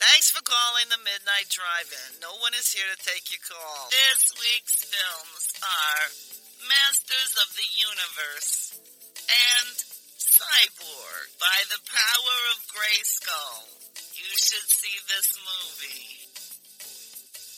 Thanks for calling the Midnight Drive-In. No one is here to take your call. This week's films are Masters of the Universe and Cyborg by the power of Grayskull. You should see this movie.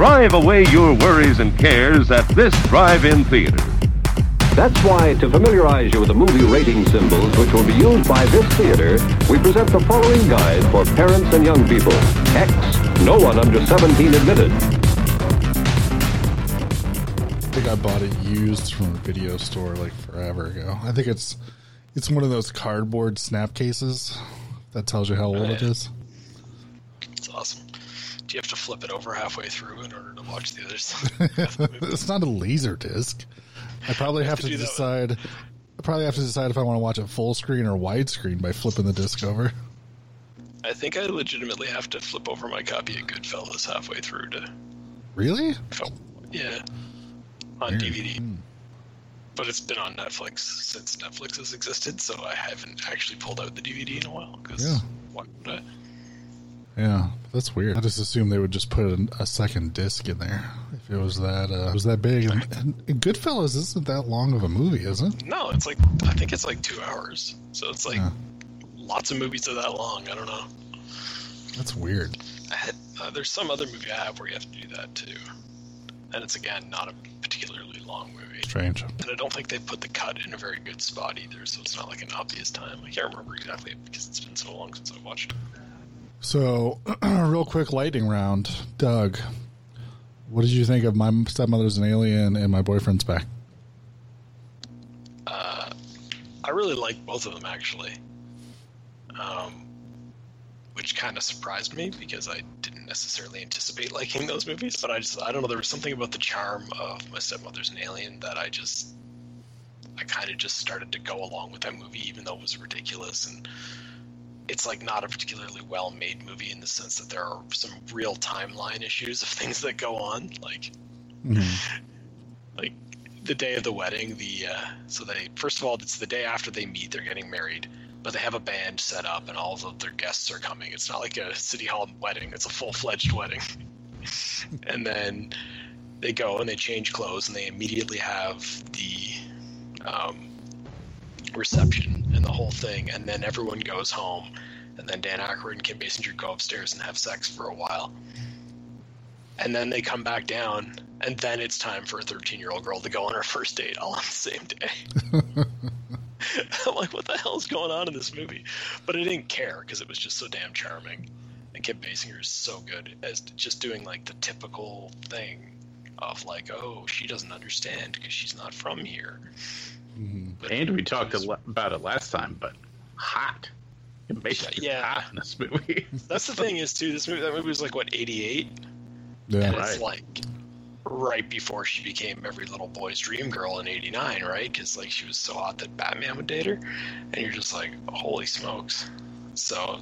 Drive away your worries and cares at this drive-in theater. That's why, to familiarize you with the movie rating symbols which will be used by this theater, we present the following guide for parents and young people. X, no one under 17 admitted. I think I bought it used from a video store like forever ago. I think it's it's one of those cardboard snap cases that tells you how old it is. It's awesome. Do you have to flip it over halfway through in order to watch the other side? it's not a laser disc. I probably have, to to, decide. I probably have to decide if I want to watch it full screen or widescreen by flipping the disc over. I think I legitimately have to flip over my copy of Goodfellas halfway through to. Really? Yeah. On Weird. DVD. Hmm. But it's been on Netflix since Netflix has existed, so I haven't actually pulled out the DVD in a while. Because Yeah. why would I? Yeah, that's weird. I just assumed they would just put a, a second disc in there if it was that uh, was that big. And, and Goodfellas isn't that long of a movie, is it? No, it's like I think it's like two hours. So it's like Yeah. lots of movies are that long. I don't know. That's weird. I had, uh, there's some other movie I have where you have to do that too, and it's again not a particularly long movie. Strange. And I don't think they put the cut in a very good spot either, so it's not like an obvious time. I can't remember exactly because it's been so long since I watched it. So, real quick lightning round. Doug, what did you think of My Stepmother's an Alien and My Boyfriend's Back? I really like both of them actually, um, which kind of surprised me because I didn't necessarily anticipate liking those movies. But I just I don't know there was something about the charm of My Stepmother's an Alien that I just I kind of just started to go along with that movie even though it was ridiculous and it's like not a particularly well made movie in the sense that there are some real timeline issues of things that go on like like the day of the wedding the uh, so they first of all it's the day after they meet they're getting married but they have a band set up and all of their guests are coming. It's not like a city hall wedding it's a full-fledged wedding. And then they go and they change clothes and they immediately have the um, reception and the whole thing and then everyone goes home and then Dan Aykroyd and Kim Basinger go upstairs and have sex for a while. And then they come back down and then it's time for a 13 year old girl to go on her first date all on the same day. I'm like what the hell is going on in this movie? But i didn't care because it was just so damn charming. And kim basinger is so good as just doing like the typical thing of like oh she doesn't understand because she's not from here But And we talked a lo- about it last time, but hot. Basically, Yeah. hot in this movie. that's the thing is too this movie that movie was like what 88 Yeah. and Right. it's like right before she became every little boy's dream girl in 89 right because like she was so hot that batman would date her and you're just like holy smokes so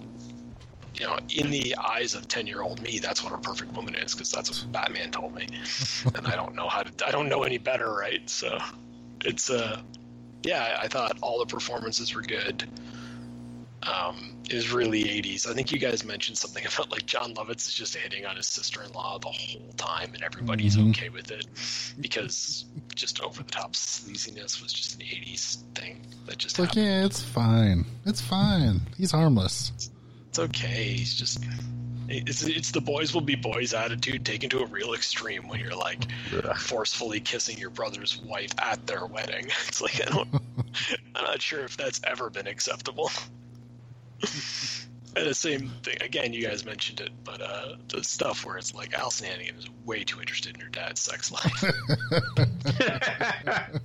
you know in the eyes of 10 year old me that's what a perfect woman is because that's what batman told me and i don't know how to i don't know any better right so it's uh yeah i thought all the performances were good um, it was really 80s. I think you guys mentioned something about like Jon Lovitz is just hitting on his sister-in-law the whole time, and everybody's Mhm. okay with it because just over-the-top sleaziness was just an 80s thing that just like, happened. yeah, it's fine. It's fine. He's harmless. It's okay. He's just it's it's the boys will be boys attitude taken to a real extreme when you're like forcefully kissing your brother's wife at their wedding. It's like I don't I'm not sure if that's ever been acceptable. and the same thing again, you guys mentioned it, but uh the stuff where it's like Alyson Hannigan is way too interested in her dad's sex life.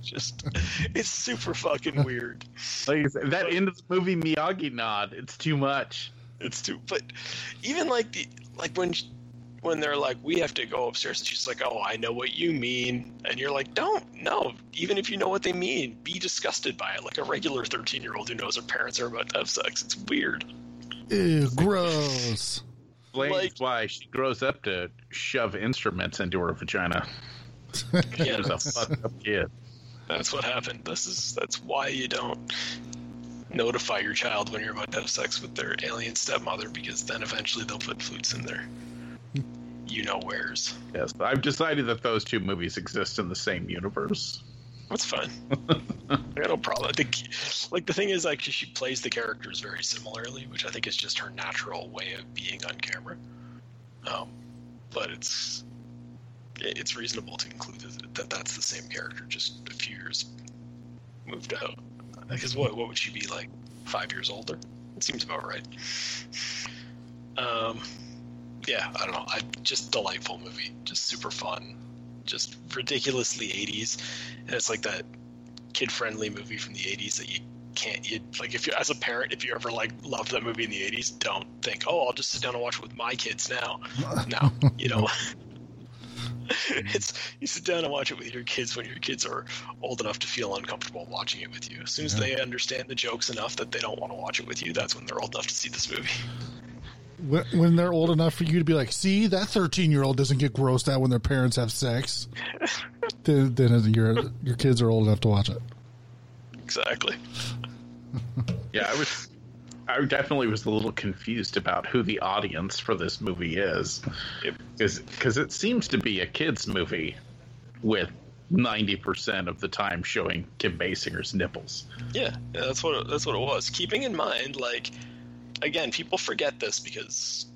just it's super fucking weird. Like I said, that end of the movie Miyagi nod, it's too much. It's too. But even like the like when when they're like, we have to go upstairs, and she's like, oh, I know what you mean, and you're like, don't no. Even if you know what they mean, be disgusted by it, like a regular thirteen year old who knows her parents are about to have sex. It's weird. Ew, gross. Explains Like- why she grows up to shove instruments into her vagina. She Yeah, was a that's, fucked up kid. that's what happened. This is that's why you don't notify your child when you're about to have sex with their alien stepmother, because then eventually they'll put flutes in there. You know where's. Yes, I've decided that those two movies exist in the same universe. That's fine. I got no problem. I think, like the thing is, like she plays the characters very similarly, which I think is just her natural way of being on camera. Um, but it's it's reasonable to conclude that, that that's the same character, just a few years moved out. Because what what would she be like? Five years older? It seems about right. Um, yeah, I don't know. I just delightful movie, just super fun, just ridiculously 80s, and it's like that kid-friendly movie from the 80s that you can't you like if you as a parent if you ever like loved that movie in the 80s don't think oh i'll just sit down and watch it with my kids now no you know Mm-hmm. it's you sit down and watch it with your kids when your kids are old enough to feel uncomfortable watching it with you as soon as they understand the jokes enough that they don't want to watch it with you that's when they're old enough to see this movie When, when they're old enough for you to be like, see, that 13 year old doesn't get grossed out when their parents have sex. then, then your your kids are old enough to watch it. exactly Yeah, I was. I definitely was a little confused about who the audience for this movie is, because it seems to be a kids movie with ninety percent of the time showing Kim Basinger's nipples. Yeah, yeah, that's what it, that's what it was. Keeping in mind, like, again, people forget this because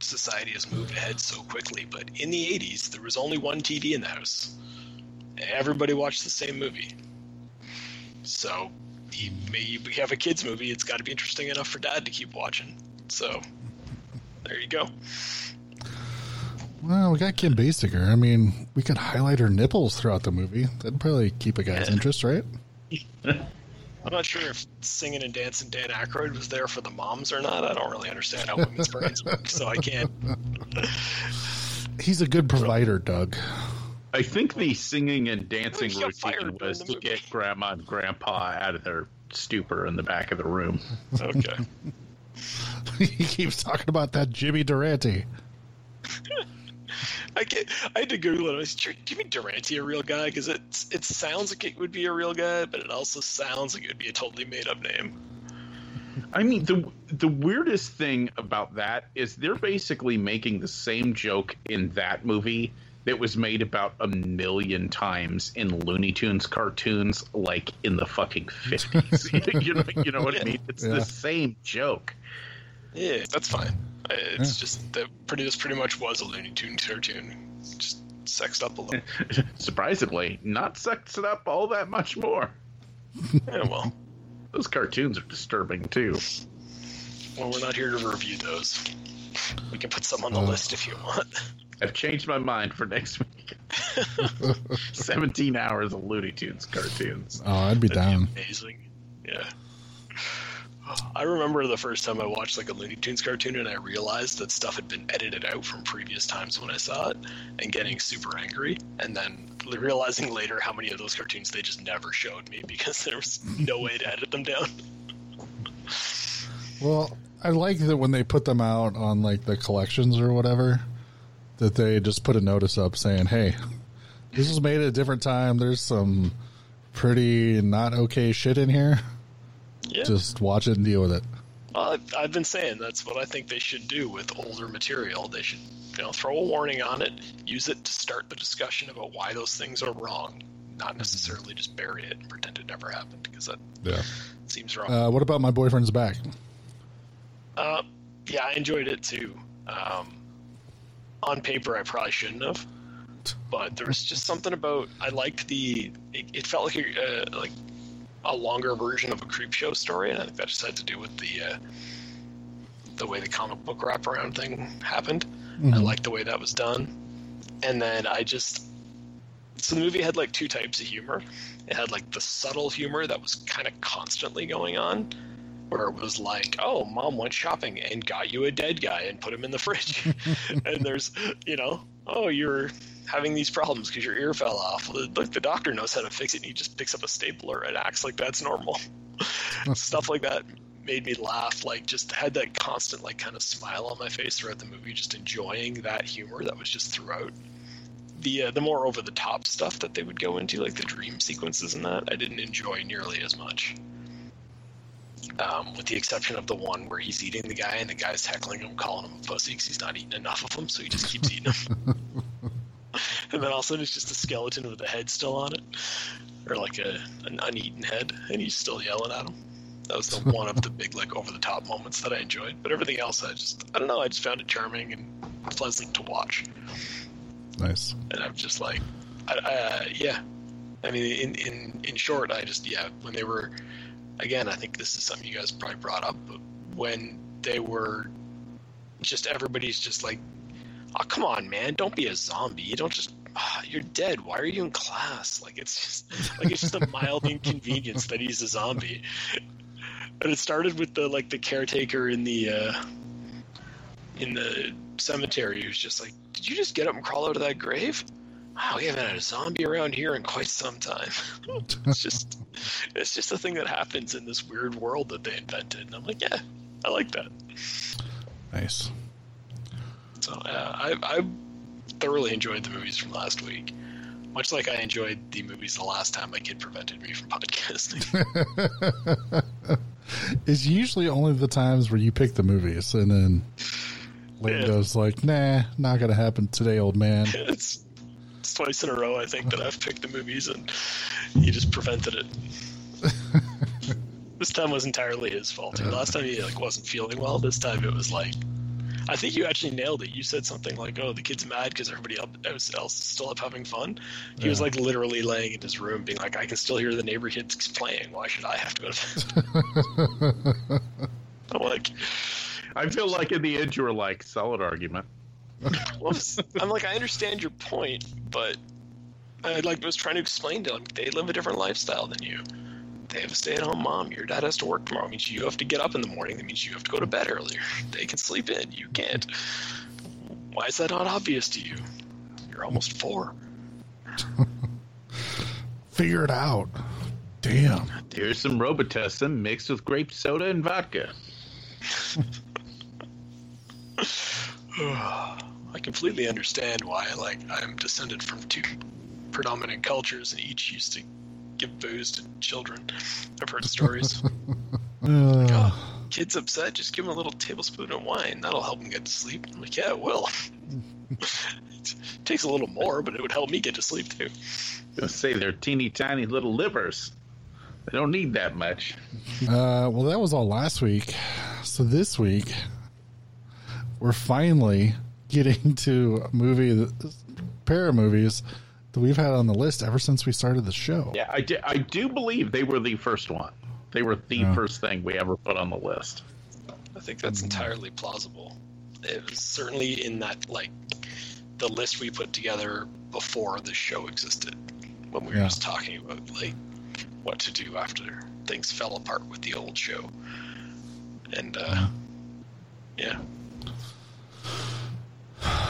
society has moved ahead so quickly. But in the '80s, there was only one TV in the house. Everybody watched the same movie. So, you, you have a kids movie. It's got to be interesting enough for dad to keep watching. So, there you go. Well, we got Kim Basinger. I mean, we could highlight her nipples throughout the movie. That'd probably keep a guy's interest, right? I'm not sure if singing and dancing Dan Aykroyd was there for the moms or not. I don't really understand how women's brains work, so I can't. He's a good provider, Doug. I think the singing and dancing He got fired routine was to get grandma and grandpa out of their stupor in the back of the room. Okay. he keeps talking about that Jimmy Durante. I get, I had to Google it. I was Jimmy Durante a real guy? Because it it sounds like it would be a real guy, but it also sounds like it would be a totally made up name. I mean, the the weirdest thing about that is they're basically making the same joke in that movie that was made about a million times in Looney Tunes cartoons, like in the fucking fifties. you know, you know what I mean? It's Yeah. the same joke. Yeah, that's fine. It's just that pretty. This pretty much was a Looney Tunes cartoon, just sexed up a little. Surprisingly, not sexed up all that much more. yeah, well, Those cartoons are disturbing too. well, we're not here to review those. We can put some on the Uh. list if you want. I've changed my mind for next week. Seventeen hours of Looney Tunes cartoons. Oh, I'd be That'd down. be amazing. Yeah. I remember the first time I watched like a Looney Tunes cartoon and I realized that stuff had been edited out from previous times when I saw it and getting super angry and then realizing later how many of those cartoons they just never showed me because there was no way to edit them down. Well, I like that when they put them out on like the collections or whatever, that they just put a notice up saying, "Hey, this was made at a different time. There's some pretty not okay shit in here. Yeah. Just watch it and deal with it." Well, I've, I've been saying that's what I think they should do with older material. They should, you know, throw a warning on it, use it to start the discussion about why those things are wrong, not necessarily just bury it and pretend it never happened because that Yeah. seems wrong. Uh, what about my boyfriend's back? Uh, yeah, I enjoyed it too. Um, on paper, I probably shouldn't have, but there was just something about I liked the. It, it felt like a, uh, like a longer version of a creep show story, and I think that just had to do with the uh, the way the comic book wraparound thing happened. I liked the way that was done, and then I just so the movie had like two types of humor. It had like the subtle humor that was kind of constantly going on, where it was like, "Oh, mom went shopping and got you a dead guy and put him in the fridge," and there's, you know, "Oh, you're having these problems because your ear fell off." Look, the doctor knows how to fix it, and he just picks up a stapler and acts like that's normal. Stuff like that made me laugh. Like, just had that constant like kind of smile on my face throughout the movie, just enjoying that humor that was just throughout the uh, the more over the top stuff that they would go into, like the dream sequences and that, I didn't enjoy nearly as much. Um, with the exception of the one where he's eating the guy and the guy's heckling him, calling him a pussy because he's not eating enough of them, so he just keeps eating them. and then all of a sudden it's just a skeleton with a head still on it, or like a an uneaten head, and he's still yelling at him. That was the one of the big like over the top moments that I enjoyed. But everything else, I just I don't know, I just found it charming and pleasant to watch Nice. and I'm just like, I, I, yeah. I mean, in, in in short, I just yeah. When they were, again, I think this is something you guys probably brought up, but when they were, just everybody's just like, oh come on, man, don't be a zombie. You don't just. ah, you're dead. Why are you in class? Like it's just like it's just a mild inconvenience that he's a zombie. But it started with the like the caretaker in the uh, in the cemetery who's just like, Did you just get up and crawl out of that grave? Wow, we haven't had a zombie around here in quite some time. it's just it's just a thing that happens in this weird world that they invented. And I'm like, yeah, I like that. Nice. So uh, I, I thoroughly enjoyed the movies from last week. Much like I enjoyed the movies the last time my kid prevented me from podcasting. It's usually only the times where you pick the movies and then Lane Yeah. like, nah, not gonna happen today, old man. it's, it's twice in a row, I think, that I've picked the movies and he just prevented it. this time was entirely his fault. And last time he like wasn't feeling well. This time it was like, I think you actually nailed it. You said something like, "Oh, the kid's mad because everybody else else is still up having fun." He was like literally laying in his room, being like, "I can still hear the neighbor kids playing. Why should I have to go to bed?" I'm like, I feel like in the end you were like, solid argument. well, I'm like, I understand your point, but I like was trying to explain to them they live a different lifestyle than you. They have a stay-at-home mom. Your dad has to work tomorrow. It means you have to get up in the morning. That means you have to go to bed earlier. They can sleep in. You can't. Why is that not obvious to you? You're almost four. Figure it out. Damn. Here's some Robitussin mixed with grape soda and vodka. I completely understand why. Like, I'm descended from two predominant cultures, and each used to give booze to children. I've heard stories. Uh, Oh, kid's upset, just give him a little tablespoon of wine. That'll help him get to sleep. I'm like, yeah, it will. it takes a little more, but it would help me get to sleep too. Gonna say they're teeny tiny little livers. They don't need that much. Uh, well, that was all last week. So this week, we're finally getting to a movie, that, pair of movies that we've had on the list ever since we started the show. Yeah, I do, I do believe they were the first one. They were the Yeah. first thing we ever put on the list. I think that's entirely plausible. It was certainly in that like the list we put together before the show existed, when we were Yeah. just talking about like what to do after things fell apart with the old show. And uh, yeah,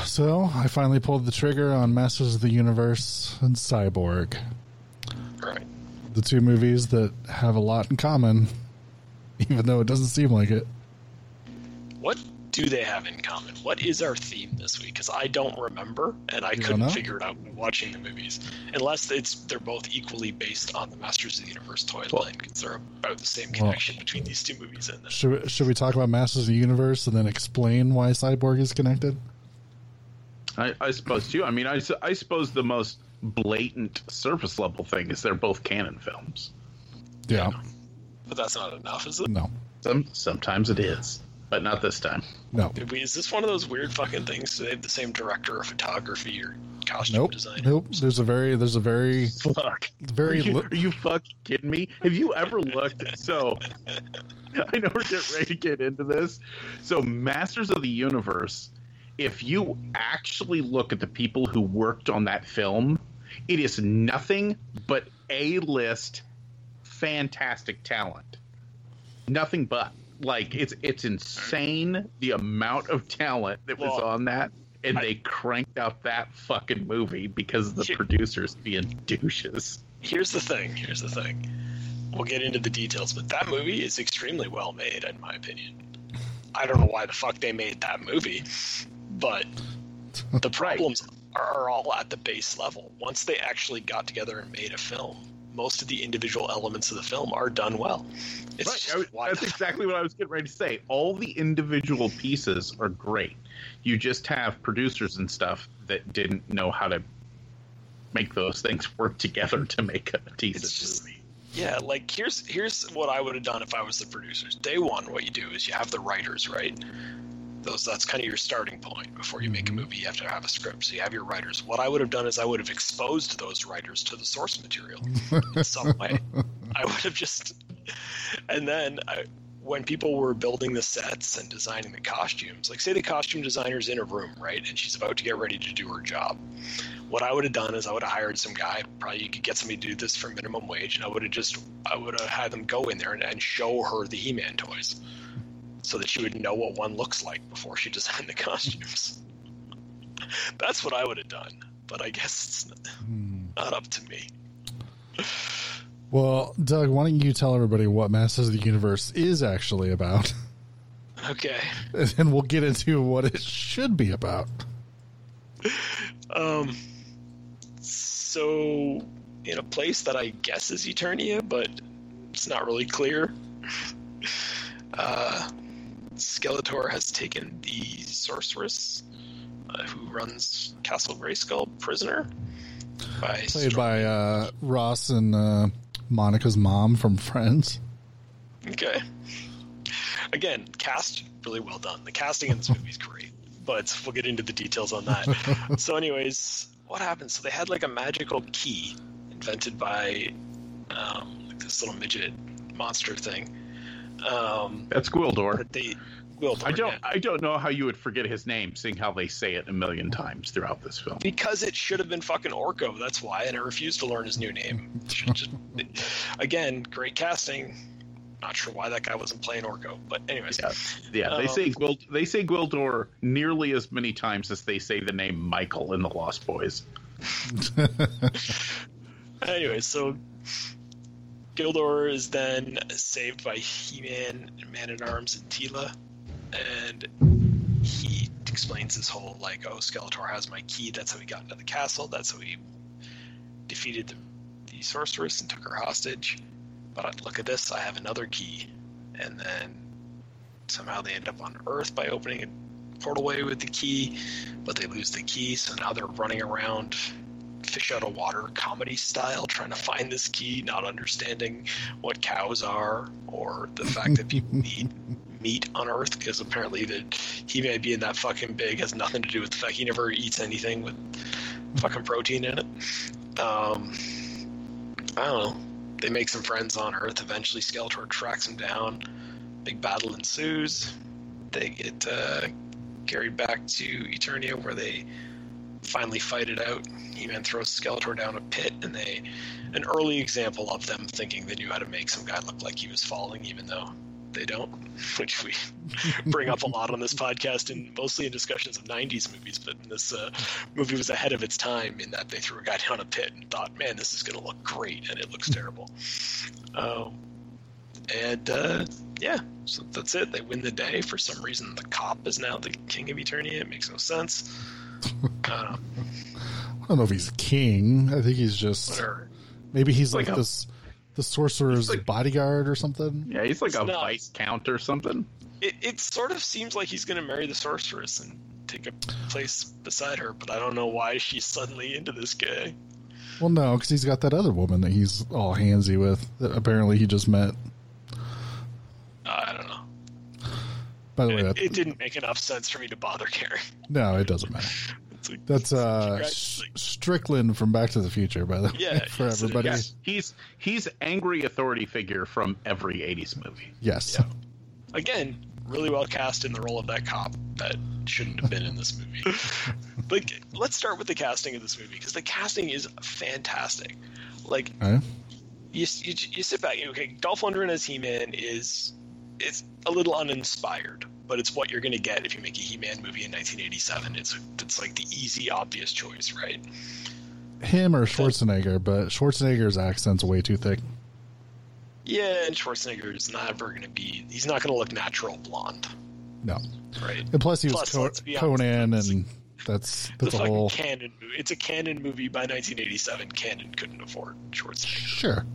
So I finally pulled the trigger on Masters of the Universe and Cyborg, right. the two movies that have a lot in common, even though it doesn't seem like it. What do they have in common? What is our theme this week? Because I don't remember, and I don't couldn't figure it out watching the movies. Unless it's they're both equally based on the Masters of the Universe toy line, because they're about the same connection between these two movies. And Should we, should we talk about Masters of the Universe and then explain why Cyborg is connected? I, I suppose too. I mean, I, I suppose the most blatant surface level thing is they're both Cannon films. Yeah. but that's not enough, is it? No. Some sometimes it is, but not this time. No. Did we, is this one of those weird fucking things? Do they have the same director of photography or costume Nope. designer? Nope. There's a very there's a very Fuck. very Are you, li- are you fucking kidding me? Have you ever looked? So, I know we're getting ready to get into this. So, Masters of the Universe, if you actually look at the people who worked on that film, It is nothing but A list fantastic talent. Nothing but like it's it's insane the amount of talent that was Well, on that, and I- they cranked out that fucking movie because the Here- producers being douches. Here's the thing. Here's the thing. We'll get into the details, but that movie is extremely well made, in my opinion. I don't know why the fuck they made that movie, but the problems are all at the base level. Once they actually got together and made a film, most of the individual elements of the film are done well. It's Right, I that's exactly what I was getting ready to say. All the individual pieces are great. You just have producers and stuff that didn't know how to make those things work together to make a decent just- movie. Yeah, like here's here's what I would have done if I was the producers. Day one, what you do is you have the writers, right? Those that's kind of your starting point before you make a mm-hmm. movie. You have to have a script, so you have your writers. What I would have done is I would have exposed those writers to the source material in some way. I would have just, and then I, when people were building the sets and designing the costumes, like say the costume designer's in a room, right, and she's about to get ready to do her job. What I would have done is I would have hired some guy. Probably you could get somebody to do this for minimum wage, and I would have just I would have had them go in there and, and show her the He-Man toys, so that she would know what one looks like before she designed the costumes. That's what I would have done, but I guess it's not up to me. Well, Doug, why don't you tell everybody what Masters of the Universe is actually about? Okay. And then we'll get into what it should be about. Um. So, in a place that I guess is Eternia, but it's not really clear. Uh, Skeletor has taken the sorceress uh, who runs Castle Grayskull prisoner. By Played Stro- by uh, Ross and uh, Monica's mom from Friends. Okay. Again, cast really well done. The casting in this movie is great, but we'll get into the details on that. so, anyways, what happened? So they had like a magical key invented by um, like this little midget monster thing. Um, That's Gwildor. that they will. I don't. I don't know how you would forget his name, seeing how they say it a million times throughout this film. because it should have been fucking Orko. That's why, and I refused to learn his new name. Just, again, great casting. Not sure why that guy wasn't playing Orko, but anyways. Yeah, yeah. They Um, say Gwild, They say Gwildor nearly as many times as they say the name Michael in the Lost Boys. Anyway, so Gwildor is then saved by He-Man, Man at Arms, and Teela, and he explains his whole like, oh, Skeletor has my key. That's how he got into the castle. That's how he defeated the, the sorceress and took her hostage. But look at this, I have another key, and then somehow they end up on Earth by opening a portal way with the key, but they lose the key, so now they're running around fish out of water comedy style, trying to find this key, not understanding what cows are or the fact that people eat meat on Earth because apparently that he may be in that fucking big has nothing to do with the fact he never eats anything with fucking protein in it. Um, I don't know. They make some friends on Earth. Eventually, Skeletor tracks him down. Big battle ensues. They get uh, carried back to Eternia, where they finally fight it out. He-Man throws Skeletor down a pit, and they an early example of them thinking they knew how to make some guy look like he was falling, even though they don't, which we bring up a lot on this podcast, and mostly in discussions of '90s movies. But this uh, movie was ahead of its time in that they threw a guy down a pit and thought, "Man, this is going to look great," and it looks terrible. Um, and uh, yeah, so that's it. They win the day. For some reason, the cop is now the king of Eternia. It makes no sense. Um, I don't know if he's king. I think he's just whatever. maybe he's like, Like a- this the sorcerer's like- bodyguard or something. Yeah, he's like It's a not- vice count or something. It, it sort of seems like he's going to marry the sorceress and take a place beside her, but I don't know why she's suddenly into this guy. Well, no, because he's got that other woman that he's all handsy with that apparently he just met. I don't know. By the way, It, that, it didn't make enough sense for me to bother caring. no, it doesn't matter. Like, That's uh Strickland from Back to the Future, by the way, Yeah, for yes, everybody. is. He's he's angry authority figure from every '80s movie. Yes. Yeah. again, really well cast in the role of that cop. that shouldn't have been in this movie. but let's start with the casting of this movie because the casting is fantastic. Like, Right? you, you, you sit back. Okay, Dolph Lundgren as He-Man is it's a little uninspired, but it's what you're going to get if you make a He-Man movie in 1987. It's it's like the easy, obvious choice, right? Him or Schwarzenegger, but Schwarzenegger's accent's way too thick. Yeah, and Schwarzenegger is never going to be. He's not going to look natural blonde, No. right? And plus, he was Plus, Co- let's honest, Conan, and that's The that's a whole. Cannon movie. It's a Cannon movie by 1987. Cannon couldn't afford Schwarzenegger. Sure.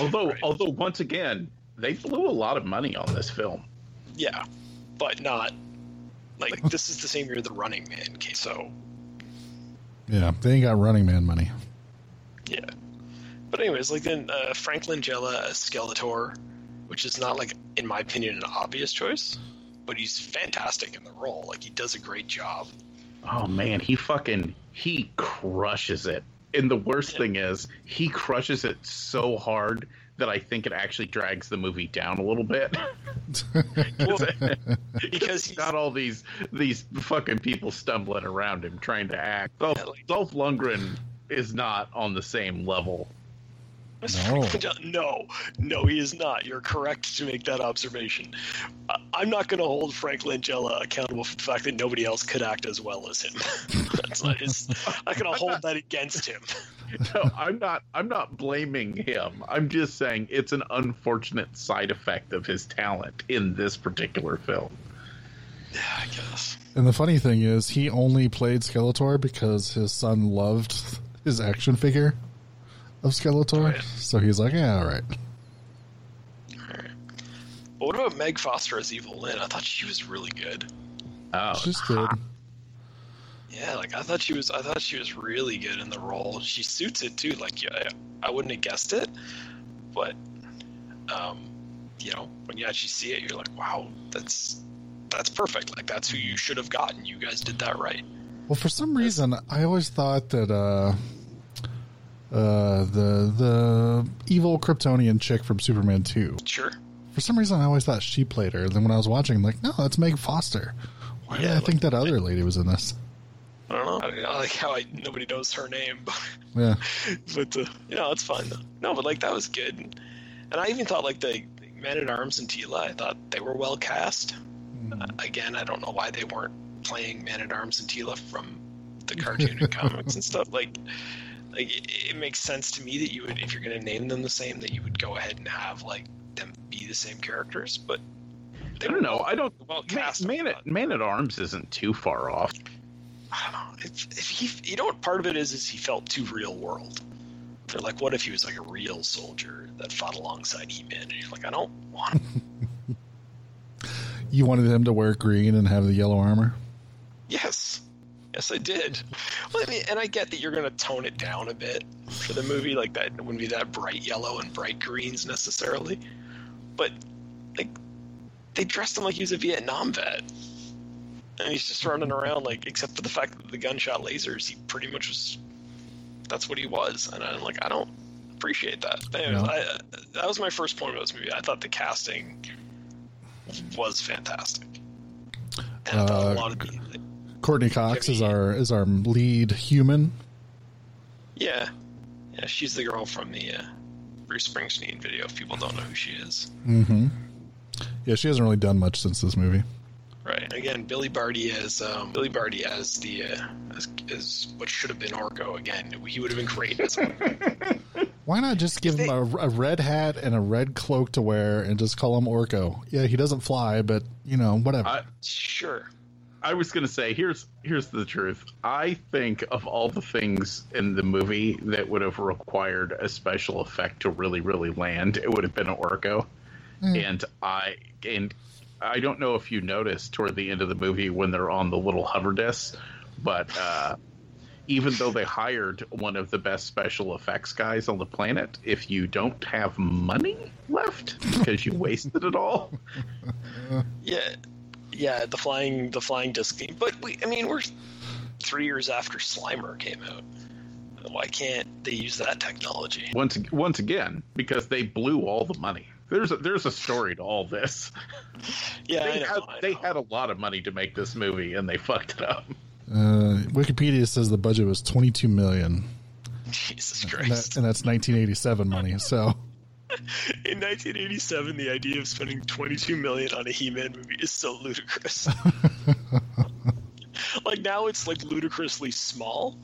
Although, Right. although once again, they blew a lot of money on this film. Yeah, but not like this is the same year the Running Man came. So Yeah, they ain't got Running Man money. Yeah. But anyways, like then uh, Frank Langella as Skeletor, which is not like, in my opinion, an obvious choice, but he's fantastic in the role. Like he does a great job. Oh man, he fucking he crushes it. And the worst thing is, he crushes it so hard that I think it actually drags the movie down a little bit. Because He's got all these these fucking people stumbling around him trying to act. Dolph, Dolph Lundgren is not on the same level. No. no, no, he is not. You're correct to make that observation. I- I'm not going to hold Frank Langella accountable for the fact that nobody else could act as well as him. That's not his. I'm going to hold that against him. No, I'm not. I'm not blaming him. I'm just saying it's an unfortunate side effect of his talent in this particular film. Yeah, I guess. And the funny thing is, he only played Skeletor because his son loved his action figure of Skeletor. Right. So he's like, yeah, all right. Alright. But what about Meg Foster as Evil Lynn? I thought she was really good. Oh, She's good. Yeah, like I thought she was. I thought she was really good in the role. She suits it too. Like yeah, I wouldn't have guessed it, but um, you know, when you actually see it, you're like, wow, that's that's perfect. Like that's who you should have gotten. You guys did that right. Well, for some reason, I always thought that uh, uh, the the evil Kryptonian chick from Superman Two. Sure. For some reason, I always thought she played her. Then when I was watching, I'm like, no, that's Meg Foster. Why did Yeah, I think like- that other lady was in this? I don't know. I, I like how I nobody knows her name, but Yeah, but uh, you know, it's fine though. No, but like that was good, and I even thought like the Man at Arms and Teela, I thought they were well cast. Uh, again, I don't know why they weren't playing Man at Arms and Teela from the cartoon and comics and stuff. Like, like it, it makes sense to me that you would, if you're going to name them the same, that you would go ahead and have like them be the same characters. But they I don't know. I don't. well Man, cast. man, at, man at Arms isn't too far off. I don't know. If, if he, you know what part of it is, is he felt too real world. They're like, what if he was like a real soldier that fought alongside He-Man? And you're like, I don't want him. you wanted him to wear green and have the yellow armor. yes, yes, I did. Well, I mean, and I get that you're going to tone it down a bit for the movie, like that it wouldn't be that bright yellow and bright greens necessarily, but like they dressed him like he was a Vietnam vet. And he's just running around like, except for the fact that the gunshot lasers, he pretty much was. That's what he was, and I'm like, I don't appreciate that. Anyways, No. I, uh, that was my first point about this movie. I thought the casting was fantastic, and I thought Uh, a lot of the, Courteney Cox is our is our lead human. yeah, yeah, she's the girl from the uh, Bruce Springsteen video. If people don't know who she is, Mm-hmm. Yeah, she hasn't really done much since this movie. right? Again, Billy Barty as um, Billy Barty as the uh, as, as what should have been Orko. Again, he would have been great as Why not just give him a, a red hat and a red cloak to wear and just call him Orko? Yeah, he doesn't fly, but you know, whatever. I, sure. I was gonna say here's here's the truth. I think of all the things in the movie that would have required a special effect to really really land, it would have been an Orko. And I and I don't know if you noticed toward the end of the movie when they're on the little hover disc, but uh, even though they hired one of the best special effects guys on the planet, if you don't have money left because you wasted it all, Yeah, yeah, the flying the flying disc theme. But we, I mean, we're three years after Slimer came out. Why can't they use that technology? once once again because they blew all the money. There's a, there's a story to all this. Yeah, I They, know, had, I they had a lot of money to make this movie, and they fucked it up. Uh, Wikipedia says the budget was 22 million, Jesus and, Christ. that, and that's 1987 money. So In 1987, the idea of spending 22 million on a He-Man movie is so ludicrous. like now, it's like ludicrously small,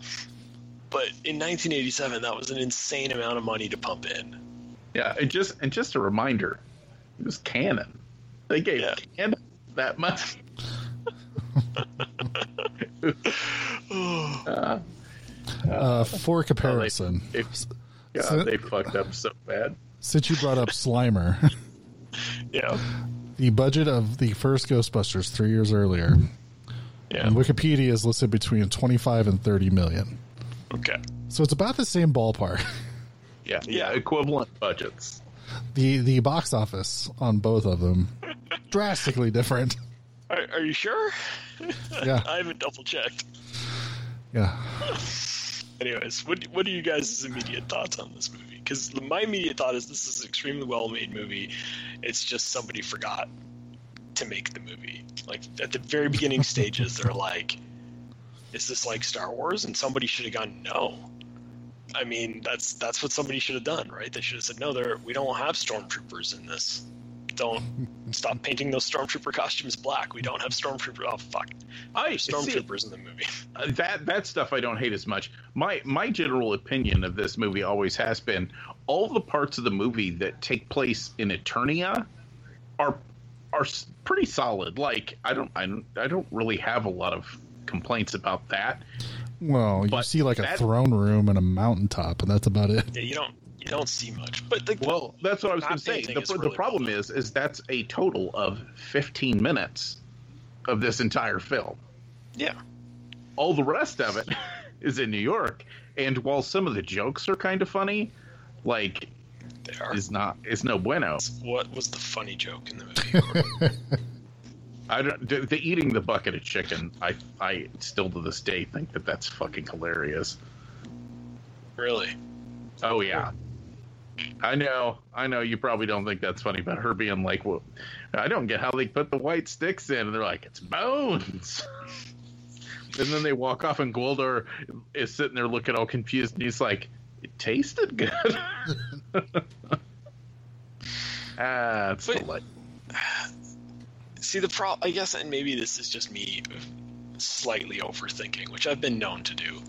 but in 1987, that was an insane amount of money to pump in. Yeah, and just and just a reminder, it was Cannon. They gave Yeah. Cannon that much. Uh, uh, for comparison, they, God, So- they fucked up so bad. Since you brought up Slimer, Yeah, the budget of the first Ghostbusters three years earlier, yeah. and Wikipedia is listed between 25 and 30 million. Okay. So it's about the same ballpark. Yeah, Yeah. yeah, equivalent budgets. The the box office on both of them drastically different. Are, are you sure? Yeah, I haven't double checked. yeah. Anyways, what what are you guys' immediate thoughts on this movie? Because my immediate thought is this is an extremely well made movie. It's just somebody forgot to make the movie. Like at the very beginning stages, they're like, "Is this like Star Wars?" And somebody should have gone, "No." I mean, that's that's what somebody should have done, right? They should have said, "No, there we don't have stormtroopers in this. Don't stop painting those stormtrooper costumes black. We don't have stormtrooper. Oh fuck, I there's see, stormtroopers in the movie." uh, that that stuff I don't hate as much. My my general opinion of this movie always has been all the parts of the movie that take place in Eternia are are pretty solid. Like I don't I don't I don't really have a lot of complaints about that. Well, you But see like a that- throne room and a mountaintop, and that's about it. Yeah, you don't you don't see much, but the, Well, that's what I was going to say. The, the really problem done. is is that's a total of 15 minutes of this entire film. yeah, all the rest of it is in New York. And while some of the jokes are kind of funny, like they are. is not is no bueno. What was the funny joke in the movie? I don't the, the eating the bucket of chicken. I I still to this day think that that's fucking hilarious. really? Oh yeah. I know, I know. You probably don't think that's funny, but her being like, "Well, I don't get how they put the white sticks in," and they're like, "It's bones." and then they walk off, and Gwildor is sitting there looking all confused, and he's like, "It tasted good." ah, it's But- See the pro. I guess, and maybe this is just me slightly overthinking, which I've been known to do.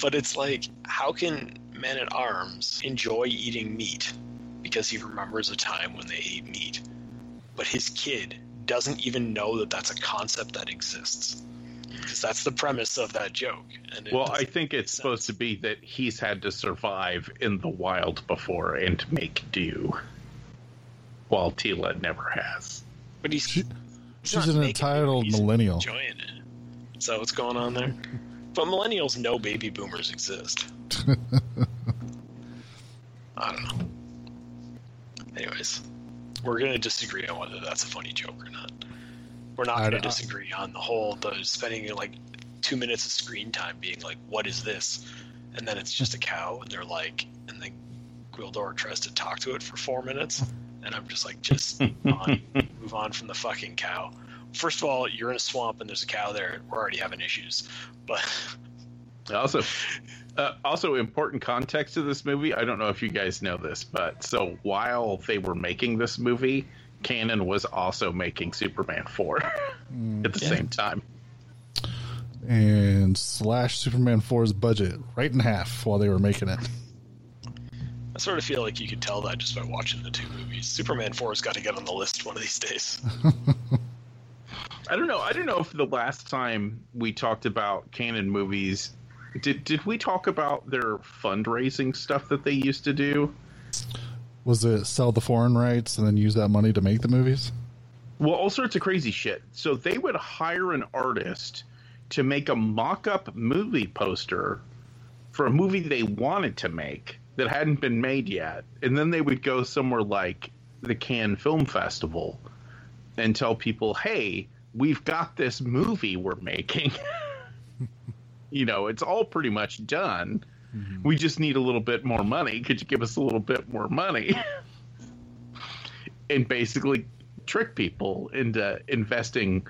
But it's like, how can Men at Arms enjoy eating meat because he remembers a time when they ate meat, but his kid doesn't even know that that's a concept that exists? Because that's the premise of that joke. And Well, I think it's sense. supposed to be that he's had to survive in the wild before and make do, while Teela never has. But he's She- she's an making it, entitled millennial. Enjoying it. Is that what's going on there? But millennials know baby boomers exist. I don't know. Anyways, we're gonna disagree on whether that's a funny joke or not. We're not gonna disagree on the whole the spending like two minutes of screen time being like, "What is this?" And then it's just a cow, and they're like, and then Gwildor tries to talk to it for four minutes, and I'm just like, just move on, move on from the fucking cow. First of all, you're in a swamp and there's a cow there. We're already having issues, but Also, uh, also important context to this movie. I don't know if you guys know this, but so while they were making this movie, Cannon was also making Superman four at the Yeah. same time. and slash Superman 4's budget right in half while they were making it. I sort of feel like you could tell that just by watching the two movies. Superman 4 has got to get on the list one of these days. I don't know. I don't know if the last time we talked about Cannon movies, did did we talk about their fundraising stuff that they used to do? Was it sell the foreign rights and then use that money to make the movies? Well, all sorts of crazy shit. So they would hire an artist to make a mock-up movie poster for a movie they wanted to make that hadn't been made yet, and then they would go somewhere like the Cannes Film Festival and tell people, "Hey, we've got this movie we're making. you know, it's all pretty much done. Mm-hmm. We just need a little bit more money. Could you give us a little bit more money?" and basically trick people into investing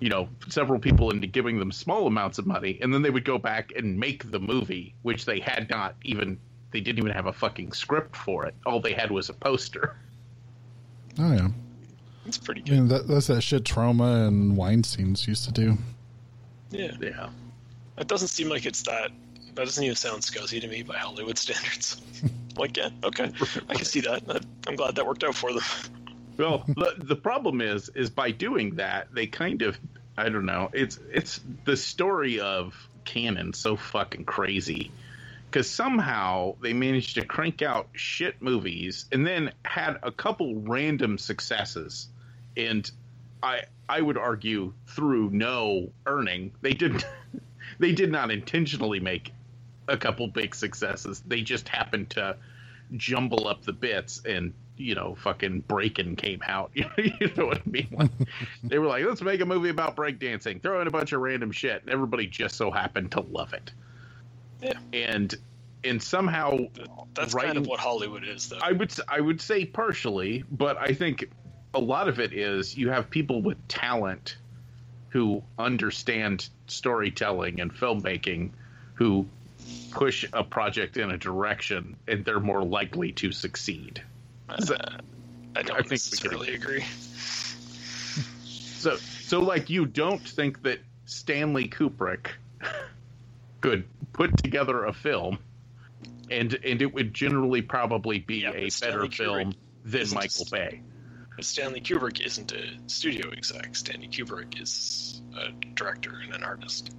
you know several people into giving them small amounts of money and then they would go back and make the movie which they had not even they didn't even have a fucking script for it all they had was a poster Oh yeah. It's pretty I mean, that, that's that shit Troma and Weinstein's used to do. Yeah. yeah It doesn't seem like it's that. That doesn't even sound scuzzy to me by Hollywood standards. like, yeah, okay, I can see that. I'm glad that worked out for them. well the, the problem is is by doing that they kind of i don't know it's it's the story of Cannon so fucking crazy because somehow they managed to crank out shit movies and then had a couple random successes and i i would argue through no earning they didn't they did not intentionally make a couple big successes. They just happened to jumble up the bits and you know fucking Breakin' came out. You know what i mean? Like, they were like let's make a movie about breakdancing. Throw in a bunch of random shit. And everybody just so happened to love it. Yeah. and and somehow That's writing, kind of what Hollywood is, though. I would s- I would say partially, but I think a lot of it is you have people with talent who understand storytelling and filmmaking who push a project in a direction and they're more likely to succeed. Uh, so, I don't I think we necessarily can- agree. so so like you don't think that Stanley Kubrick could put together a film and and it would generally probably be Yeah, a better film than Michael just- Bay. But Stanley Kubrick isn't a studio exec. Stanley Kubrick is a director and an artist.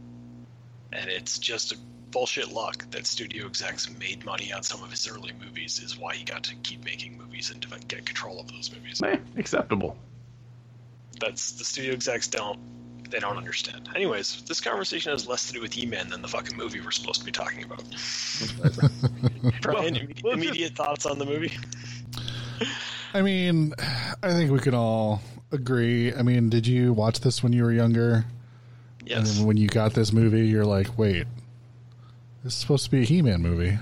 And it's just a bullshit luck that studio execs made money on some of his early movies is why he got to keep making movies and get control of those movies. Eh, acceptable. That's the studio execs don't they don't understand. Anyways, this conversation has less to do with He-Man than the fucking movie we're supposed to be talking about. Brian, imme- well, just- immediate thoughts on the movie? I mean, I think we can all agree. I mean, did you watch this when you were younger? And Yes. then when you got this movie, you're like, wait, this is supposed to be a He-Man movie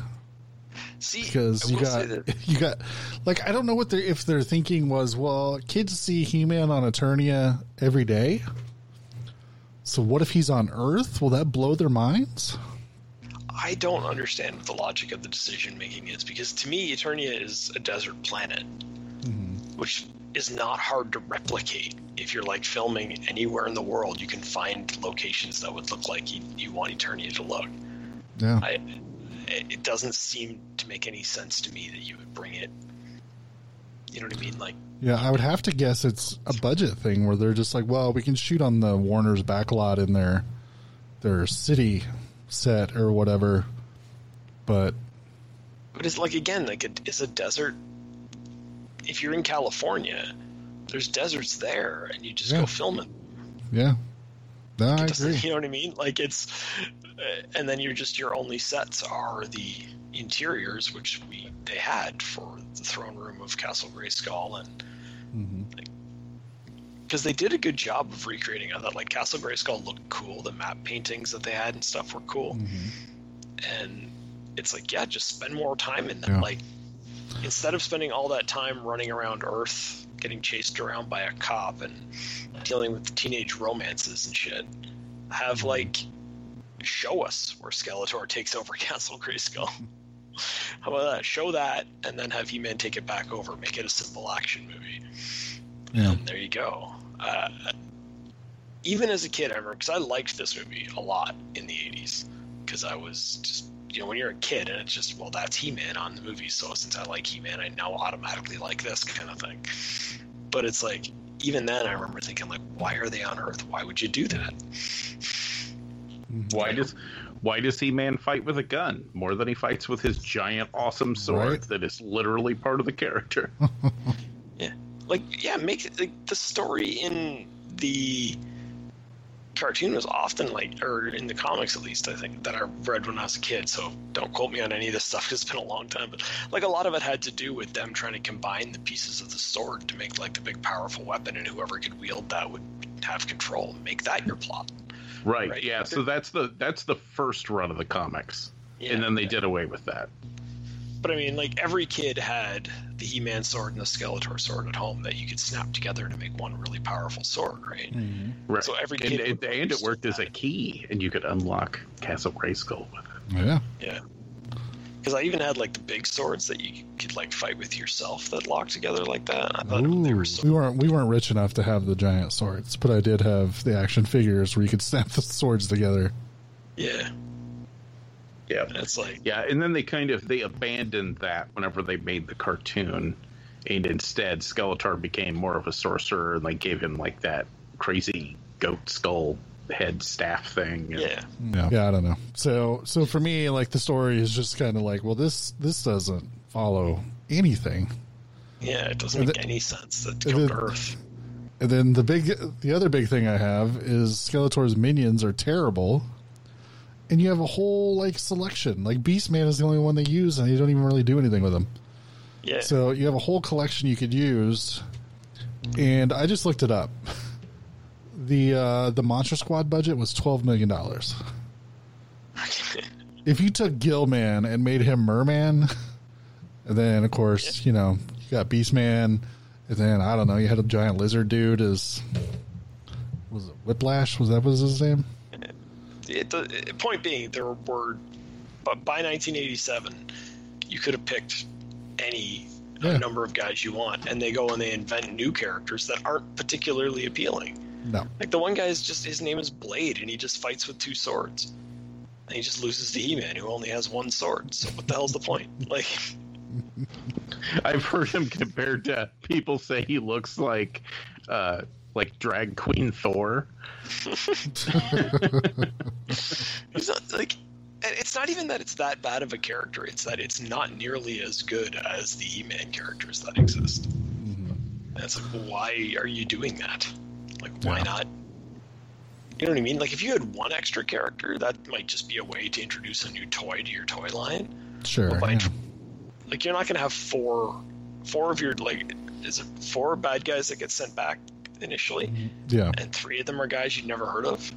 See, because you got you got like I don't know what their if their thinking was. Well, kids see He-Man on Eternia every day. So what if he's on Earth? Will that blow their minds? I don't understand what the logic of the decision making is because to me, Eternia is a desert planet, which is not hard to replicate. If you're like filming anywhere in the world, you can find locations that would look like you, you want Eternia to look. Yeah. I, it doesn't seem to make any sense to me that you would bring it. You know what I mean? Like, Yeah, I would have to guess it's a budget thing where they're just like, well, we can shoot on the Warner's backlot in their their city set or whatever, but but it's like again, like, it, is a desert. If you're in California, there's deserts there, and you just Yeah. go film it. yeah, no, I agree. You know what I mean? Like it's, uh, and then you're just your only sets are the interiors, which we they had for the throne room of Castle Grayskull, and Mhm. because they did a good job of recreating. I thought like Castle Grayskull looked cool. The map paintings that they had and stuff were cool, and it's like yeah, just spend more time in them. Yeah. Like instead of spending all that time running around Earth, getting chased around by a cop and dealing with teenage romances and shit, have like show us where Skeletor takes over Castle Grayskull. How about that? Show that, and then have He-Man take it back over. Make it a simple action movie. Yeah. And there you go. Uh, even as a kid, I remember because I liked this movie a lot in the '80s because I was just you know when you're a kid and it's just well that's He-Man on the movie, so since I like He-Man, I now automatically like this kind of thing. But it's like even then, I remember thinking like, why are they on Earth? Why would you do that? Why does why does He Man fight with a gun more than he fights with his giant awesome sword Right. that is literally part of the character? Yeah, like yeah, make it, like the story in the cartoon was often like, or in the comics at least, I think that I read when I was a kid. So don't quote me on any of this stuff. 'cause It's been a long time, but like a lot of it had to do with them trying to combine the pieces of the sword to make like the big powerful weapon, and whoever could wield that would have control. Make that your plot. right. Right. Yeah. So that's the that's the first run of the comics, Yeah. and then they did away with that. But I mean, like every kid had the He-Man sword and the Skeletor sword at home that you could snap together to make one really powerful sword, right? Mm-hmm. Right. So every and, kid and, would and it understand worked as a key, and you could unlock Castle Grayskull with it. Yeah. Yeah. Because I even had like the big swords that you could like fight with yourself that locked together like that. I thought they Ooh, were so we weren't we weren't rich enough to have the giant swords, but I did have the action figures where you could snap the swords together. yeah. Yeah. And it's like Yeah, and then they kind of they abandoned that whenever they made the cartoon, and instead Skeletor became more of a sorcerer, and they gave him like that crazy goat skull head staff thing. and- yeah. Yeah. yeah, I don't know. So so for me, like the story is just kind of like, well, this this doesn't follow anything. Yeah, it doesn't And make the- any sense that to and come the- to Earth. And then the big, the other big thing I have is Skeletor's minions are terrible, and you have a whole like selection. Like Beastman is the only one they use, and you don't even really do anything with them. Yeah. So you have a whole collection you could use, and I just looked it up. the uh, The Monster Squad budget was twelve million dollars. If you took Gill-man and made him Merman, and then of course you know you got Beastman, and then I don't know you had a giant lizard dude as was it Whiplash? Was that was his name? It, the point being, there were, but by 1987, you could have picked any Yeah. number of guys you want, and they go and they invent new characters that aren't particularly appealing. No. Like the one guy is just his name is Blade, and he just fights with two swords, and he just loses to He-Man, who only has one sword. So what the hell's the point? Like, I've heard him compared to people say he looks like uh like drag queen Thor. he's not like. It's not even that it's that bad of a character; it's that it's not nearly as good as the E-Man characters that exist. And it's like, why are you doing that? Like, why Yeah. not? You know what I mean? Like, if you had one extra character, that might just be a way to introduce a new toy to your toy line. Sure. But by yeah. like, you're not going to have four, four of your like, is it four bad guys that get sent back initially, mm, Yeah. and three of them are guys you'd never heard of,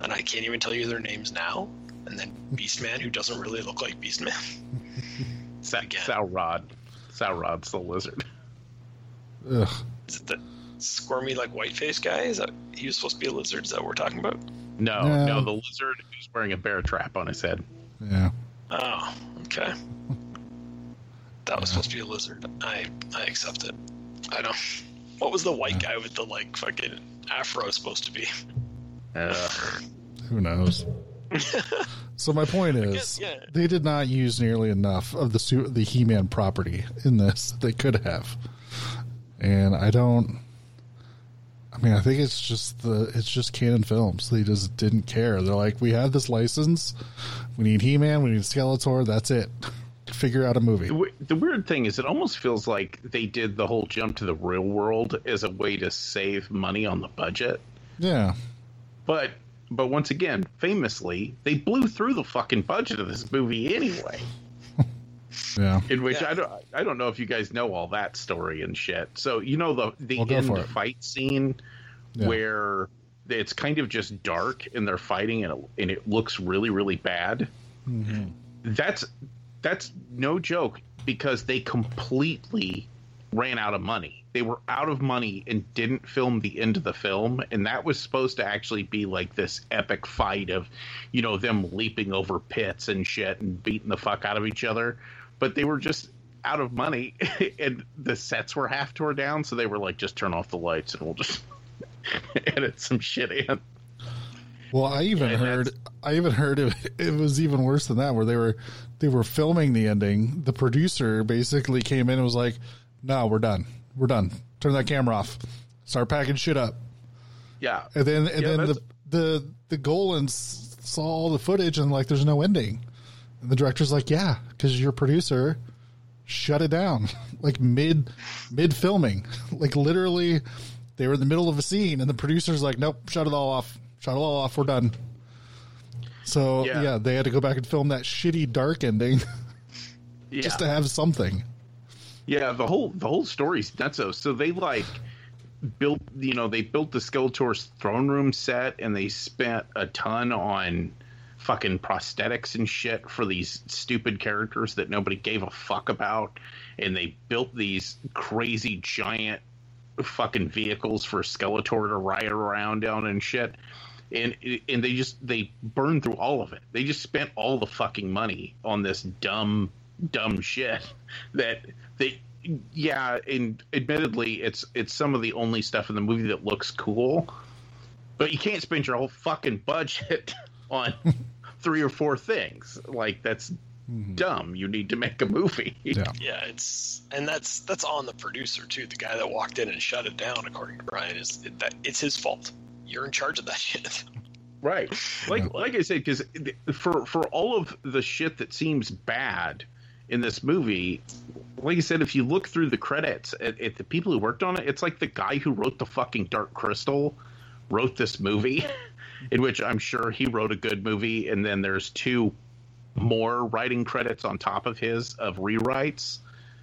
and I can't even tell you their names now. And then Beastman, who doesn't really look like Beastman. Sa- Again. Sauron. Sauron's the lizard. Ugh. Is it the squirmy like white face guy? Is that he was supposed to be a lizard? Is that what we're talking about? No, No. no, the lizard who's wearing a bear trap on his head. Yeah. Oh, okay. That was supposed to be a lizard. I I accept it. I don't. What was the white guy with the like fucking afro supposed to be? Uh, Who knows? so my point is, guess, yeah. they did not use nearly enough of the su- the He-Man property in this they could have, and I don't. I mean, I think it's just the it's just Cannon Films. They just didn't care. They're like, we have this license. We need He-Man. We need Skeletor. That's it. Figure out a movie. the the weird thing is, it almost feels like they did the whole jump to the real world as a way to save money on the budget. Yeah. But but once again, famously, they blew through the fucking budget of this movie anyway. Yeah. In which Yeah. I don't I don't know if you guys know all that story and shit. So you know the the Well, go end fight scene Yeah. where it's kind of just dark and they're fighting and it, and it looks really really bad. Mm-hmm. That's that's no joke because they completely ran out of money. They were out of money and didn't film the end of the film, and that was supposed to actually be like this epic fight of, you know, them leaping over pits and shit and beating the fuck out of each other. But they were just out of money, and the sets were half tore down, so they were like, just turn off the lights and we'll just edit some shit in. Well, I even Yeah, heard I even heard it, it was even worse than that where they were they were filming the ending. The producer basically came in and was like, "No, we're done. We're done. Turn that camera off. Start packing shit up." Yeah, And then and Yeah, then the the the Golans saw all the footage and like there's no ending. And the director's like, "Yeah, cuz your producer shut it down like mid mid filming. like literally they were in the middle of a scene and the producer's like, "Nope, shut it all off. Shut it all off. We're done." So, Yeah. yeah, they had to go back and film that shitty dark ending yeah. just to have something. Yeah, the whole the whole story's nuts. though. So they like built, you know, they built the Skeletor's throne room set, and they spent a ton on fucking prosthetics and shit for these stupid characters that nobody gave a fuck about, and they built these crazy giant fucking vehicles for Skeletor to ride around on and shit. And and they just they burned through all of it. They just spent all the fucking money on this dumb dumb shit that they yeah, and admittedly it's it's some of the only stuff in the movie that looks cool. But you can't spend your whole fucking budget on three or four things. Like that's mm-hmm. dumb. You need to make a movie. Yeah. Yeah, it's and that's that's on the producer too. The guy that walked in and shut it down, according to Brian, is that it's his fault. You're in charge of that shit. Right. Like like I said, because for for all of the shit that seems bad in this movie, like I said, if you look through the credits at, at the people who worked on it, it's like the guy who wrote the fucking Dark Crystal wrote this movie, in which I'm sure he wrote a good movie, and then there's two more writing credits on top of his of rewrites.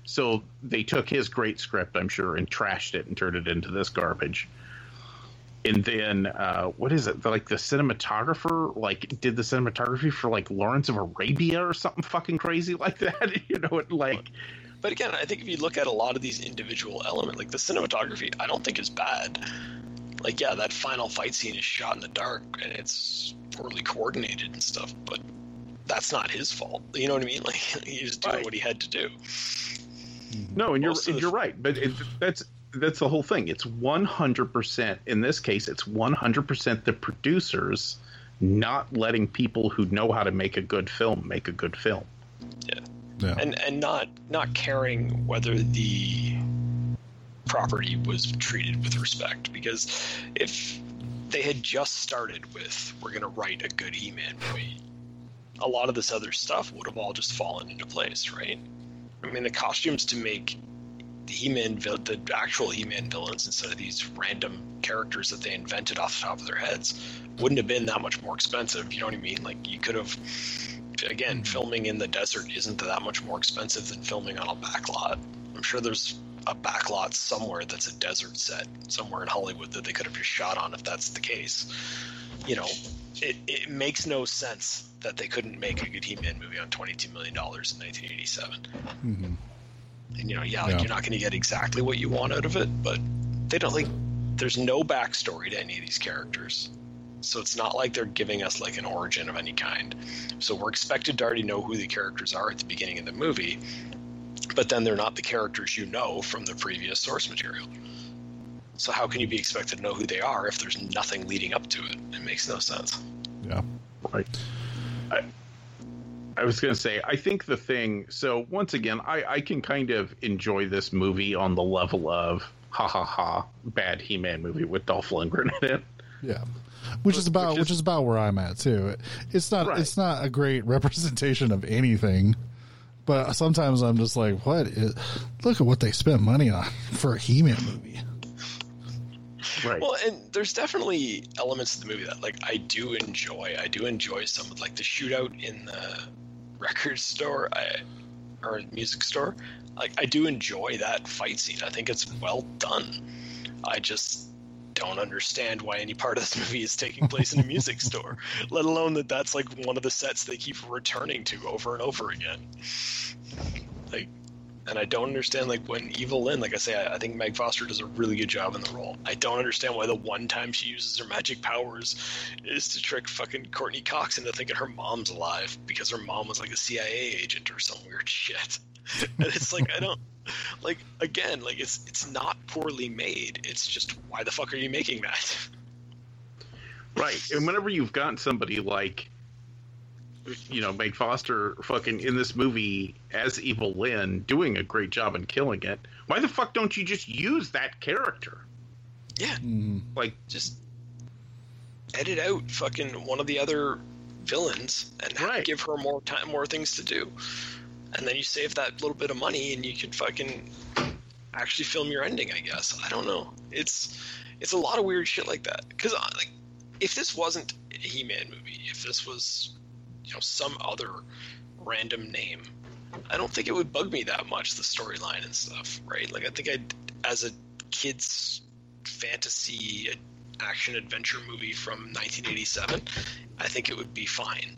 So they took his great script, I'm sure, and trashed it and turned it into this garbage. And then uh, what is it? Like the cinematographer, like did the cinematography for like Lawrence of Arabia or something fucking crazy like that. You know, it like But again, I think if you look at a lot of these individual elements, like the cinematography, I don't think is bad. Like, yeah, that final fight scene is shot in the dark and it's poorly coordinated and stuff, but that's not his fault. You know what I mean? Like, he was doing Right. what he had to do. No, and you're Most of the- you're right, but it, that's that's the whole thing. It's 100% in this case. It's 100% the producers not letting people who know how to make a good film make a good film. Yeah. and and not not caring whether the property was treated with respect because if they had just started with we're going to write a good he-man movie a lot of this other stuff would have all just fallen into place right i mean the costumes to make the he-man the actual he-man villains instead of these random characters that they invented off the top of their heads wouldn't have been that much more expensive you know what i mean like you could have again, filming in the desert isn't that much more expensive than filming on a backlot. I'm sure there's a backlot somewhere that's a desert set somewhere in Hollywood that they could have just shot on if that's the case. You know, it, it makes no sense that they couldn't make a good He-Man movie on $22 million in 1987. Mhm. And, you know, yeah, like Yeah. you're not going to get exactly what you want out of it, but they don't like, there's no backstory to any of these characters. So it's not like they're giving us like an origin of any kind. So we're expected to already know who the characters are at the beginning of the movie, but then they're not the characters you know from the previous source material. So how can you be expected to know who they are if there's nothing leading up to it? It makes no sense. Yeah. Right. I, I was going to say, I think the thing. So once again, I, I can kind of enjoy this movie on the level of ha ha ha bad He Man movie with Dolph Lundgren in it. Yeah. Which is about Which which is- is, about where I'm at too. It's not Right. it's not a great representation of anything. But sometimes I'm just like, what is look at what they spent money on for a He Man movie. Right. Well, and there's definitely elements of the movie that like I do enjoy. I do enjoy some of like the shootout in the record store I, or music store. Like I do enjoy that fight scene. I think it's well done. I just don't understand why any part of this movie is taking place in a music store, let alone that that's like one of the sets they keep returning to over and over again. Like and I don't understand like when Evil Lynn, like I say, I, I think Meg Foster does a really good job in the role. I don't understand why the one time she uses her magic powers is to trick fucking Courteney Cox into thinking her mom's alive because her mom was like a CIA agent or some weird shit. and it's like I don't like again, like it's it's not poorly made. It's just why the fuck are you making that? Right. And whenever you've got somebody like, you know, Meg Foster fucking in this movie as Evil Lynn doing a great job and killing it, why the fuck don't you just use that character? Yeah, mm-hmm. Like, just edit out fucking one of the other villains and Right. give her more time, more things to do, and then you save that little bit of money and you could fucking actually film your ending. I guess I don't know. It's it's a lot of weird shit like that. Because uh, like, if this wasn't a He-Man movie, if this was you know some other random name, I don't think it would bug me that much the storyline and stuff, right? Like I think I, as a kid's fantasy action adventure movie from 1987, I think it would be fine.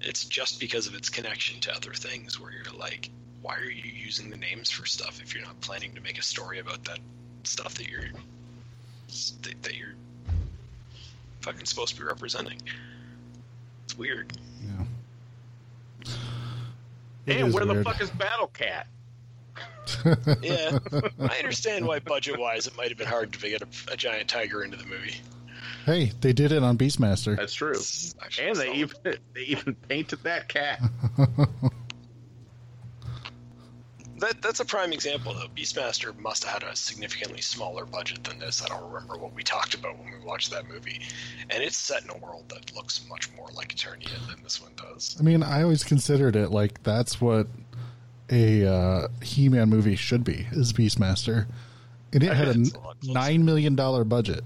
It's just because of its connection to other things where you're like, why are you using the names for stuff if you're not planning to make a story about that stuff that you're that, that you're fucking supposed to be representing? It's weird. Yeah. It And is where the fuck is Battle Cat? Yeah, I understand why budget-wise it might have been hard to get a, a giant tiger into the movie. Hey, they did it on Beastmaster. That's true. And they solid. even they even painted that cat. That, that's a prime example, though. Beastmaster must have had a significantly smaller budget than this. I don't remember what we talked about when we watched that movie. And it's set in a world that looks much more like Eternia than this one does. I mean, I always considered it like that's what a uh, He-Man movie should be is Beastmaster, and it had a a nine million dollar budget.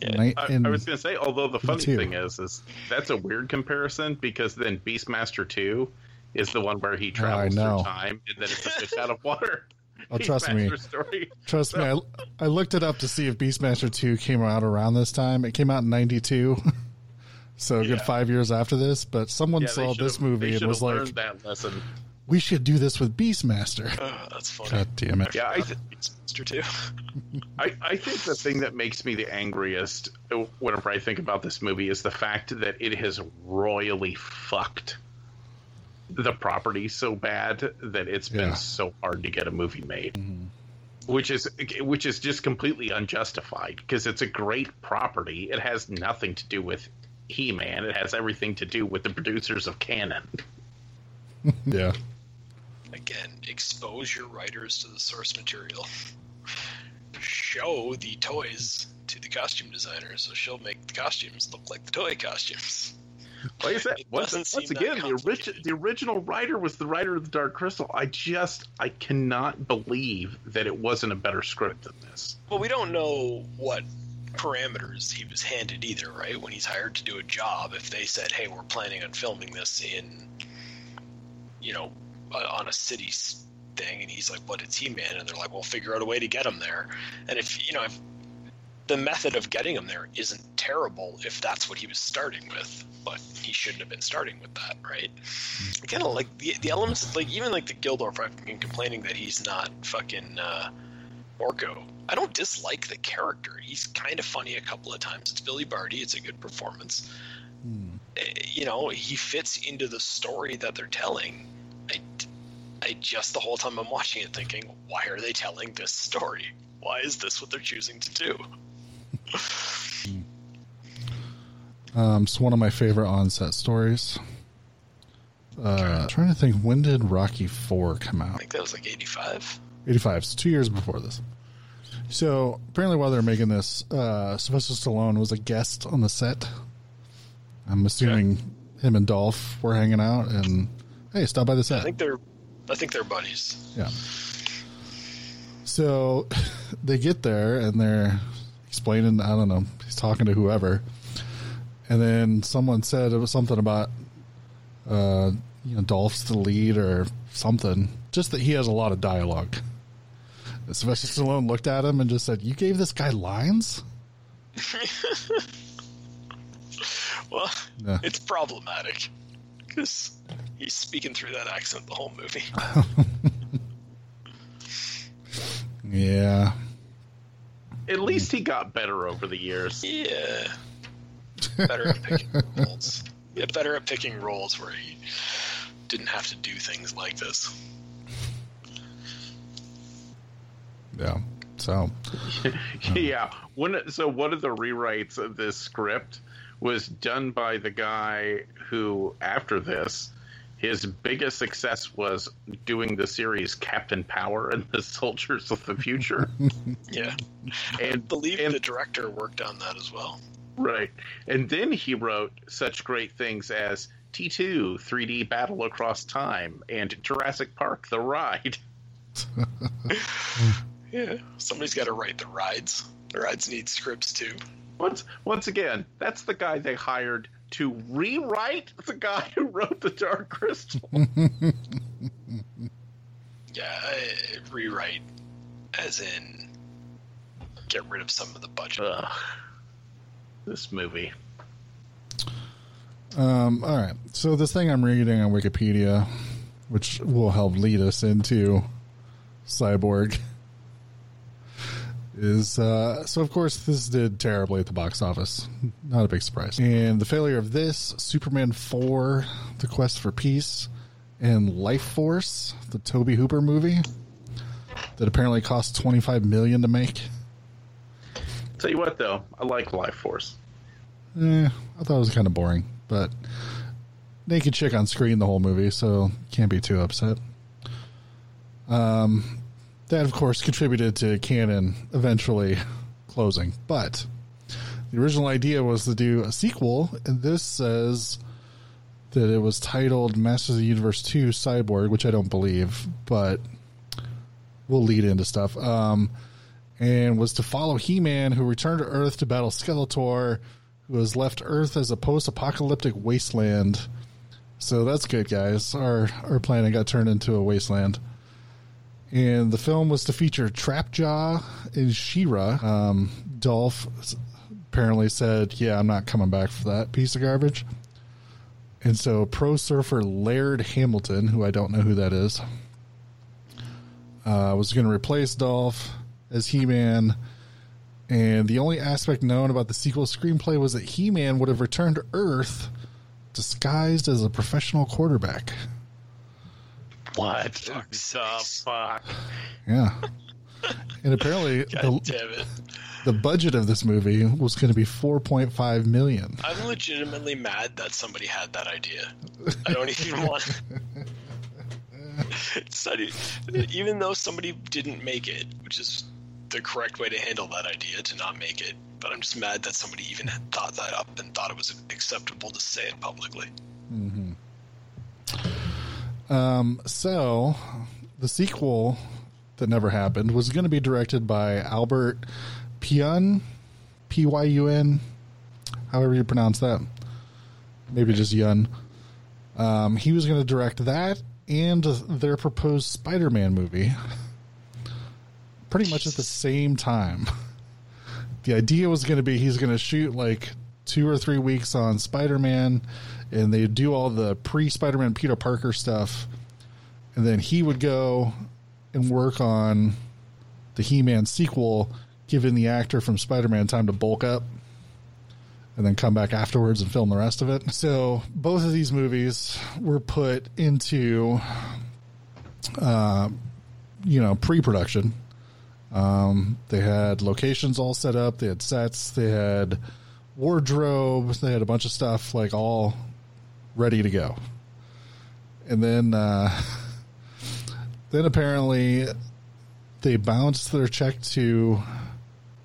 Yeah. I, and- I was going to say, although the funny too. thing is, is that's a weird comparison because then Beastmaster Two is the one where he travels know. through time and then it's a fish out of water. Oh, trust me. Story. Trust me, I, I looked it up to see if Beastmaster 2 came out around this time. It came out in 92. So a good five years after this, but someone Yeah, saw this movie and was like, that lesson. "We should do this with Beastmaster." Oh, that's funny. God damn it! Yeah, I, th- Beastmaster too. I, I think the thing that makes me the angriest whenever I think about this movie is the fact that it has royally fucked the property so bad that it's been Yeah. so hard to get a movie made. Mm-hmm. Which is which is just completely unjustified because it's a great property. It has nothing to do with He-Man. It has everything to do with the producers of Cannon. Yeah, Again, expose your writers to the source material. Show the toys to the costume designer so she'll make the costumes look like the toy costumes. Like I said, It once, once again, the, the original writer was the writer of the Dark Crystal. I just, I cannot believe that it wasn't a better script than this. Well, we don't know what parameters he was handed either, right? When he's hired to do a job, if they said, "Hey, we're planning on filming this in, you know, uh, on a city thing," and he's like, "What? it's He-Man," and they're like, "We'll figure out a way to get him there." And if you know, if the method of getting him there isn't terrible, if that's what he was starting with, but he shouldn't have been starting with that, right? Kind of like the the elements, like even like the Gwildor fucking complaining that he's not fucking. Uh, Orko. I don't dislike the character. He's kind of funny a couple of times. It's Billy Barty. It's a good performance. Eh, You know, he fits into the story that they're telling. I, I just the whole time I'm watching it thinking, why are they telling this story? Why is this what they're choosing to do? Um, it's one of my favorite onset stories. Uh, trying to think, when did Rocky Four come I out? think that was like 85. 85. So two years before this. So apparently, while they're making this, uh, Sylvester Stallone was a guest on the set. I'm assuming him and Dolph were hanging out, and hey, stop by the set. I think they're, I think they're buddies. Yeah. So they get there and they're explaining, I don't know, he's talking to whoever. And then someone said it was something about, uh, you know, Dolph's the lead or something. Just that he has a lot of dialogue. And Sylvester Stallone looked at him and just said, You gave this guy lines? Well, Yeah. it's problematic because he's speaking through that accent the whole movie. Yeah. At hmm. least he got better over the years. Yeah. Better at picking roles. Yeah, better at picking roles where he didn't have to do things like this. Yeah. So, hmm. yeah. One, so one of the rewrites of this script was done by the guy who, after this, his biggest success was doing the series Captain Power and the Soldiers of the Future. Yeah. and I believe and, the director worked on that as well. right. And then he wrote such great things as T2, 3D Battle Across Time, and Jurassic Park: The Ride. Yeah. Somebody's got to write the rides. The rides need scripts too. Once, once again, that's the guy they hired to rewrite the guy who wrote the Dark Crystal. Yeah, I- rewrite as in get rid of some of the budget. Ugh. This movie. Um, all right. So this thing I'm reading on Wikipedia, which will help lead us into Cyborg, is uh, so of course this did terribly at the box office. Not a big surprise. And the failure of this, Superman 4, The Quest for Peace, and Lifeforce, the Tobe Hooper movie that apparently cost 25 million to make. Tell you what, though, I like Lifeforce. Eh, I thought it was kind of boring, but naked chick on screen the whole movie, so can't be too upset. Um, that of course contributed to Cannon eventually closing, but the original idea was to do a sequel, and this says that it was titled Masters of the Universe 2 Cyborg, which I don't believe, but we'll lead into stuff. Um, and was to follow He Man, who returned to Earth to battle Skeletor, who has left Earth as a post apocalyptic wasteland. So that's good, guys. Our, our planet got turned into a wasteland. And the film was to feature Trapjaw and She-Ra. Um, Dolph apparently said, Yeah, I'm not coming back for that piece of garbage. And so pro surfer Laird Hamilton, who I don't know who that is, uh, was going to replace Dolph as He Man. And the only aspect known about the sequel screenplay was that He Man would have returned to Earth disguised as a professional quarterback. What the fuck? Yeah. And apparently, God the, damn it. the budget of this movie was going to be 4.5 million. I'm legitimately mad that somebody had that idea. I don't even want. It's not e- even though somebody didn't make it, which is the correct way to handle that idea to not make it. But I'm just mad that somebody even thought that up and thought it was acceptable to say it publicly. Mm-hmm. Um, so the sequel that never happened was going to be directed by Albert Pyun, P Y U N, however you pronounce that. Maybe just Yun. Um, he was going to direct that and their proposed Spider-Man movie, pretty much at the same time. The idea was going to be he's going to shoot like two or three weeks on Spider-Man, and they do all the pre-Spider-Man Peter Parker stuff, and then he would go and work on the He-Man sequel, giving the actor from Spider-Man time to bulk up, and then come back afterwards and film the rest of it. So both of these movies were put into, uh, you know, pre-production. Um, they had locations all set up. They had sets. They had wardrobe. They had a bunch of stuff like all ready to go. And then, uh, then apparently they bounced their check to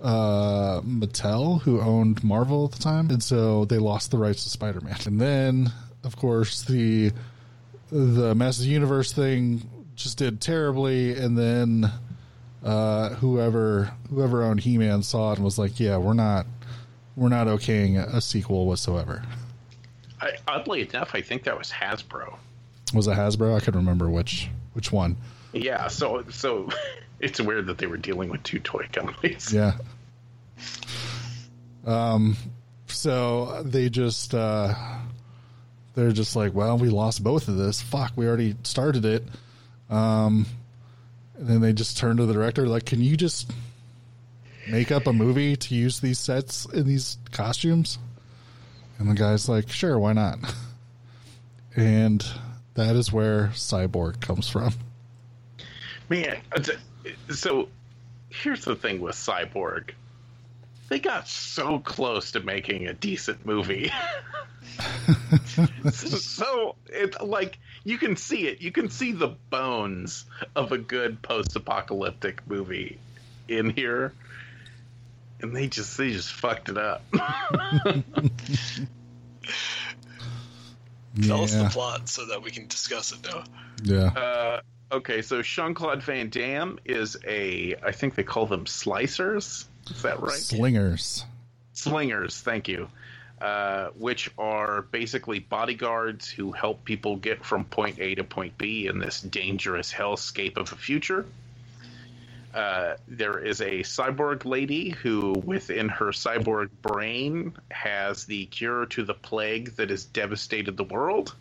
uh, Mattel, who owned Marvel at the time, and so they lost the rights to Spider-Man. And then, of course, the the Masters Universe thing just did terribly, and then uh, whoever whoever owned He-Man saw it and was like, "Yeah, we're not we're not okaying a sequel whatsoever." Oddly enough, I think that was Hasbro. Was it Hasbro? I couldn't remember which which one. Yeah, so so it's weird that they were dealing with two toy companies. Yeah. Um, so they just uh, they're just like, well, we lost both of this. Fuck, we already started it. Um, and then they just turn to the director, like, can you just make up a movie to use these sets in these costumes? And the guy's like, sure, why not? And that is where Cyborg comes from. Man, so here's the thing with Cyborg. They got so close to making a decent movie. so it's like you can see it. You can see the bones of a good post-apocalyptic movie in here. And they just they just fucked it up. Tell us the plot so that we can discuss it now. Yeah. Uh, okay, so Jean Claude Van Damme is a, I think they call them slicers. Is that right? Slingers. Slingers, thank you. Uh, which are basically bodyguards who help people get from point A to point B in this dangerous hellscape of a future. Uh, there is a cyborg lady who, within her cyborg brain, has the cure to the plague that has devastated the world.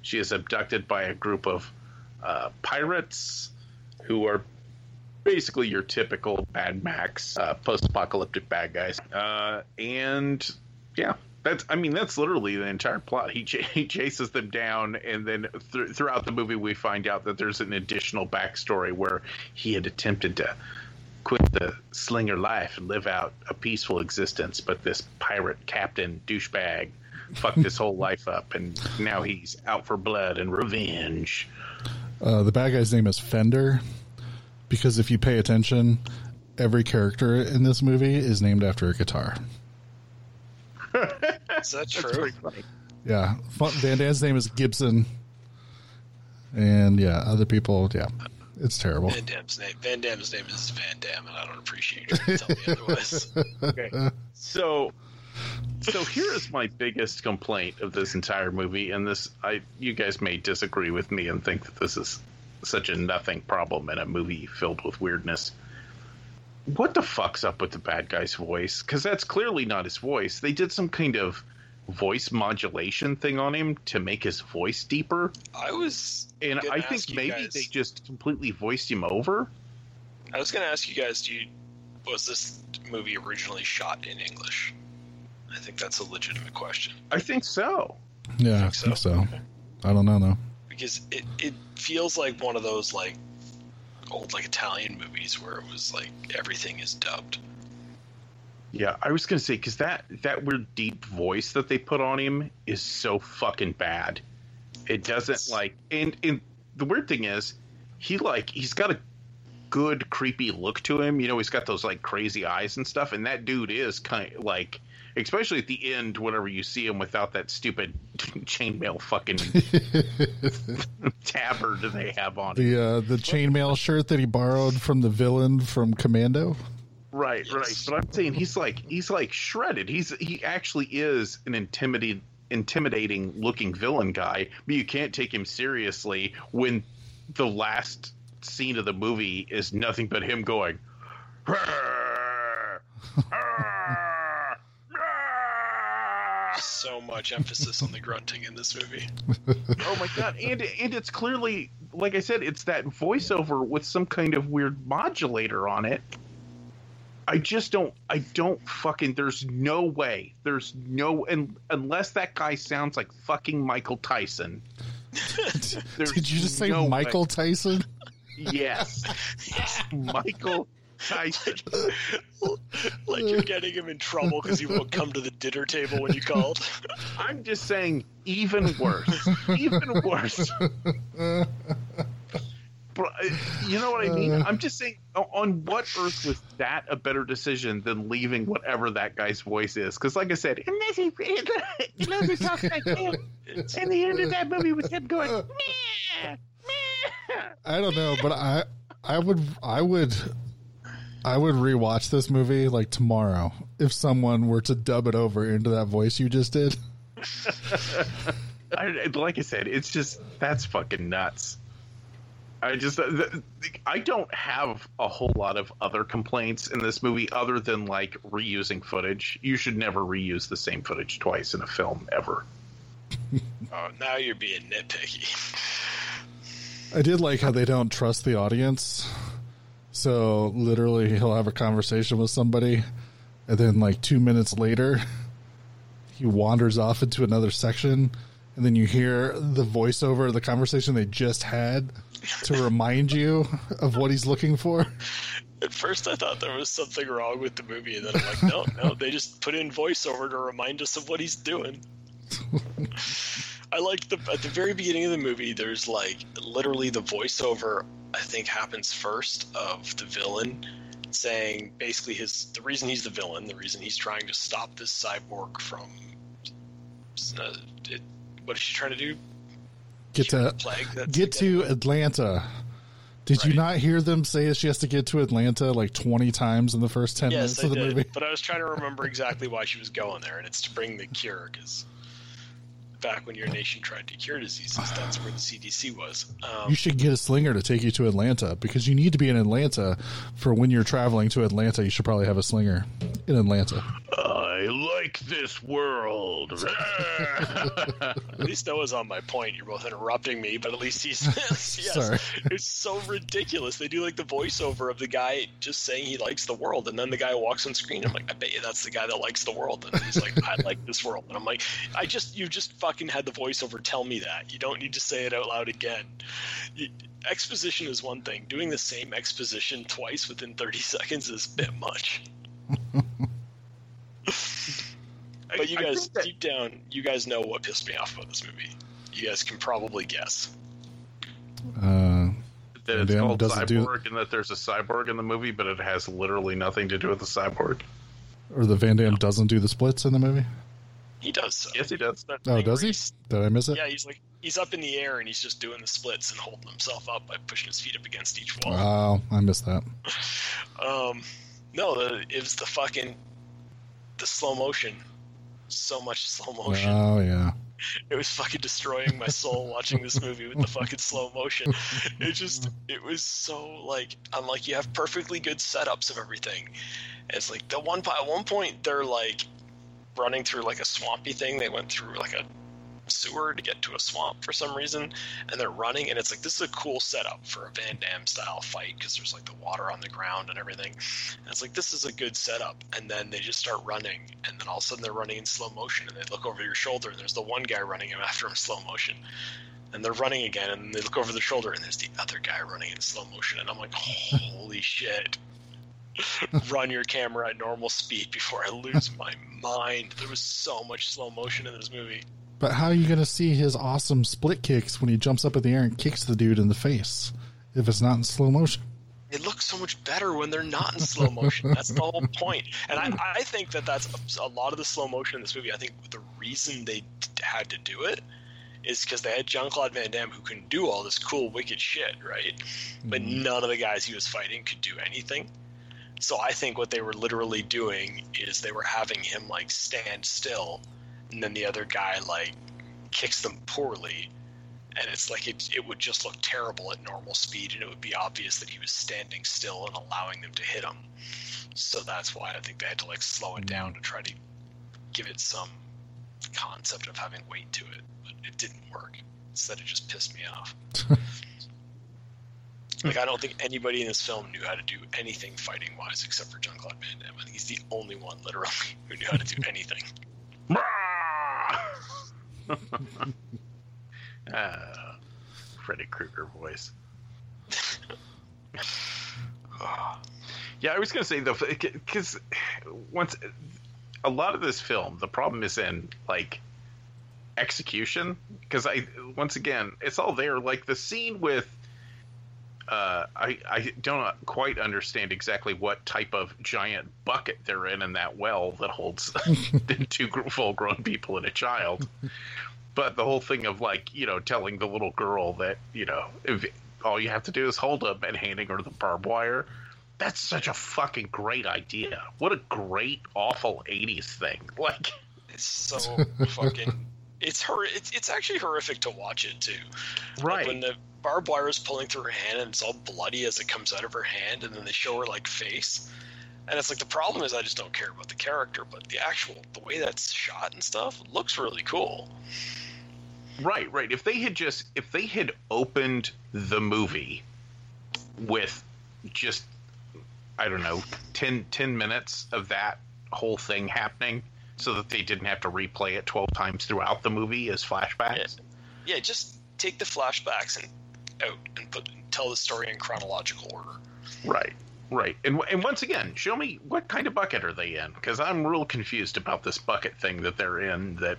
She is abducted by a group of uh, pirates who are basically your typical Mad Max uh, post-apocalyptic bad guys. Uh, and yeah, that's I mean that's literally the entire plot. He, ch- he chases them down, and then th- throughout the movie we find out that there's an additional backstory where he had attempted to quit the slinger life and live out a peaceful existence, but this pirate captain douchebag fucked his whole life up, and now he's out for blood and revenge. Uh, the bad guy's name is Fender because if you pay attention, every character in this movie is named after a guitar. Is that true? pretty funny. Yeah, Van Damme's name is Gibson, and yeah, other people. Yeah, it's terrible. Van Damme's name. Van Damme's name is Van Damme, and I don't appreciate you trying to me otherwise. Okay. So so here is my biggest complaint of this entire movie and this I you guys may disagree with me and think that this is such a nothing problem in a movie filled with weirdness. What the fuck's up with the bad guy's voice? Cuz that's clearly not his voice. They did some kind of voice modulation thing on him to make his voice deeper I was and I ask think you maybe guys- they just completely voiced him over. I was going to ask you guys, do you was this movie originally shot in English? I think that's a legitimate question I think so. Yeah, I Think think so? so. Okay. I don't know though. because it it feels like one of those like old like Italian movies where it was like everything is dubbed. Yeah, I was gonna say because that that weird deep voice that they put on him is so fucking bad. It doesn't like, and and the weird thing is, he like he's got a good creepy look to him. You know, he's got those like crazy eyes and stuff, and that dude is kind of like, especially at the end, whenever you see him without that stupid chainmail fucking tabard that they have on. him. The uh, the chainmail shirt that he borrowed from the villain from Commando. Right, right. But I'm saying he's like he's like shredded. He's he actually is an intimidating intimidating looking villain guy, but you can't take him seriously when the last scene of the movie is nothing but him going So much emphasis on the grunting in this movie. oh my god and and it's clearly like i said it's that voiceover with some kind of weird modulator on it i just don't i don't fucking there's no way there's no and unless that guy sounds like fucking michael tyson Did you just say no way. Michael Tyson? yes michael tyson like you're getting him in trouble because he won't come to the dinner table when you called. i'm just saying even worse even worse But uh, you know what I mean? I'm just saying, on what earth was that a better decision than leaving whatever that guy's voice is? Because, like I said, unless he, you know, he talks like him, and the end of that movie was him going, meh, meh. I don't know, but I I would I would I would rewatch this movie like tomorrow if someone were to dub it over into that voice you just did. I, like I said, it's just that's fucking nuts. I just th- th- I don't have a whole lot of other complaints in this movie other than like reusing footage. You should never reuse the same footage twice in a film ever. Oh, now you're being nitpicky. I did like how they don't trust the audience. So literally he'll have a conversation with somebody and then like 2 minutes later he wanders off into another section and then you hear the voiceover of the conversation they just had to remind you of what he's looking for. At first, I thought there was something wrong with the movie, and then I'm like, no, no, they just put in voiceover to remind us of what he's doing. I like the at the very beginning of the movie. There's like literally the voiceover. I think happens first of the villain saying basically his the reason he's the villain, the reason he's trying to stop this cyborg from uh, it, what is she trying to do? Get to the plague that's get to Atlanta. Did you not hear them say she has to get to Atlanta like 20 times in the first 10 Yes, minutes I of the did, movie? but I was trying to remember exactly why she was going there, and it's to bring the cure because back when your nation tried to cure diseases. That's where the CDC was. Um, You should get a slinger to take you to Atlanta because you need to be in Atlanta for when you're traveling to Atlanta. You should probably have a slinger in Atlanta. I like this world. At least Noah's on my point. You're both interrupting me, but at least he's yes. Sorry. It's so ridiculous. They do like the voiceover of the guy just saying he likes the world, and then the guy walks on screen. I'm like, I bet you that's the guy that likes the world, and he's like, I like this world, and I'm like, I just you just fucking had the voiceover tell me that. You don't need to say it out loud again. You, exposition is one thing. Doing the same exposition twice within 30 seconds is a bit much. But you I guys, that- deep down, you guys know what pissed me off about this movie. You guys can probably guess. Uh, that it's Van called doesn't do- Cyborg and that there's a cyborg in the movie, but it has literally nothing to do with the cyborg. or the Van Damme doesn't do the splits in the movie. He does. So. Yes, he does. That Oh, does he? Did I miss it? Yeah, he's like he's up in the air and he's just doing the splits and holding himself up by pushing his feet up against each wall. Wow, I missed that. Um, no, the, it was the fucking the slow motion. So much slow motion. Oh yeah. It was fucking destroying my soul watching this movie with the fucking slow motion. It just, it was so like, I'm like, you have perfectly good setups of everything. And it's like the one at one point they're like running through like a swampy thing. They went through like a sewer to get to a swamp for some reason, and they're running. And it's like this is a cool setup for a Van Damme style fight because there's like the water on the ground and everything. And it's like this is a good setup. And then they just start running, and then all of a sudden they're running in slow motion, and they look over your shoulder, and there's the one guy running him after him slow motion. And they're running again, and they look over the shoulder, and there's the other guy running in slow motion, and I'm like, holy shit! Run your camera at normal speed before I lose my mind. There was so much slow motion in this movie. But how are you going to see his awesome split kicks when he jumps up in the air and kicks the dude in the face if it's not in slow motion? it looks so much better when they're not in slow motion. That's the whole point. And I, I think that that's a, lot of the slow motion in this movie. I think the reason they d- had to do it is because they had Jean Claude Van Damme who can do all this cool, wicked shit, right? But mm-hmm. none of the guys he was fighting could do anything. So I think what they were literally doing is they were having him like stand still, and then the other guy like kicks them poorly, and it's like it, it would just look terrible at normal speed and it would be obvious that he was standing still and allowing them to hit him. So that's why i think they had to like slow it down to try to give it some concept of having weight to it. But it didn't work. Instead it just pissed me off. Like i don't think anybody in this film knew how to do anything fighting wise except for jean claude van damme. I think he's the only one literally who knew how to do anything Ah, Freddy Krueger voice. yeah, I was going to say though, because once a lot of this film, the problem is in like execution. Because I once again, it's all there. Like the scene with. Uh, I I don't quite understand exactly what type of giant bucket they're in in that well that holds two full grown people and a child. But the whole thing of like you know telling the little girl that you know if all you have to do is hold them and handing her the barbed wire that's such a fucking great idea. What a great awful 80s thing. Like it's so fucking it's her it's, it's actually horrific to watch it too. Like, right. when the barbed wire is pulling through her hand and it's all bloody as it comes out of her hand and then they show her like face. And it's like the problem is i just don't care about the character but the actual the way that's shot and stuff looks really cool. Right right. If they had just if they had opened the movie with just i don't know 10 10 minutes of that whole thing happening so that they didn't have to replay it 12 times throughout the movie as flashbacks yeah just take the flashbacks and out and put tell the story in chronological order Right, right. And and once again, show me what kind of bucket are they in? Because I'm real confused about this bucket thing that they're in. That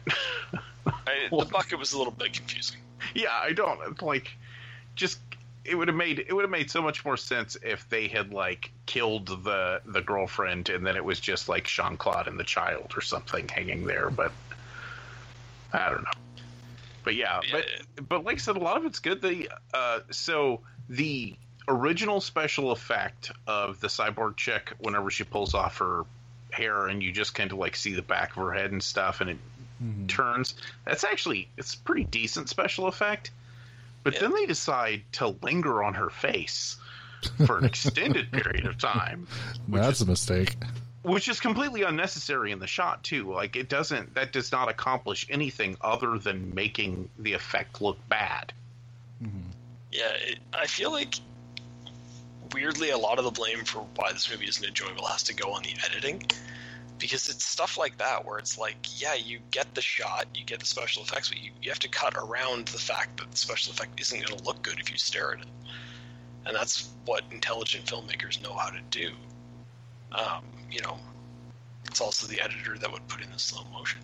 I, the bucket was a little bit confusing yeah, I don't like. Just it would have made it would have made so much more sense if they had like killed the the girlfriend and then it was just like Jean Claude and the child or something hanging there. But I don't know. But yeah, but but like I said, a lot of it's good. The uh, so the original special effect of the cyborg chick whenever she pulls off her hair and you just kind of like see the back of her head and stuff, and it turns. That's actually it's pretty decent special effect. But then they decide to linger on her face for an extended period of time, That's a mistake. which is completely unnecessary in the shot too. Like it doesn't that does not accomplish anything other than making the effect look bad. Mm-hmm. Yeah, it, I feel like weirdly a lot of the blame for why this movie isn't enjoyable has to go on the editing because it's stuff like that where it's like yeah you get the shot you get the special effects but you, you have to cut around the fact that the special effect isn't going to look good if you stare at it. And that's what intelligent filmmakers know how to do. Um, you know it's also the editor that would put in the slow motion.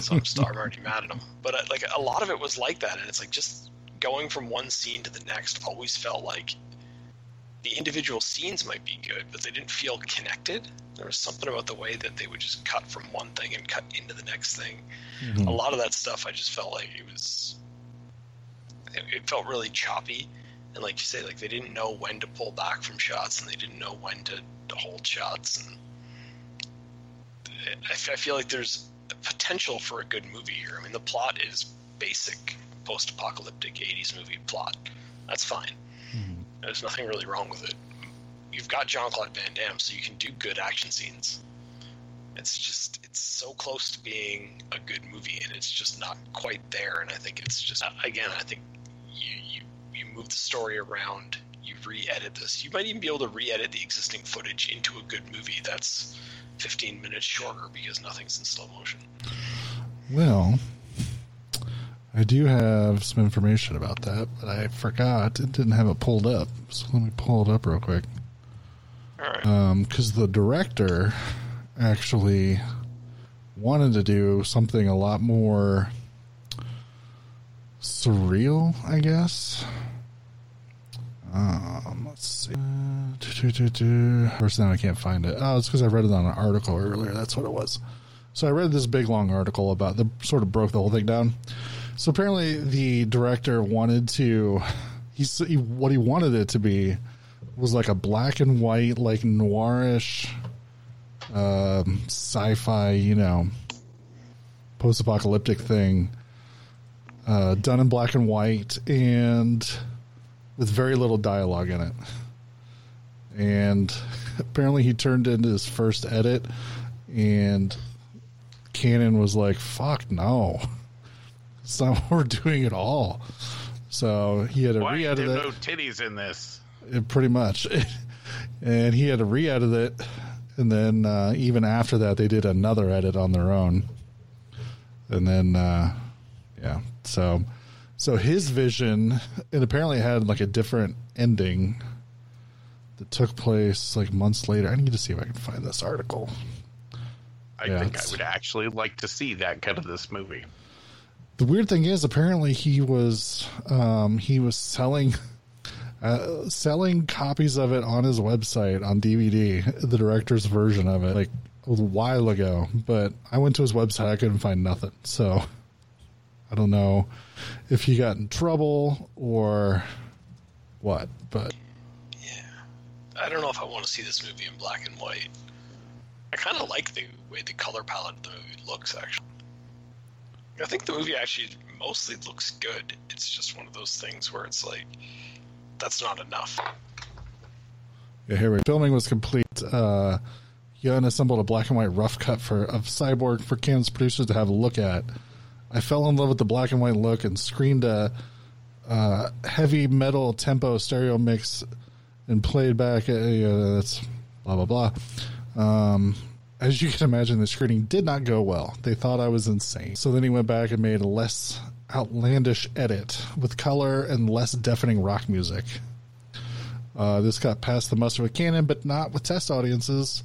So I'm, still, I'm already mad at him but uh, like a lot of it was like that and it's like just going from one scene to the next always felt like the individual scenes might be good, but they didn't feel connected. There was something about the way that they would just cut from one thing and cut into the next thing. Mm-hmm. A lot of that stuff, I just felt like it was. It, it felt really choppy, and like you say, like they didn't know when to pull back from shots, and they didn't know when to, to hold shots, and I, f- I feel like there's a potential for a good movie here. I mean, the plot is basic post-apocalyptic '80s movie plot. That's fine. There's nothing really wrong with it. You've got Jean Claude Van Damme, so you can do good action scenes. It's just it's so close to being a good movie, and it's just not quite there. And I think it's just uh, again, I think you you you move the story around, you re-edit this. You might even be able to re-edit the existing footage into a good movie that's 15 minutes shorter because nothing's in slow motion. Well, I do have some information about that, but I forgot. It didn't have it pulled up. So let me pull it up real quick. All right. Because the director actually wanted to do something a lot more surreal, I guess. Um, let's see. Course, now I can't find it. Oh, it's because I read it on an article earlier. That's what it was. So I read this big long article about the sort of broke the whole thing down. So apparently, the director wanted to. He, what he wanted it to be was like a black and white, like noirish, um, sci-fi, you know, post-apocalyptic thing, uh, done in black and white and with very little dialogue in it. And apparently, he turned into his first edit, and Cannon was like, "Fuck no." It's not what we're doing at all. So he had to Why re-edit there it. no titties in this? It- pretty much. and he had to re-edit it, and then uh, even after that, they did another edit on their own. And then, uh, yeah, so so his vision, it apparently had like a different ending that took place like months later. I need to see if I can find this article. I Yeah, think I would actually like to see that cut of this movie. The weird thing is, apparently he was um, he was selling uh, selling copies of it on his website on DVD, the director's version of it, like a while ago. But I went to his website, I couldn't find nothing. So I don't know if he got in trouble or what. But yeah, I don't know if I want to see this movie in black and white. I kind of like the way the color palette of the movie looks, actually. I think the movie actually mostly looks good. It's just one of those things where it's like, that's not enough. Yeah, here we Filming was complete. Uh, Pyun assembled a black and white rough cut for of Cyborg for Cannon's producers to have a look at. I fell in love with the black and white look and screened a uh, heavy metal tempo stereo mix and played back. Uh, that's blah blah blah. Um, as you can imagine, the screening did not go well. They thought I was insane. So then he went back and made a less outlandish edit with color and less deafening rock music. Uh, this got past the muster with Cannon, but not with test audiences.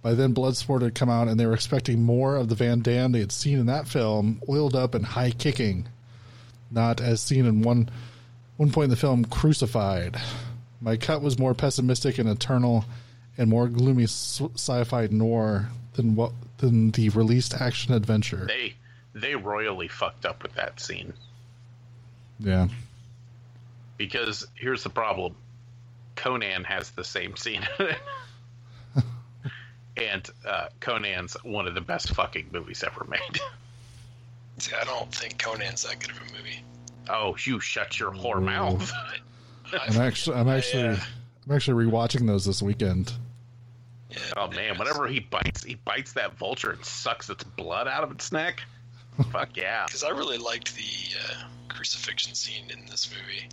By then, Bloodsport had come out, and they were expecting more of the Van Damme they had seen in that film, oiled up and high kicking, not as seen in one one point in the film, crucified. My cut was more pessimistic and eternal, and more gloomy sci-fi noir than what than the released action adventure. They they royally fucked up with that scene Yeah, because here's the problem: Conan has the same scene, and uh, Conan's one of the best fucking movies ever made. See, I don't think Conan's that good of a movie. Oh, you shut your whore mouth. I'm actually, I'm actually, uh, I'm actually rewatching those this weekend. Yeah, oh man, whenever he bites, he bites that vulture and sucks its blood out of its neck. Fuck yeah. because I really liked the uh, crucifixion scene in this movie.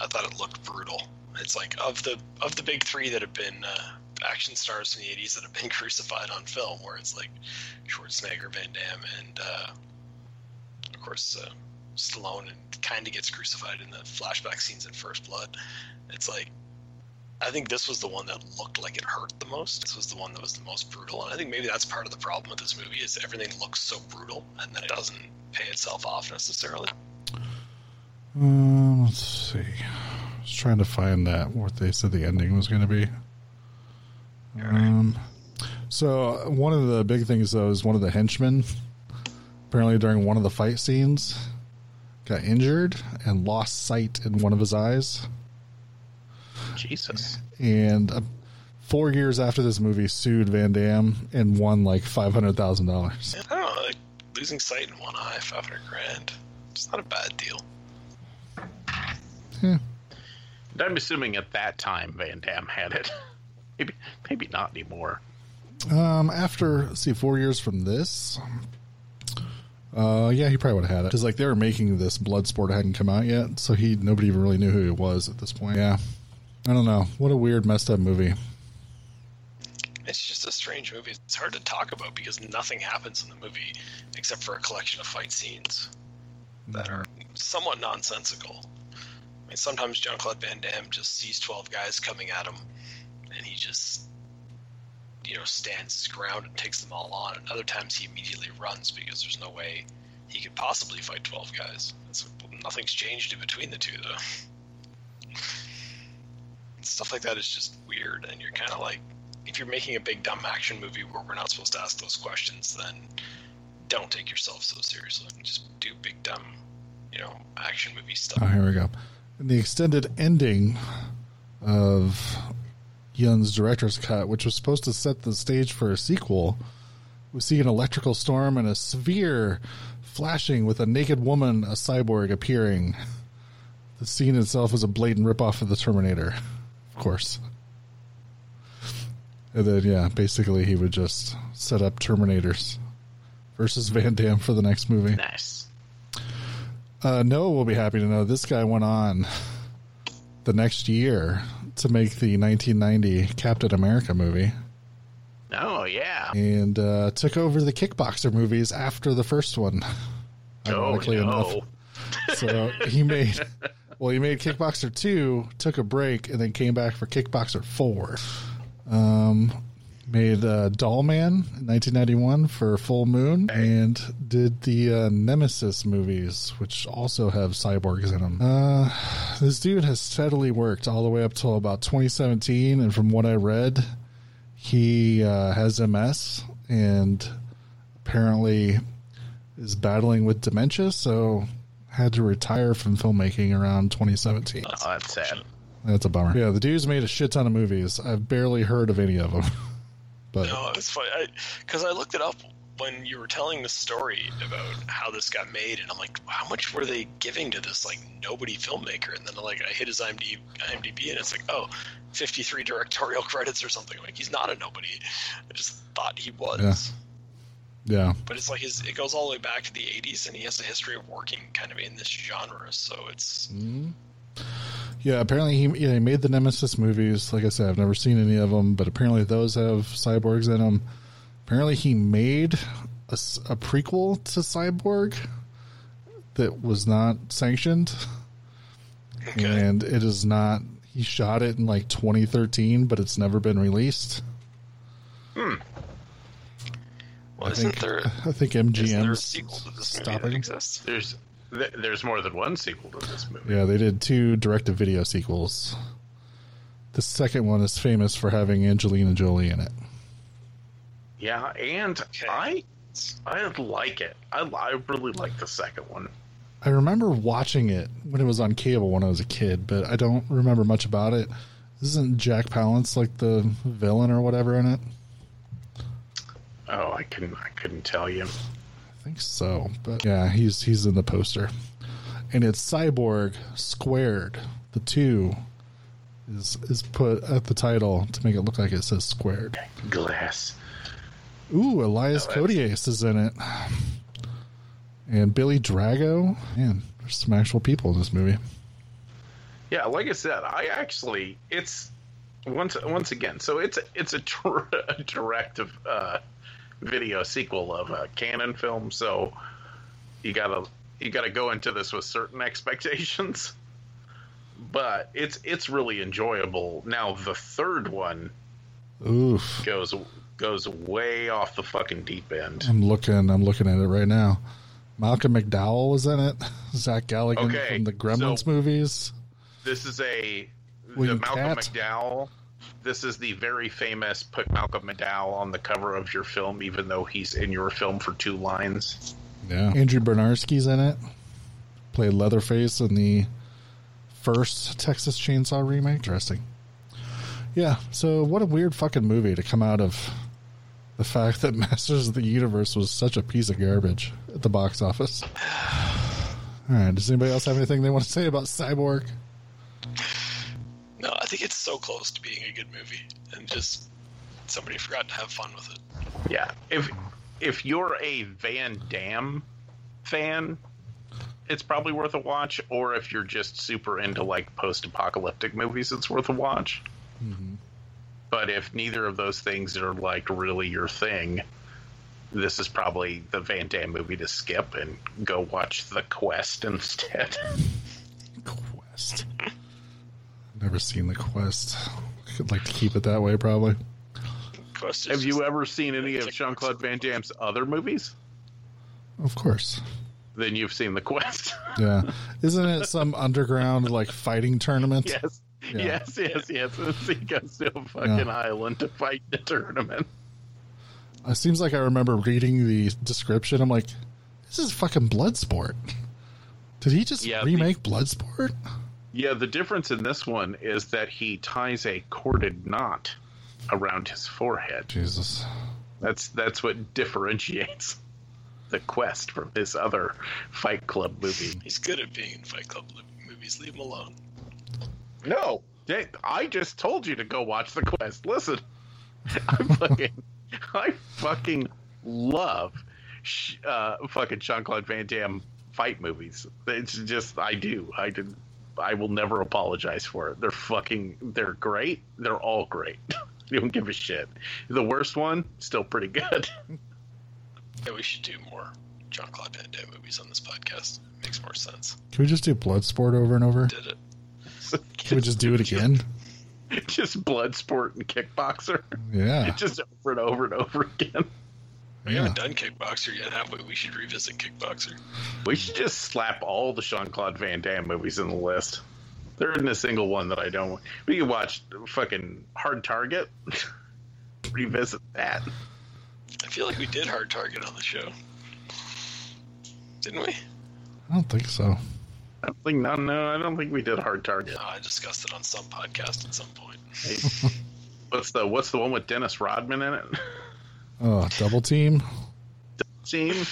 I thought it looked brutal. It's like of the of the big three that have been uh, action stars in the '80s that have been crucified on film, where it's like Schwarzenegger, Van Damme, and uh, of course uh, Stallone, and kind of gets crucified in the flashback scenes in First Blood. It's like I think this was the one that looked like it hurt the most. This was the one that was the most brutal, and I think maybe that's part of the problem with this movie is everything looks so brutal, and then it doesn't pay itself off necessarily. Um, let's see. I was trying to find that what they said the ending was going to be. Um, so one of the big things though is one of the henchmen apparently during one of the fight scenes got injured and lost sight in one of his eyes. Jesus. And uh, four years after this movie, sued Van Damme and won like five hundred thousand dollars. I don't know, like losing sight in one eye, five hundred grand. It's not a bad deal. And I'm assuming at that time Van Damme had it. maybe, maybe not anymore. Um, after let's see, four years from this, uh, yeah, he probably would have had it because like they were making this Bloodsport hadn't come out yet, so he nobody even really knew who he was at this point. Yeah, I don't know. What a weird, messed up movie. It's just a strange movie. It's hard to talk about because nothing happens in the movie except for a collection of fight scenes that are somewhat nonsensical. I mean, sometimes Jean Claude Van Damme just sees 12 guys coming at him and he just, you know, stands his ground and takes them all on. And other times he immediately runs because there's no way he could possibly fight 12 guys. It's, nothing's changed in between the two, though. Stuff like that is just weird, and you're kind of like, if you're making a big dumb action movie where we're not supposed to ask those questions, then don't take yourself so seriously. Just do big dumb, you know, action movie stuff. Oh, here we go. In the extended ending of Pyun's director's cut, which was supposed to set the stage for a sequel, we see an electrical storm and a sphere flashing with a naked woman, a cyborg, appearing. The scene itself is a blatant ripoff of the Terminator, of course. And then, yeah, basically he would just set up Terminators versus Van Damme for the next movie. Nice. Uh, Noah will be happy to know this guy went on the next year to make the 1990 Captain America movie Oh yeah. and uh, took over the Kickboxer movies after the first one. Oh Ironically enough, So he made, well, he made Kickboxer 2, took a break, and then came back for Kickboxer 4. Um, made uh, Dollman in 1991 for Full Moon, and did the uh, Nemesis movies, which also have cyborgs in them. Uh, this dude has steadily worked all the way up till about 2017, and from what I read, he uh, has MS and apparently is battling with dementia, so had to retire from filmmaking around 2017. Oh, that's sad. That's a bummer. Yeah, the dude's made a shit ton of movies. I've barely heard of any of them. But No, it's funny because I, looked it up when you were telling the story about how this got made, and I'm like, how much were they giving to this like nobody filmmaker? And then like I hit his IMDb, IMDb and it's like, oh, 53 directorial credits or something. Like he's not a nobody. I just thought he was. Yeah. Yeah, But it's like his it goes all the way back to the 80s, and he has a history of working kind of in this genre. So it's mm-hmm. yeah. Apparently, he, yeah, he made the Nemesis movies. Like I said, I've never seen any of them, but apparently those have cyborgs in them. Apparently, he made a prequel to Cyborg that was not sanctioned, okay. and it is not. He shot it in like 2013, but it's never been released. Hmm. Well, I isn't think, there I think isn't there a MGM sequel to this movie that stopping. exists? There's th- there's more than one sequel to this movie. Yeah, they did two direct-to-video sequels. The second one is famous for having Angelina Jolie in it. Yeah, and Okay. I I like it. I I really like the second one. I remember watching it when it was on cable when I was a kid, but I don't remember much about it. Isn't Jack Palance like the villain or whatever in it? Oh, I couldn't I couldn't tell you. I think so, but yeah, he's he's in the poster, and it's Cyborg squared. The two is is put at the title to make it look like it says squared. Glass. Ooh, Elias Koteas is in it, and Billy Drago. Man, there's some actual people in this movie. Yeah, like I said, I actually it's once once again. So it's it's a, dir- a direct uh, video sequel of a Cannon film. So you gotta you gotta go into this with certain expectations. But it's it's really enjoyable. Now the third one Oof. goes goes way off the fucking deep end. I'm looking. I'm looking at it right now. Malcolm McDowell was in it. Zach Galligan Okay, from the Gremlins so- movies. This is a the Malcolm Catt. McDowell. This is the very famous put Malcolm McDowell on the cover of your film, even though he's in your film for two lines. Yeah. Andrew Bryniarski's in it. Played Leatherface in the first Texas Chainsaw remake. Interesting. Yeah. So what a weird fucking movie to come out of the fact that Masters of the Universe was such a piece of garbage at the box office. All right. Does anybody else have anything they want to say about Cyborg? No, I think it's so close to being a good movie, and just somebody forgot to have fun with it. Yeah, if if you're a Van Damme fan, it's probably worth a watch. Or if you're just super into like post-apocalyptic movies, it's worth a watch. Mm-hmm. But if neither of those things are like really your thing, this is probably the Van Damme movie to skip and go watch The Quest instead. Quest. Never seen the Quest. I'd like to keep it that way, probably. Quest Have you ever seen any of Jean Claude Van Damme's other movies? Of course. Then you've seen The Quest. Yeah. Isn't it some underground like fighting tournament? yes. Yeah. Yes, yes, yes. He goes to a fucking Yeah. island to fight in a tournament. Uh, it seems like I remember reading the description. I'm like, this is fucking Bloodsport. Did he just Yeah, the- remake Bloodsport? Yeah, the difference in this one is that he ties a corded knot around his forehead. Jesus. That's that's what differentiates the quest from his other Fight Club movie. He's good at being in Fight Club movies. Leave him alone. No, I just told you to go watch the quest. Listen, I fucking, I fucking love sh- uh, fucking Jean Claude Van Damme fight movies. It's just I do. I did. I will never apologize for it. They're fucking. They're great. They're all great. you don't give a shit. The worst one, still pretty good. Yeah, we should do more Jean Claude Van Damme movies on this podcast. Makes more sense. Can we just do Bloodsport over and over? Did it? Can we just do it again? just blood sport and kickboxer. Yeah. Just over and over and over again. We Yeah. haven't done Kickboxer yet, have we? We should revisit Kickboxer. We should just slap all the Jean Claude Van Damme movies in the list. There isn't a single one that I don't. We could watch fucking Hard Target. Revisit that. I feel like we did Hard Target on the show. Didn't we? I don't think so. I don't think no, no. I don't think we did Hard Target. No, I discussed it on some podcast at some point. Hey, what's the What's the one with Dennis Rodman in it? Oh, double team. Double team.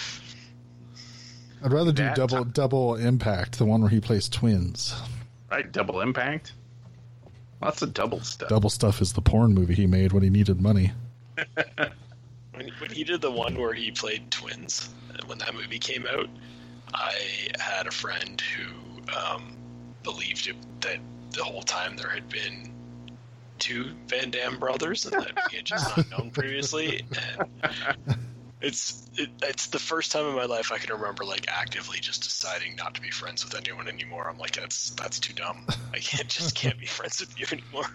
I'd rather do That- double double impact, the one where he plays twins. Right, Double Impact. Lots of double stuff. Double stuff is the porn movie he made when he needed money. When, when he did the one where he played twins, when that movie came out, I had a friend who um, believed it, that the whole time there had been two Van Damme brothers, and that he had just not known previously. And it's it, it's the first time in my life I can remember like actively just deciding not to be friends with anyone anymore. I'm like, that's that's too dumb. I can't just can't be friends with you anymore.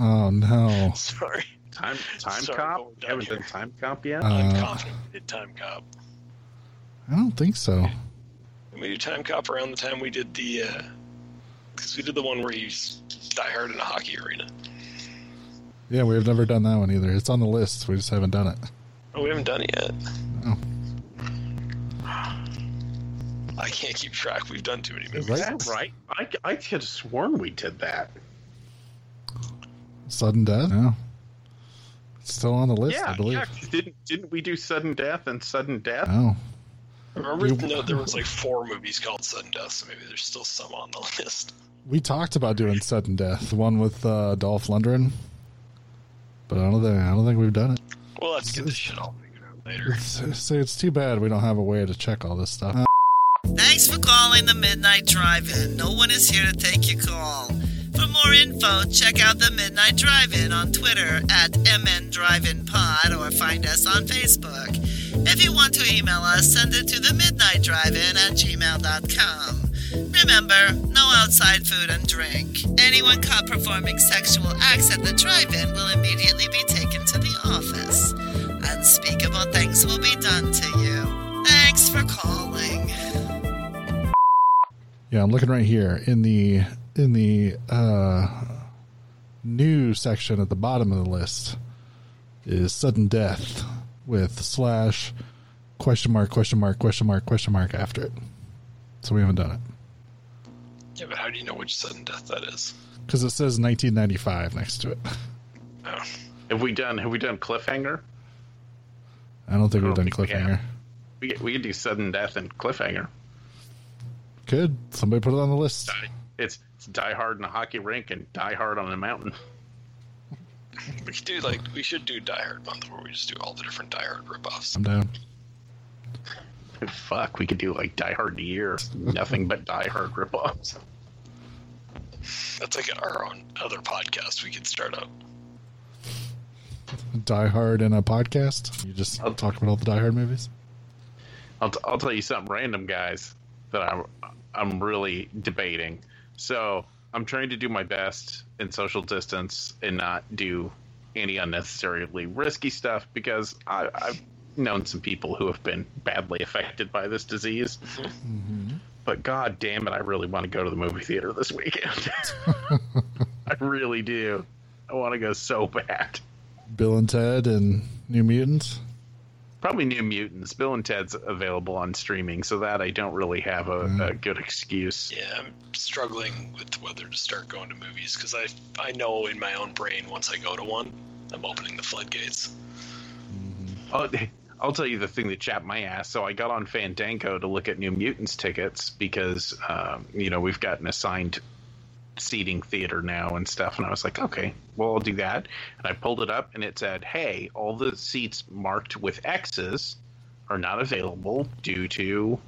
Oh no. Sorry. Time Time Sorry, Cop. You haven't here. done Time Cop yet. I'm Uh, confident we did Time Cop. I don't think so. And we did Time Cop around the time we did the, Uh, because we did the one where he's die hard in a hockey arena. Yeah, we've never done that one either. It's on the list. We just haven't done it. Oh, we haven't done it yet. No. I can't keep track. We've done too many movies. Right? Is that right? I, I could have sworn we did that. Sudden death? No. It's still on the list, yeah, I believe. yeah. Didn't didn't we do sudden death and sudden death? Oh. I remember We- no, there was like four movies called Sudden Death, so maybe there's still some on the list. We talked about doing sudden death, the one with uh, Dolph Lundgren, but I don't think I don't think we've done it. Well, let's get this shit all figured out later. It's, so it's too bad we don't have a way to check all this stuff. Thanks for calling the Midnight Drive-In. No one is here to take your call. For more info, check out the Midnight Drive-In on Twitter at MN Drive-In Pod or find us on Facebook. If you want to email us, send it to the Midnight Drive-In at gmail.com. Remember, no outside food and drink. Anyone caught performing sexual acts at the drive-in will immediately be taken to the office. Unspeakable things will be done to you. Thanks for calling. Yeah, I'm looking right here in the in the uh, new section at the bottom of the list is sudden death with slash question mark question mark question mark question mark after it. So we haven't done it Yeah, but how do you know which sudden death that is? because it says 1995 next to it. Oh, Have we done? Have we done cliffhanger? I don't think I we've done think we have. cliffhanger. We we could do sudden death and cliffhanger. Good. Somebody put it on the list. It's, it's Die Hard in a hockey rink and Die Hard on a mountain. we could do like we should do Die Hard month where we just do all the different Die Hard ripoffs. I'm down. Fuck, we could do like Die Hard a year. Nothing but Die Hard ripoffs. That's like our own other podcast we could start up. Die Hard in a podcast. You just I'll- talk about all the Die Hard movies. I'll, t- I'll tell you something random, guys, that I'm I'm really debating. So I'm trying to do my best in social distance and not do any unnecessarily risky stuff because I, I've known some people who have been badly affected by this disease. Mm-hmm. But god damn it, I really want to go to the movie theater this weekend. I really do. I want to go so bad. Bill and Ted and New Mutants. Probably New Mutants. Bill and Ted's available on streaming, so that I don't really have a, mm. a good excuse. Yeah, I'm struggling with whether to start going to movies because I I know in my own brain once I go to one, I'm opening the floodgates. Oh, I'll tell you the thing that chapped my ass. So I got on Fandango to look at New Mutants tickets because, um, you know, we've got an assigned seating theater now and stuff. And I was like, okay, well, I'll do that. And I pulled it up and it said, hey, all the seats marked with X's are not available due to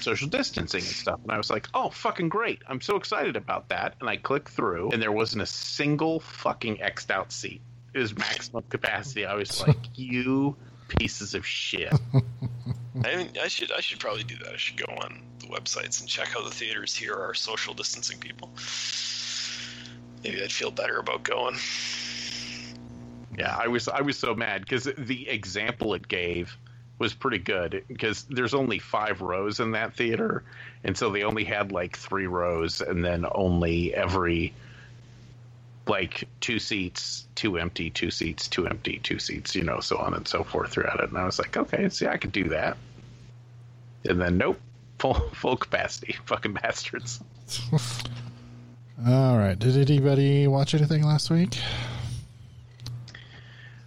social distancing and stuff. And I was like, oh, fucking great. I'm so excited about that. And I clicked through and there wasn't a single fucking X'd out seat. It was maximum capacity. I was like, you pieces of shit. I mean, I should I should probably do that. I should go on the websites and check how the theaters here are social distancing people. Maybe I'd feel better about going. Yeah, I was I was so mad because the example it gave was pretty good because there's only five rows in that theater, and so they only had like three rows, and then only every like two seats, two empty, two seats, two empty, two seats, you know, so on and so forth throughout it. And I was like, okay, see, I could do that. And then nope, full full capacity, fucking bastards. All right. Did anybody watch anything last week?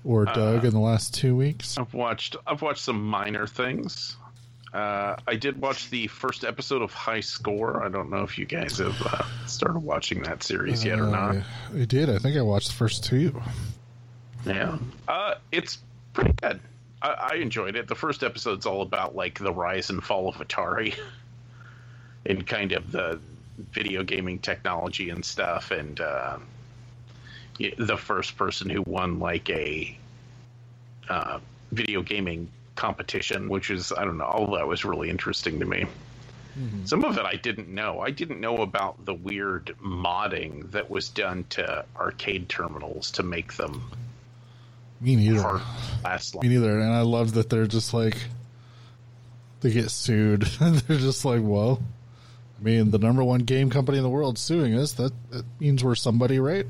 Or Doug uh, in the last two weeks? I've watched I've watched some minor things. Uh, I did watch the first episode of High Score. I don't know if you guys have uh, started watching that series yet or not. Uh, I did. I think I watched the first two. Yeah, uh, it's pretty good. I, I enjoyed it. The first episode's all about like the rise and fall of Atari, and kind of the video gaming technology and stuff, and uh, the first person who won like a uh, video gaming competition, which is I don't know, all that was really interesting to me. Mm-hmm. Some of it I didn't know. I didn't know about the weird modding that was done to arcade terminals to make them Me neither. last. Me neither. And I love that they're just like, they get sued. they're just like, well, I mean, the number one game company in the world suing us. That, that means we're somebody, right?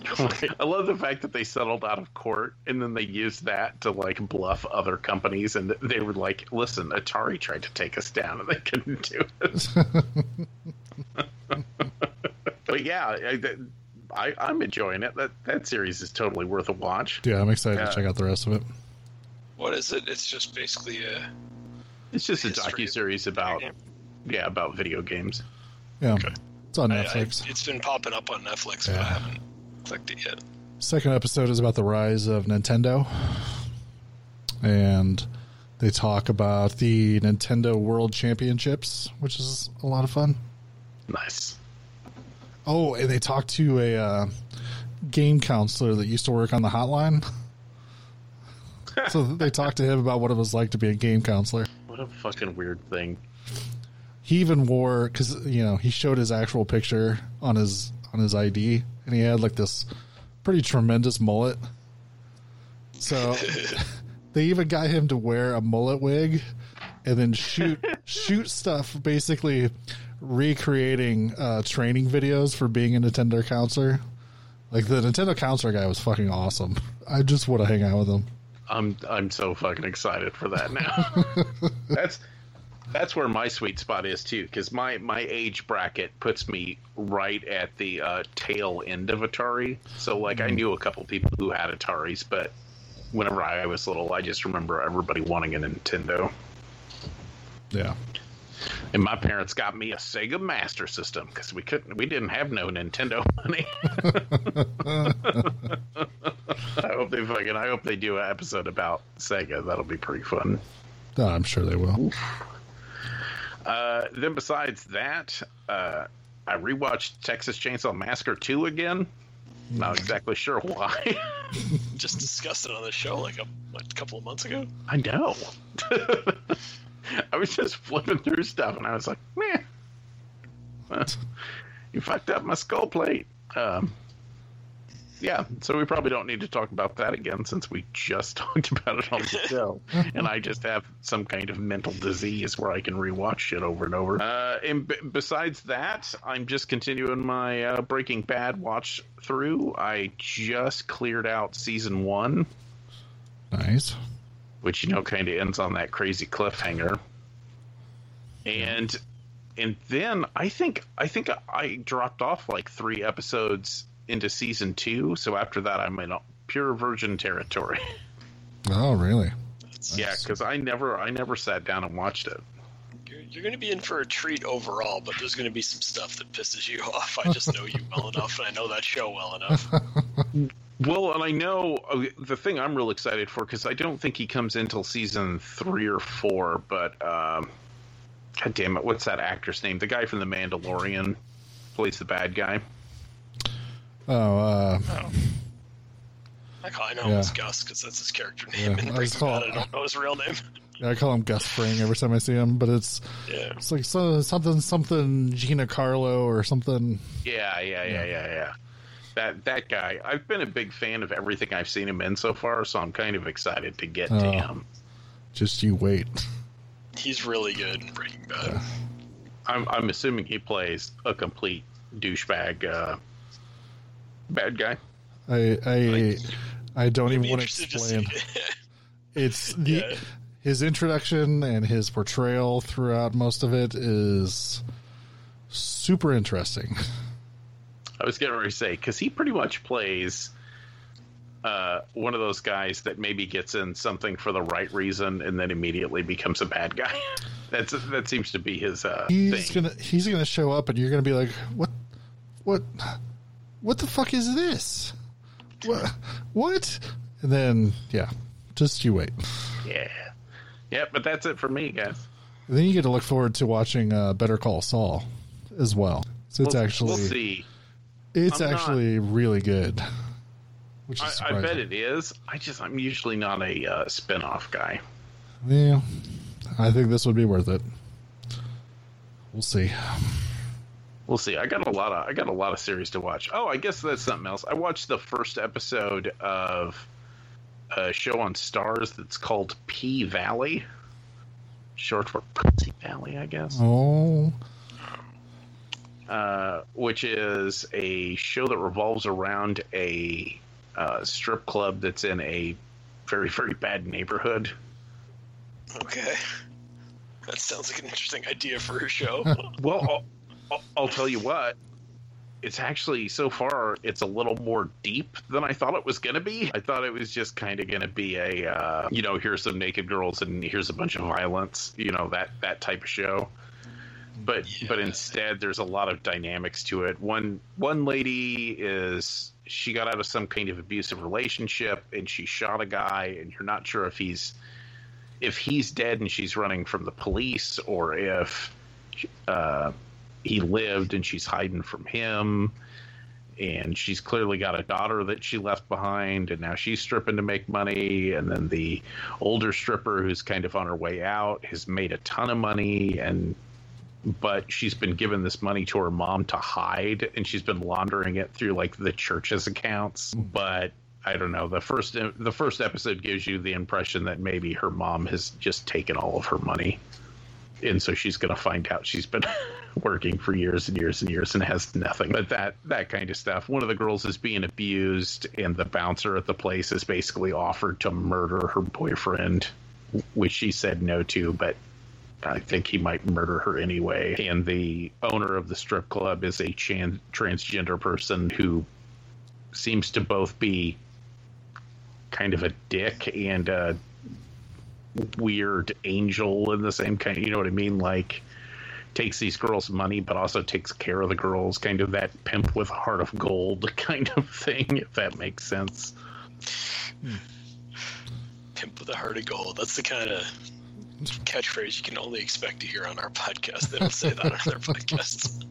I love the fact that they settled out of court and then they used that to like bluff other companies and they were like, "Listen, Atari tried to take us down and they couldn't do it." but yeah, I, I, I'm enjoying it. That that series is totally worth a watch. Yeah, I'm excited Yeah. to check out the rest of it. What is it? It's just basically a It's just a docu series about yeah about video games. Yeah, Okay. it's on I- I- Netflix. it's been popping up on Netflix, but I haven't clicked it yet. Second episode is about the rise of Nintendo, and they talk about the Nintendo World Championships, which is a lot of fun. Nice. Oh, and they talk to a uh, game counselor that used to work on the hotline. so they talked to him about what it was like to be a game counselor. What a fucking weird thing. He even wore because you know he showed his actual picture on his on his ID, and he had like this pretty tremendous mullet. So they even got him to wear a mullet wig and then shoot shoot stuff basically recreating uh, training videos for being a Nintendo counselor. Like the Nintendo counselor guy was fucking awesome. I just want to hang out with him. I'm I'm so fucking excited for that now. that's that's where my sweet spot is too, because my my age bracket puts me right at the uh, tail end of Atari. So like I knew a couple people who had Ataris, but whenever I was little, I just remember everybody wanting a Nintendo. Yeah. And my parents got me a Sega Master System because we couldn't, we didn't have no Nintendo money. I hope they fucking, I hope they do an episode about Sega. That'll be pretty fun. Oh, I'm sure they will. Uh, then besides that, uh, I rewatched Texas Chainsaw Massacre 2 again. Not exactly sure why. Just discussed it on the show like a, what, a couple of months ago. I know. I was just flipping through stuff and I was like, man, you fucked up my skull plate. Um, yeah, so we probably don't need to talk about that again since we just talked about it on the show. and I just have some kind of mental disease where I can rewatch shit over and over. Uh, and b- besides that, I'm just continuing my uh, Breaking Bad watch through. I just cleared out season one Nice. which you know kind of ends on that crazy cliffhanger. And and then I think I think I dropped off like three episodes into season two. So after that, I'm in pure virgin territory. Oh, really? That's, yeah, because I never I never sat down and watched it. You're, you're going to be in for a treat overall, but there's going to be some stuff that pisses you off. I just know you well enough, and I know that show well enough. Well, and I know uh, the thing I'm real excited for because I don't think he comes in till season three or four. But um, God damn it, what's that actor's name? The guy from The Mandalorian plays the bad guy. Oh, uh, I, call, I know him as Gus because that's his character name Yeah, in I was Breaking call- Bad. I don't know his real name. I call him Gus Fring every time I see him, but it's Yeah. it's like so, something something Giancarlo or something. Yeah, yeah, yeah, yeah, yeah. That that guy. I've been a big fan of everything I've seen him in so far, so I'm kind of excited to get to Oh. him. Just you wait. He's really good in Breaking Bad. I'm I'm assuming he plays a complete douchebag uh, bad guy. I I I don't even want to interested to explain. It's the Yeah. his introduction and his portrayal throughout most of it is super interesting. I was getting ready to say because he pretty much plays uh, one of those guys that maybe gets in something for the right reason and then immediately becomes a bad guy. That's that seems to be his uh, He's thing. gonna he's gonna show up and you're gonna be like, what, what, what the fuck is this? What, what? And then yeah, just you wait. Yeah, yeah, but that's it for me, guys. And then you get to look forward to watching uh, Better Call Saul as well. So it's We'll- actually we'll see. it's I'm not- actually really good. Which is I, I bet it is. I just I'm usually not a uh, spin-off guy. Yeah, I think this would be worth it. We'll see. We'll see. I got a lot of I got a lot of series to watch. Oh, I guess that's something else. I watched the first episode of a show on Starz that's called P Valley, short for Pussy Valley, I guess. Oh, Uh, which is a show that revolves around a uh, strip club that's in a very very bad neighborhood. Okay. That sounds like an interesting idea for a show. Well, I'll, tell you what. it's actually so far it's a little more deep than I thought it was going to be. I thought it was just kind of going to be a uh, you know here's some naked girls and here's a bunch of violence, you know that that type of show. But Yeah. but instead there's a lot of dynamics to it. One one lady is she got out of some kind of abusive relationship and she shot a guy and you're not sure if he's if he's dead and she's running from the police or if uh, he lived and she's hiding from him. And she's clearly got a daughter that she left behind and now she's stripping to make money. And then the older stripper who's kind of on her way out has made a ton of money and but she's been given this money to her mom to hide and she's been laundering it through like the church's accounts. But I don't know. The first the first episode gives you the impression that maybe her mom has just taken all of her money, and so she's going to find out she's been working for years and years and years and has nothing. But that that kind of stuff. One of the girls is being abused, and the bouncer at the place is basically offered to murder her boyfriend, which she said no to, but. I think he might murder her anyway. And the owner of the strip club is a chan- transgender person who seems to both be kind of a dick and a weird angel in the same kind. You know what I mean? Like takes these girls' money, but also takes care of the girls. Kind of that pimp with heart of gold kind of thing, if that makes sense. Pimp with a heart of gold. That's the kind of catchphrase you can only expect to hear on our podcast. They don't say that on their podcasts.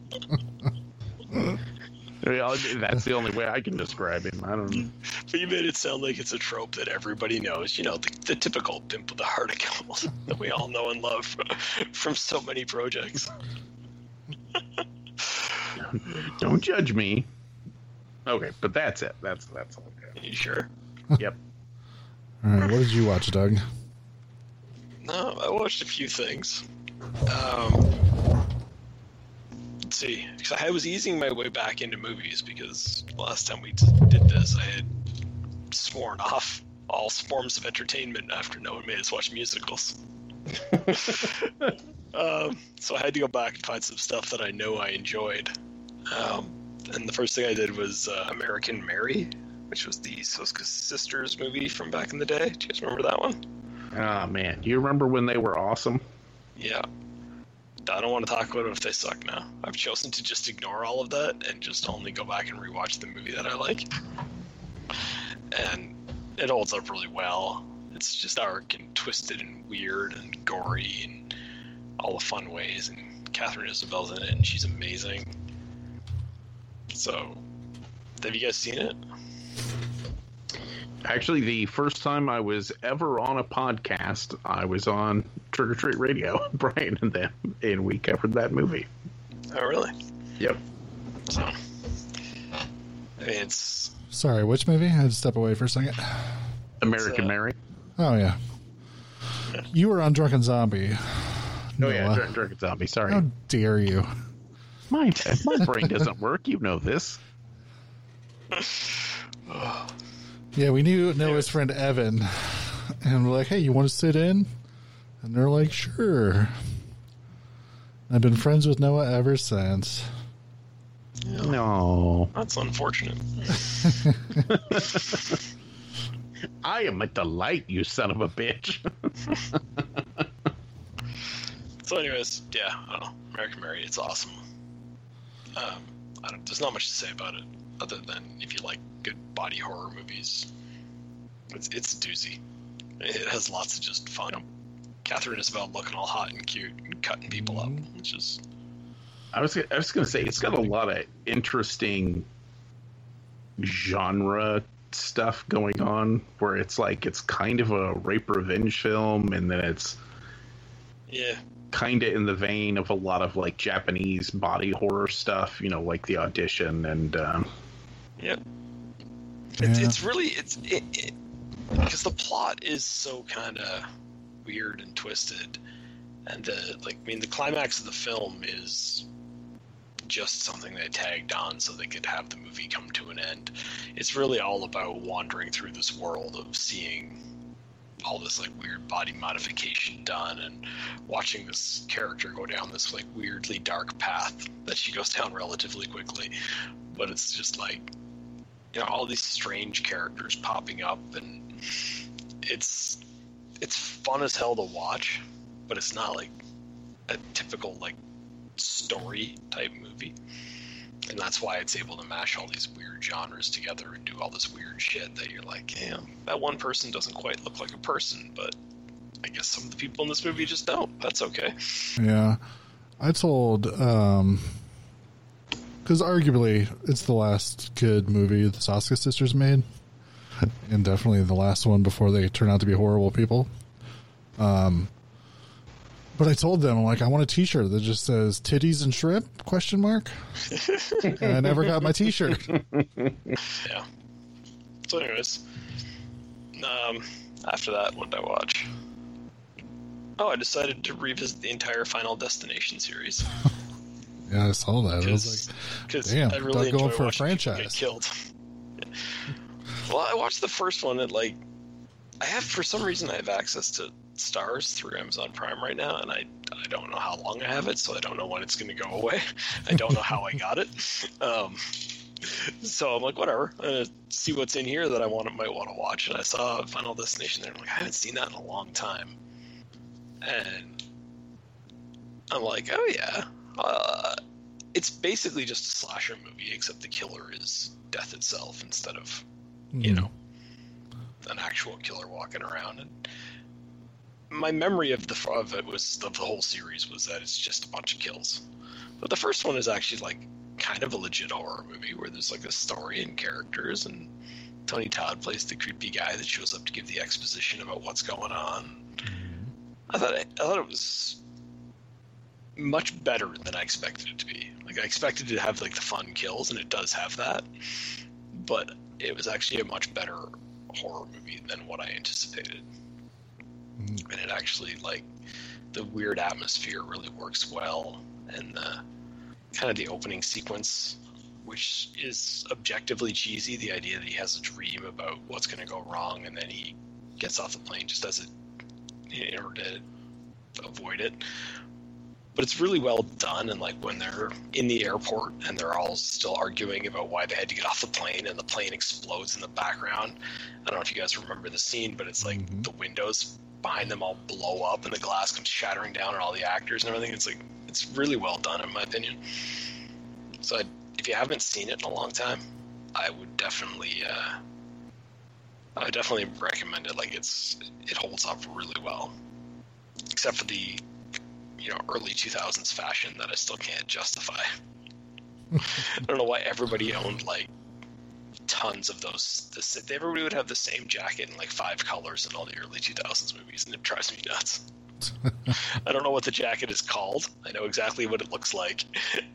Well, That's the only way I can describe him. I don't know. But you made it sound like it's a trope that everybody knows. You know, the, the typical pimp with a heart of gold that we all know and love from so many projects. Don't judge me. Okay, but that's it. That's that's all. I Are you sure? Yep. All right, what did you watch, Doug? No, I watched a few things. Um, let's see, because I was easing my way back into movies because last time we did this, I had sworn off all forms of entertainment after no one made us watch musicals. um, so I had to go back and find some stuff that I know I enjoyed. Um, and the first thing I did was uh, American Mary, which was the Soska Sisters movie from back in the day. Do you guys remember that one? Ah man, do you remember when they were awesome? Yeah. I don't want to talk about it if they suck now. I've chosen to just ignore all of that and just only go back and rewatch the movie that I like. And it holds up really well. It's just dark and twisted and weird and gory and all the fun ways. And Katharine Isabelle's in it and she's amazing. So, have you guys seen it? Actually, the first time I was ever on a podcast, I was on Trick or Treat Radio, Brian and them, and we covered that movie. Oh, really? Yep. So, it's Sorry, which movie? I had to step away for a second. American uh, Mary. Oh yeah, you were on Drunken Zombie. Oh yeah, Noah. Drunk, Drunk Zombie. Sorry, How dare you? my my brain doesn't work. You know this. Yeah, we knew Noah's friend Evan, and we're like, "Hey, you want to sit in?" And they're like, "Sure." I've been friends with Noah ever since. No, that's unfortunate. I am a delight, you son of a bitch. So, anyways, yeah, I don't know. American Mary, it's awesome. Um, I don't, there's not much to say about it, other than if you like good body horror movies, it's it's a doozy. It has lots of just fun. Katharine Isabelle looking all hot and cute and cutting people up, which is I was I was going to say it's got a lot of interesting genre stuff going on where it's like it's kind of a rape revenge film and then it's yeah, kind of in the vein of a lot of like Japanese body horror stuff, you know, like the audition and um, yeah. It's, Yeah. it's really it's it, it because the plot is so kind of weird and twisted, and the like. I mean, the climax of the film is just something they tagged on so they could have the movie come to an end. It's really all about wandering through this world of seeing all this like weird body modification done and watching this character go down this like weirdly dark path that she goes down relatively quickly but it's just like you know all these strange characters popping up, and it's it's fun as hell to watch, but it's not like a typical like story type movie. And that's why it's able to mash all these weird genres together and do all this weird shit that you're like, damn, that one person doesn't quite look like a person, but I guess some of the people in this movie just don't. That's okay. Yeah. I told, um, because arguably it's the last good movie the Soska sisters made, and definitely the last one before they turn out to be horrible people. Um, but I told them, I'm like, I want a T-shirt that just says "titties and shrimp?" question mark. and I never got my T-shirt. Yeah. So, anyways, um, after that, what did I watch? Oh, I decided to revisit the entire Final Destination series Yeah, I saw that. I was like, damn, I really going for a franchise. get killed. well, I watched the first one. And like, I have for some reason I have access to Starz through Amazon Prime right now, and I I don't know how long I have it, so I don't know when it's going to go away. I don't know how I got it. Um, so I'm like, whatever. I'm gonna see what's in here that I want might want to watch. And I saw Final Destination there. I'm like, I haven't seen that in a long time. And I'm like, oh yeah. Uh, it's basically just a slasher movie, except the killer is death itself instead of, you Mhm. know, an actual killer walking around. And my memory of the of it was of the whole series was that it's just a bunch of kills. But the first one is actually like kind of a legit horror movie where there's like a story and characters and Tony Todd plays the creepy guy that shows up to give the exposition about what's going on. I thought it, I thought it was much better than I expected it to be. Like I expected it to have like the fun kills, and it does have that, but it was actually a much better horror movie than what I anticipated. Mm-hmm. And it actually like the weird atmosphere really works well, and the kind of the opening sequence, which is objectively cheesy. The idea that he has a dream about what's going to go wrong, and then he gets off the plane just as it in order to avoid it. But it's really well done, and like when they're in the airport and they're all still arguing about why they had to get off the plane, and the plane explodes in the background. I don't know if you guys remember the scene, but it's like Mhm. the windows behind them all blow up, and the glass comes shattering down on all the actors and everything. It's like it's really well done, in my opinion. So I, if you haven't seen it in a long time, I would definitely, uh, I would definitely recommend it. Like it's, it holds up really well, except for the, you know, early 2000s fashion that I still can't justify. I don't know why everybody owned like tons of those. This, everybody would have the same jacket in like five colors in all the early 2000s movies, and it drives me nuts. I don't know what the jacket is called. I know exactly what it looks like,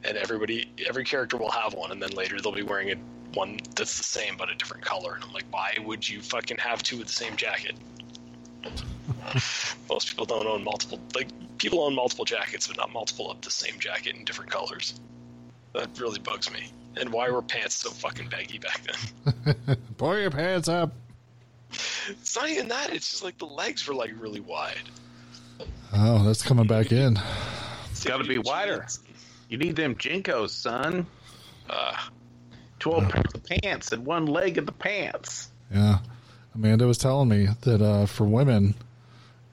and everybody, every character will have one, and then later they'll be wearing a one that's the same but a different color. And I'm like, why would you fucking have two of the same jacket? Most people don't own multiple. Like people own multiple jackets, but not multiple of the same jacket in different colors. That really bugs me. And why were pants so fucking baggy back then? Pull your pants up. It's not even that. It's just like the legs were like really wide. Oh, that's coming back in. It's got to be wider. You need them JNCOs, son. Uh, Twelve pairs of pants and one leg of the pants. Yeah. Amanda was telling me that uh, for women,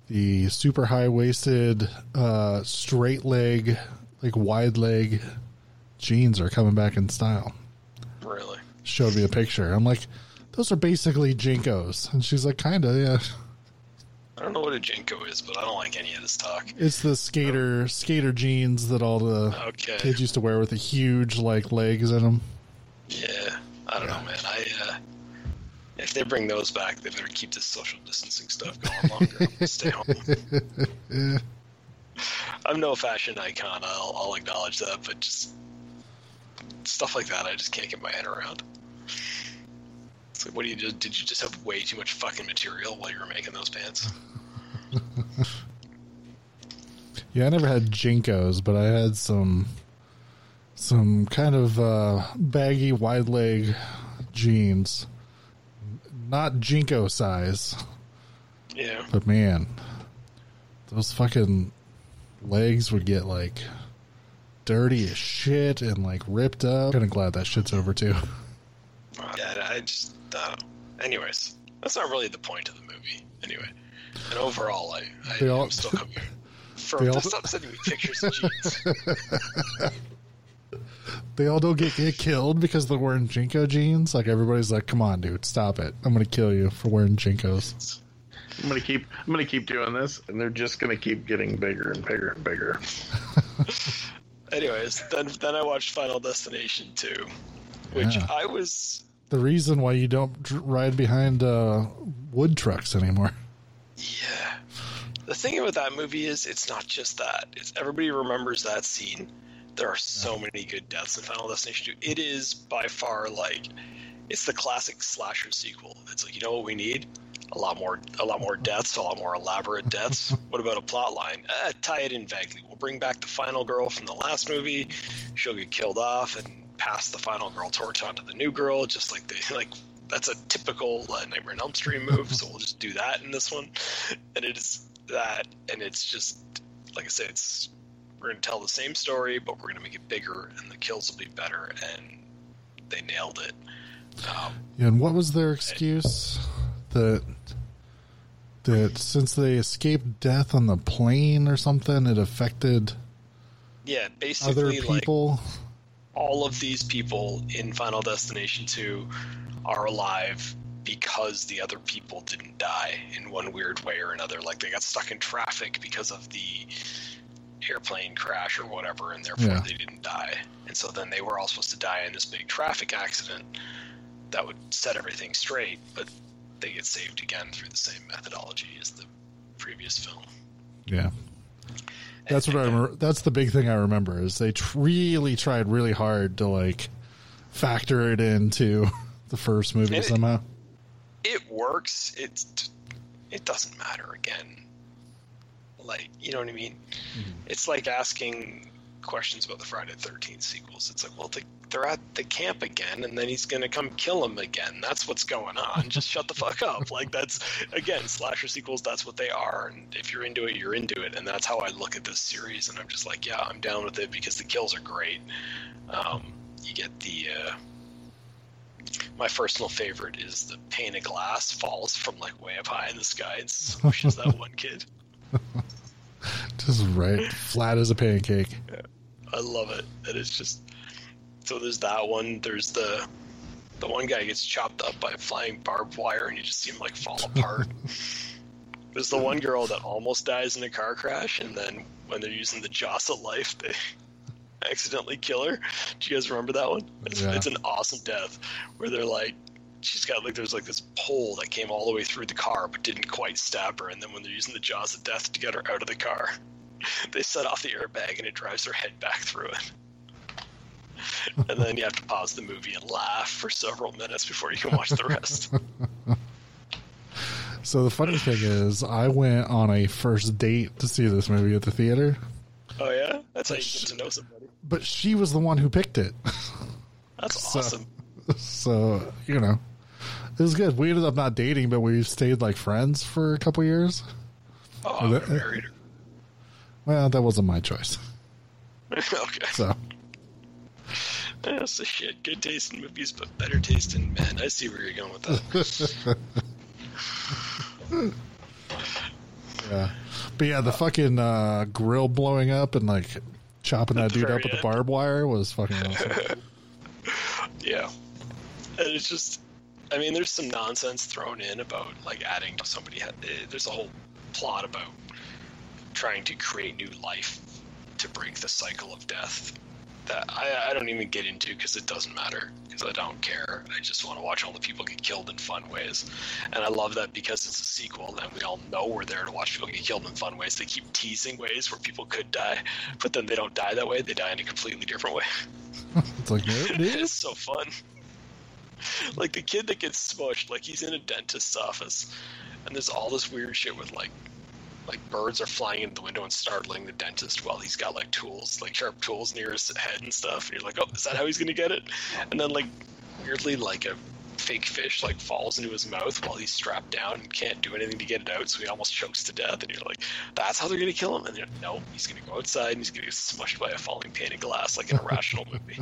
the super high waisted, uh, straight leg, like wide leg jeans are coming back in style. really. Showed me a picture. I'm like, those are basically JNCOs. And she's like, kinda, yeah. I don't know what a JNCO is, but I don't like any of this talk. It's the skater skater jeans that all the Okay. kids used to wear with the huge like legs in them. Yeah, I don't know, man. I uh, if they bring those back, they better keep this social distancing stuff going longer. Stay home. I'm no fashion icon. I'll, I'll acknowledge that, but just stuff like that, I just can't get my head around. It's like, what do you do? Did you just have way too much fucking material while you were making those pants? Yeah, I never had JNCOs, but I had some some kind of uh, baggy wide leg jeans. Not JNCO size, Yeah, but man, those fucking legs would get like dirty as shit and like ripped up. Kind of glad that shit's over too. Yeah, I just. Uh, anyways, that's not really the point of the movie. Anyway, and overall, I, I all- am still coming. For all- stop sending me pictures of jeans. They all don't get, get killed because they're wearing JNCO jeans. Like everybody's like, "Come on, dude, stop it! I'm gonna kill you for wearing JNCOs." I'm gonna keep. I'm gonna keep doing this, and they're just gonna keep getting bigger and bigger and bigger. Anyways, then then I watched Final Destination 2, which Yeah. I was The reason why you don't ride behind uh, wood trucks anymore. yeah. The thing about that movie is it's not just that. It's everybody remembers that scene. There are so many good deaths in Final Destination 2. It is by far like it's the classic slasher sequel. It's like, you know what we need? A lot more a lot more deaths, a lot more elaborate deaths. what about a plot line? Uh, tie it in vaguely. We'll bring back the final girl from the last movie. She'll get killed off and pass the final girl torch on to the new girl, just like they like that's a typical uh, Nightmare on Elm Street move. so we'll just do that in this one, and it is that, and it's just like I said, it's we're gonna tell the same story, but we're gonna make it bigger, and the kills will be better, and they nailed it. Um, Yeah, and what was their excuse? That that since they escaped death on the plane or something, it affected yeah, other basically, like all of these people in Final Destination 2 are alive because the other people didn't die in one weird way or another. Like they got stuck in traffic because of the airplane crash or whatever, and therefore Yeah. they didn't die. And so then they were all supposed to die in this big traffic accident that would set everything straight, but they get saved again through the same methodology as the previous film. Yeah, that's what I uh, remember. That's the big thing I remember is they tr- really tried really hard to like factor it into the first movie it- somehow. it works. It's it doesn't matter again. Like you know what I mean? It's like asking questions about the Friday the Thirteenth sequels. It's like, well, they, they're at the camp again, and then he's gonna come kill him again. That's what's going on. Just shut the fuck up. Like that's again, slasher sequels. That's what they are. And if you're into it, you're into it. And that's how I look at this series. And I'm just like, yeah, I'm down with it because the kills are great. Um, you get the. Uh, my personal favorite is the pane of glass falls from like way up high in the sky and smushes that one kid. Just right, flat as a pancake. I love it. It's just so there's that one. There's the the one guy gets chopped up by flying barbed wire and you just see him like fall apart. there's the one girl that almost dies in a car crash and then when they're using the jaws of life they accidentally kill her. Do you guys remember that one? It's, Yeah. it's an awesome death where they're like she's got like there's like this pole that came all the way through the car but didn't quite stab her and then when they're using the jaws of death to get her out of the car they set off the airbag and it drives her head back through it. And then you have to pause the movie and laugh for several minutes before you can watch the rest. So the funny thing is, I went on a first date to see this movie at the theater, oh yeah? That's how you get to know somebody. but she was the one who picked it. that's So- awesome. so you know, it was good. We ended up not dating, but we stayed like friends for a couple years. oh that- eh, married Well, that wasn't my choice. okay So eh, that's the shit good taste in movies but better taste in men I see where you're going with that yeah, but yeah, the uh, fucking uh, grill blowing up and like chopping that dude up with the barbed wire was fucking awesome. Yeah. And it's just, I mean, there's some nonsense thrown in about like adding somebody. Had, eh, there's a whole plot about trying to create new life to break the cycle of death that I, I don't even get into because it doesn't matter because I don't care. I just want to watch all the people get killed in fun ways, and I love that because it's a sequel and we all know we're there to watch people get killed in fun ways. They keep teasing ways where people could die, but then they don't die that way. They die in a completely different way. It's like nope. It's so fun. Like the kid that gets smushed, like he's in a dentist's office, and there's all this weird shit with like, like birds are flying into the window and startling the dentist while he's got like tools, like sharp tools near his head and stuff. And you're like, oh, is that how he's gonna get it? And then like weirdly, like a fake fish like falls into his mouth while he's strapped down and can't do anything to get it out, so he almost chokes to death. And you're like, that's how they're gonna kill him. And you're, no, he's gonna go outside and he's gonna get smushed by a falling pane of glass like an irrational movie.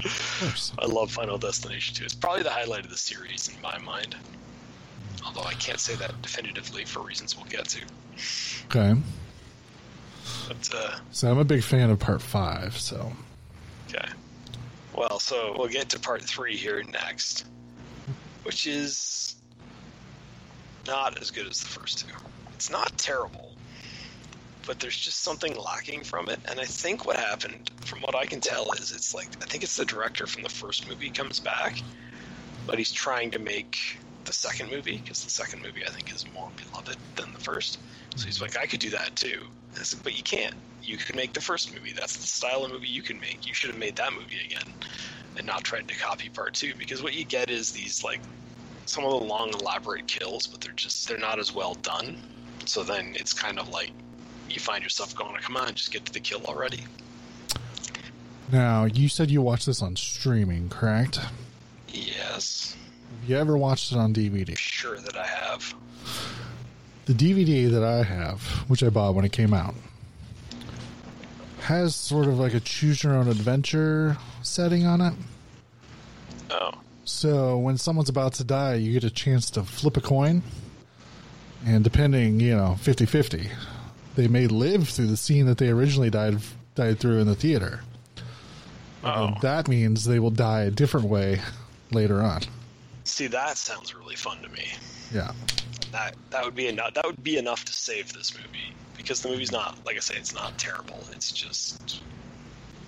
I love Final Destination 2. It's probably the highlight of the series in my mind. Although I can't say that definitively for reasons we'll get to. Okay. But uh, So I'm a big fan of part five. So Okay. Well, so we'll get to part three here next, which is not as good as the first two. It's not terrible, but there's just something lacking from it. And I think what happened, from what I can tell, is it's like I think it's the director from the first movie comes back, but he's trying to make the second movie because the second movie I think is more beloved than the first. So he's mm-hmm. like, I could do that too. Said, but you can't. You could make the first movie. That's the style of movie you can make. You should have made that movie again, and not trying to copy part two. Because what you get is these like some of the long elaborate kills, but they're just they're not as well done. So then it's kind of like you find yourself going, "Come on, just get to the kill already." now you said you watched this on streaming, correct? Yes, Have you ever watched it on DVD? sure that I have. The DVD that I have, which I bought when it came out, has sort of like a choose your own adventure setting on it. Oh, So when someone's about to die, you get a chance to flip a coin. And depending, you know, 50 50, they may live through the scene that they originally died died through in the theater. oh. That means they will die a different way later on. See, that sounds really fun to me. Yeah. That that would be enough. That would be enough to save this movie because the movie's not, like I say, it's not terrible. It's just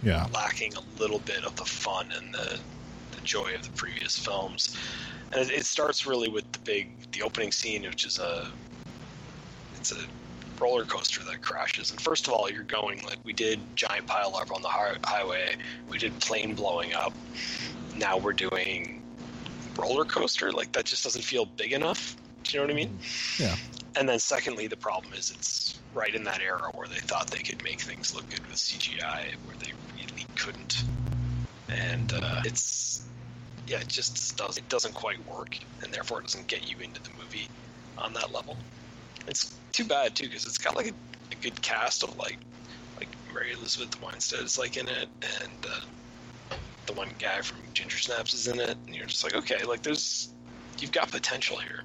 Yeah. lacking a little bit of the fun and the, the joy of the previous films. And it, it starts really with the big, the opening scene, which is a, it's a roller coaster that crashes. And first of all, you're going like we did giant pile up on the highway, we did plane blowing up. Now we're doing roller coaster. Like that just doesn't feel big enough. Do you know what I mean? Mm-hmm. Yeah. And then secondly, the problem is it's right in that era where they thought they could make things look good with CGI, where they really couldn't. And uh, it's yeah, it just does it doesn't quite work, and therefore it doesn't get you into the movie on that level. It's too bad too because it's got like a, a good cast of like like Mary Elizabeth Winstead is like in it, and uh, the one guy from Ginger Snaps is in it, and you're just like okay, like there's you've got potential here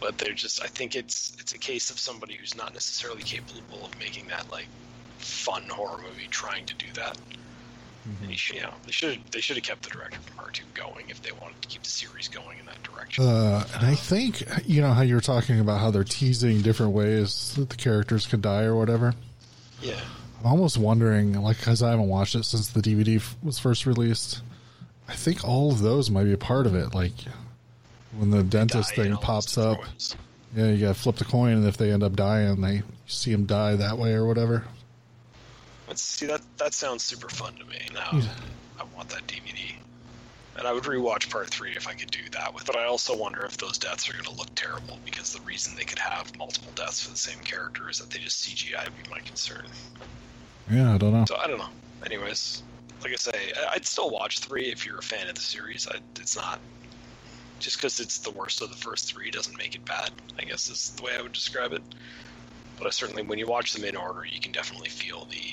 but they're just I think it's it's a case of somebody who's not necessarily capable of making that like fun horror movie trying to do that. And you should, you know, they should they should have kept the director from part two going if they wanted to keep the series going in that direction. Uh, and I think, you know, how you were talking about how they're teasing different ways that the characters could die or whatever. yeah, I'm almost wondering, like, because I haven't watched it since the DVD f- was first released. I think all of those might be a part of it. Like, when the dentist thing pops up, yeah, you got to flip the coin, and if they end up dying, they see them die that way or whatever. But see that that sounds super fun to me. Now Yeah. I want that DVD. And I would rewatch part three if I could do that with. But I also wonder if those deaths are going to look terrible because the reason they could have multiple deaths for the same character is that they just CGI would be my concern. Yeah, I don't know. So I don't know. Anyways, like I say, I'd still watch three if you're a fan of the series. I, it's not just because it's the worst of the first three doesn't make it bad. I guess is the way I would describe it. But I certainly, when you watch them in order, you can definitely feel the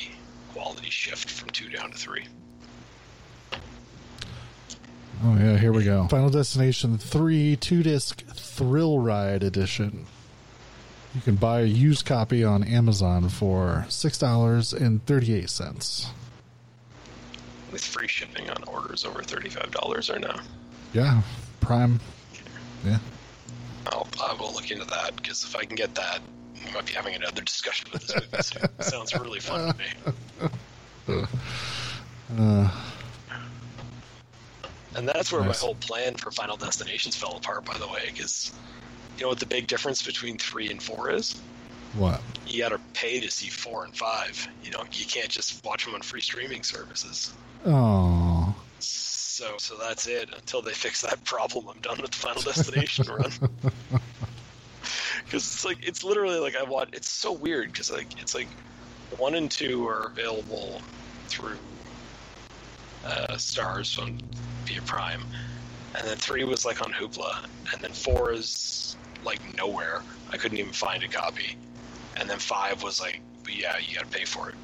quality shift from two down to three. Oh yeah, here we go. Final Destination 3 two-disc Thrill Ride edition. You can buy a used copy on Amazon for $6.38. With free shipping on orders over thirty-five dollars or no? Yeah, Prime. Yeah. I'll I will look into that because if I can get that, we might be having another discussion with this movie. soon. It sounds really fun to me. Uh, And that's where Nice. my whole plan for Final Destinations fell apart, by the way, because you know what the big difference between three and four is? what? You got to pay to see four and five. You know, you can't just watch them on free streaming services. Oh. So, so that's it. Until they fix that problem, I'm done with the Final Destination run. Because it's like it's literally like I want. It's so weird because like it's like one and two are available through uh, Starz on via Prime, and then three was like on Hoopla, and then four is like nowhere. I couldn't even find a copy, and then five was like, yeah, you gotta pay for it.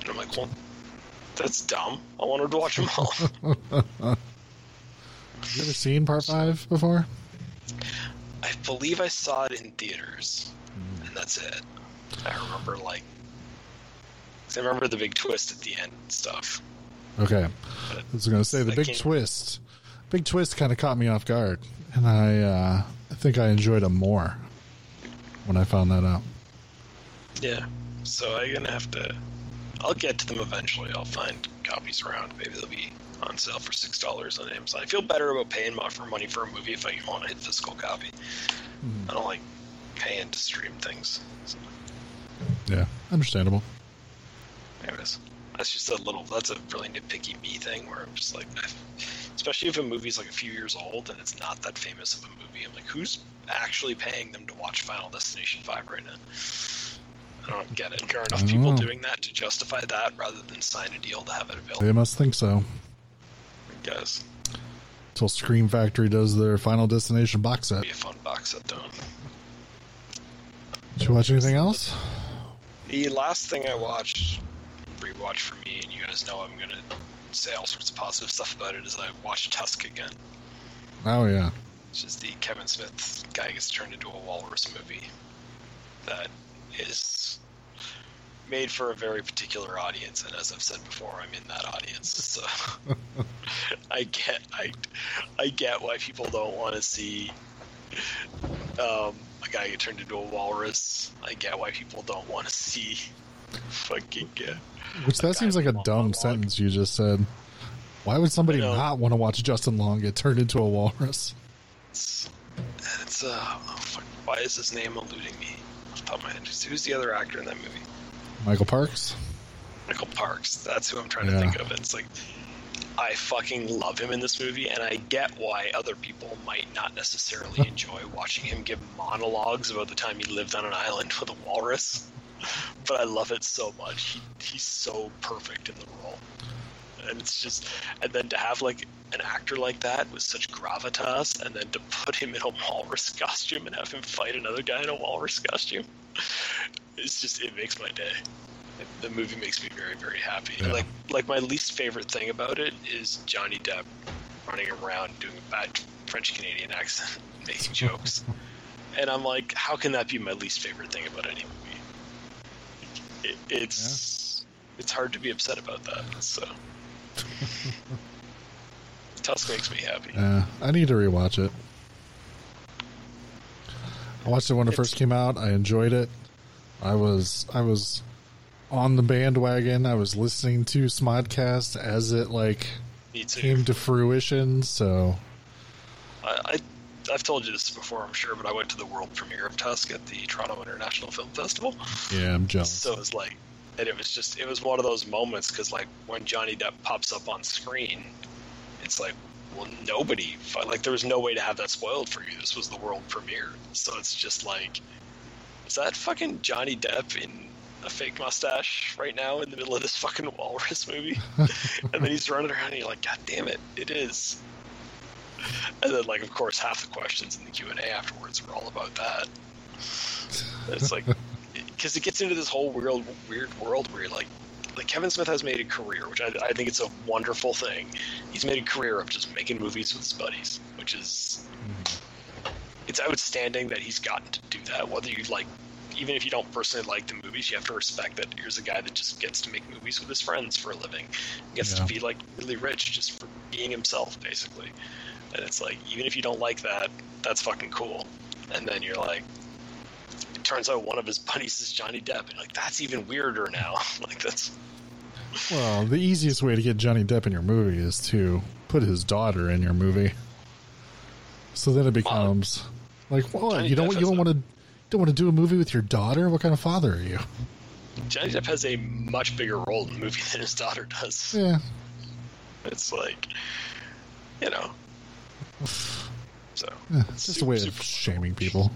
And I'm like, well, that's dumb. I wanted to watch them all. Have You ever seen part five before? I believe I saw it in theaters, and that's it. I remember like, I remember the big twist at the end and stuff. Okay. I was going to say the I big can't- twist. Big twist kind of caught me off guard, and I uh, I think I enjoyed it more when I found that out. Yeah. So I'm gonna have to. I'll get to them eventually. I'll find copies around. Maybe they'll be on sale for six dollars on Amazon. I feel better about paying for money for a movie if I want a physical copy. Hmm. I don't like paying to stream things. So, Yeah, understandable. anyways, that's just a little. That's a really nitpicky me thing where I'm just like, especially if a movie's like a few years old and it's not that famous of a movie. I'm like, who's actually paying them to watch Final Destination Five right now? I don't get it. There Are enough people know. doing that to justify that rather than sign a deal to have it available? They must think so. Guys, Until Scream Factory does their Final Destination box set. be a fun box set though. Did you watch anything else? The last thing I watched, rewatch for me, and you guys know I'm gonna say all sorts of positive stuff about it, is I watched Tusk again. Oh yeah, It's just the Kevin Smith guy gets turned into a walrus movie that is made for a very particular audience, and as I've said before, I'm in that audience. So I get I I get why people don't want to see um, a guy get turned into a walrus. I get why people don't want to see fucking uh, which that seems like a dumb sentence you just said. Why would somebody not want to watch Justin Long get turned into a walrus? It's, it's uh, oh, fuck, why is his name eluding me the top of my head? Who's the other actor in that movie? Michael Parks. Michael Parks. That's who I'm trying to think of. It's like I fucking love him in this movie, and I get why other people might not necessarily enjoy watching him give monologues about the time he lived on an island with a walrus. But I love it so much. He, he's so perfect in the role, and it's just, and then to have like an actor like that with such gravitas, and then to put him in a walrus costume and have him fight another guy in a walrus costume, it's just it makes my day. The movie makes me very very happy. Yeah. like like my least favorite thing about it is johnny depp running around doing a bad french canadian accent making jokes. And i'm like how can that be my least favorite thing about any movie? It, it's it's hard to be upset about that so tusk makes me happy Yeah, I need to rewatch it. I watched it when it It's- first came out. I enjoyed it. I was I was on the bandwagon. I was listening to Smodcast as it like came to fruition. So I, I I've told you this before, I'm sure, but I went to the world premiere of Tusk at the Toronto International Film Festival. yeah, I'm jealous. So it was like, and it was just, it was one of those moments because like when Johnny Depp pops up on screen, it's like, well, nobody, like there was no way to have that spoiled for you. This was the world premiere, so it's just like, is that fucking Johnny Depp in a fake mustache right now in the middle of this fucking walrus movie? and then he's running around and you're like, God damn it, it is. And then, like, of course, half the questions in the Q and A afterwards were all about that. It's like, because it gets into this whole weird, weird world where you're like, like Kevin Smith has made a career, which I, I think it's a wonderful thing. He's made a career of just making movies with his buddies, which is mm-hmm. it's outstanding that he's gotten to do that. Whether you like, even if you don't personally like the movies, you have to respect that here's a guy that just gets to make movies with his friends for a living, gets Yeah. to be like really rich just for being himself, basically. And it's like, even if you don't like that, that's fucking cool. And then you're like, turns out one of his buddies is Johnny Depp, and like that's even weirder now. like that's Well, the easiest way to get Johnny Depp in your movie is to put his daughter in your movie. So then it becomes like, well, Johnny you don't Depp you don't want to don't want to do a movie with your daughter. What kind of father are you? Johnny Depp has a much bigger role in the movie than his daughter does. Yeah, It's like, you know. So yeah, it's just a way of shaming people.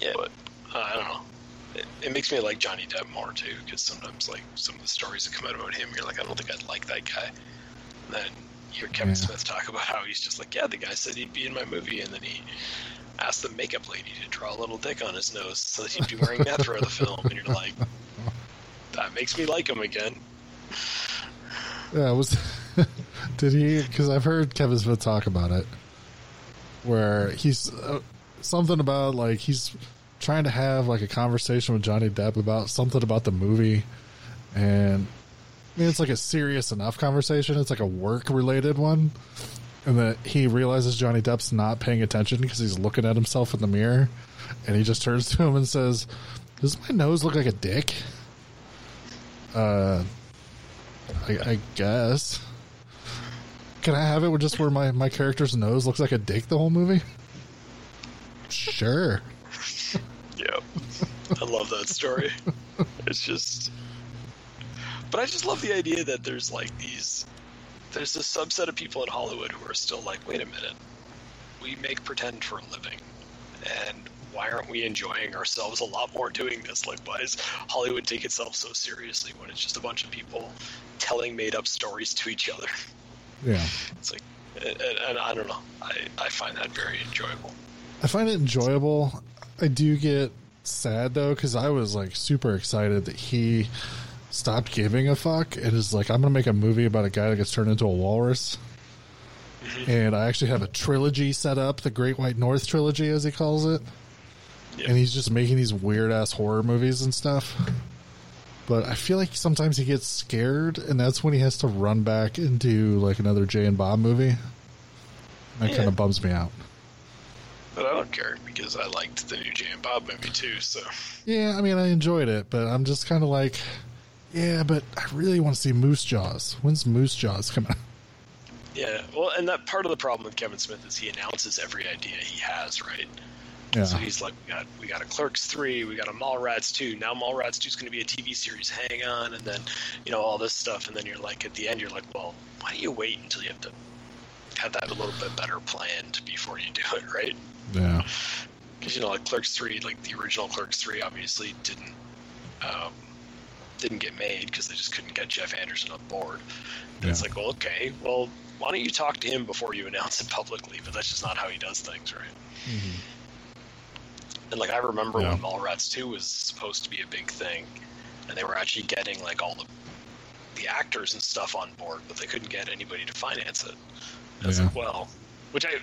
Yeah, but uh, I don't know. It, it makes me like Johnny Depp more too, because sometimes like some of the stories that come out about him, you're like, I don't think I'd like that guy. And then hear Kevin Yeah. Smith talk about how he's just like, yeah, the guy said he'd be in my movie, and then he asked the makeup lady to draw a little dick on his nose so that he'd be wearing that throughout the film, and you're like, that makes me like him again. Yeah, it was. did he? Because I've heard Kevin Smith talk about it, where he's uh, something about like he's trying to have like a conversation with Johnny Depp about something about the movie, and I mean it's like a serious enough conversation. It's like a work related one, and that he realizes Johnny Depp's not paying attention because he's looking at himself in the mirror, and he just turns to him and says, "Does my nose look like a dick?" Uh. I, I guess. Can I have it with just where my, my character's nose looks like a dick the whole movie? Sure. Yep. I love that story. It's just. But I just love the idea that there's like these. There's a subset of people in Hollywood who are still like, wait a minute. We make pretend for a living. And why aren't we enjoying ourselves a lot more doing this? Like, why does Hollywood take itself so seriously when it's just a bunch of people telling made up stories to each other? Yeah. It's like. And, and, and I don't know. I, I find that very enjoyable. I find it enjoyable. I do get sad though because I was like super excited that he stopped giving a fuck and is like, I'm gonna make a movie about a guy that gets turned into a walrus. Mm-hmm. And I actually have a trilogy set up, the Great White North trilogy, as he calls it. Yeah. And he's just making these weird ass horror movies and stuff. But I feel like sometimes he gets scared, and that's when he has to run back into like another Jay and Bob movie. That Yeah. kind of bums me out. But I don't care because I liked the new and Bob movie too. So Yeah, I mean, I enjoyed it, but I'm just kind of like, yeah, but I really want to see Moose Jaws. When's Moose Jaws coming out? yeah, well, and that part of the problem with Kevin Smith is he announces every idea he has, right? Yeah, So he's like, we got we got a Clerks three, we got a Mallrats two. Now Mallrats two is going to be a TV series. Hang on, and then you know all this stuff, and then you're like, at the end, you're like, well, why do you wait until you have to have that a little bit better planned before you do it, right? Yeah, because you know like Clerks three, like the original Clerks three, obviously didn't um, didn't get made because they just couldn't get Jeff Anderson on board. And it's like, well, okay, well, why don't you talk to him before you announce it publicly? But that's just not how he does things, right? And like I remember Yeah. when Mallrats two was supposed to be a big thing, and they were actually getting like all the the actors and stuff on board, but they couldn't get anybody to finance it. I was Yeah. like, well, which I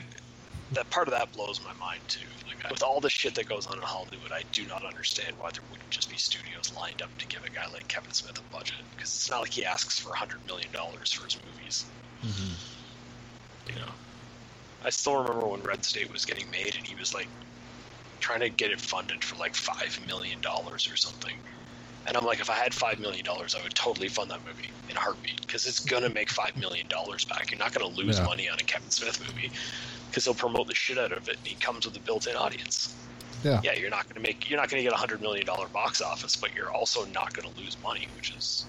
that part of that blows my mind too. Like with all the shit that goes on in Hollywood, I do not understand why there wouldn't just be studios lined up to give a guy like Kevin Smith a budget because it's not like he asks for hundred million dollars for his movies. Mm-hmm. You know, I still remember when Red State was getting made, and he was like trying to get it funded for like five million dollars or something. And I'm like, if I had five million dollars, I would totally fund that movie in a heartbeat because it's gonna make five million dollars back. You're not gonna lose Yeah. money on a Kevin Smith movie because he'll promote the shit out of it, and he comes with a built-in audience. yeah, Yeah, you're not gonna make, you're not gonna get a hundred million dollar box office, but you're also not gonna lose money, which is.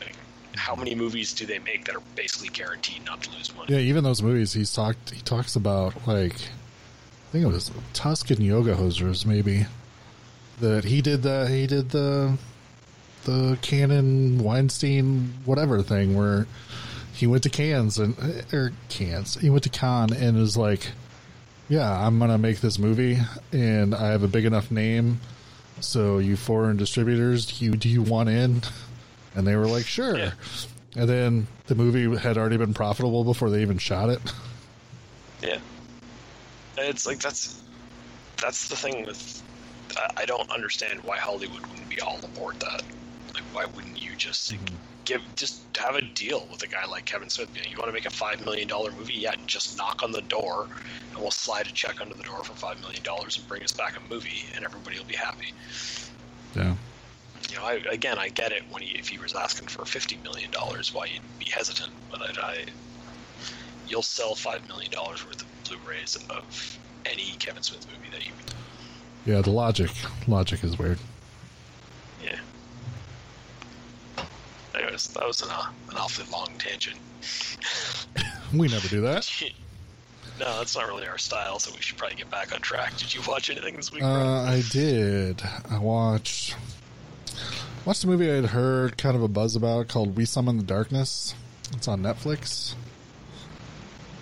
Like, how many movies do they make that are basically guaranteed not to lose money? yeah. Even those movies, he's talked. He talks about like, I think it was Tusk and Yoga Hosers, maybe. That he did the he did the the Canon Weinstein whatever thing where he went to Cannes and uh, or Cannes he went to Cannes and was like, yeah, I'm gonna make this movie and I have a big enough name, so you foreign distributors, do you do you want in? And they were like, sure. Yeah. And then the movie had already been profitable before they even shot it. Yeah, it's like that's that's the thing with I- don't understand why Hollywood wouldn't be all aboard that. Like, why wouldn't you just like, give just have a deal with a guy like Kevin Smith? You, know, you want to make a five million dollar movie? Yeah, just knock on the door, and we'll slide a check under the door for five million dollars and bring us back a movie, and everybody will be happy. Yeah. You know, I, again, I get it when he if he was asking for fifty million dollars, why you'd be hesitant, but I, I you'll sell five million dollars worth of Blu-rays of any Kevin Smith movie that you Yeah, the logic logic is weird. yeah. Anyways, that was an, uh, an awfully long tangent. We never do that. no, that's not really our style, so we should probably get back on track. Did you watch anything this week? Uh, I did. I watched watched a movie I'd heard kind of a buzz about called We Summon the Darkness. It's on Netflix.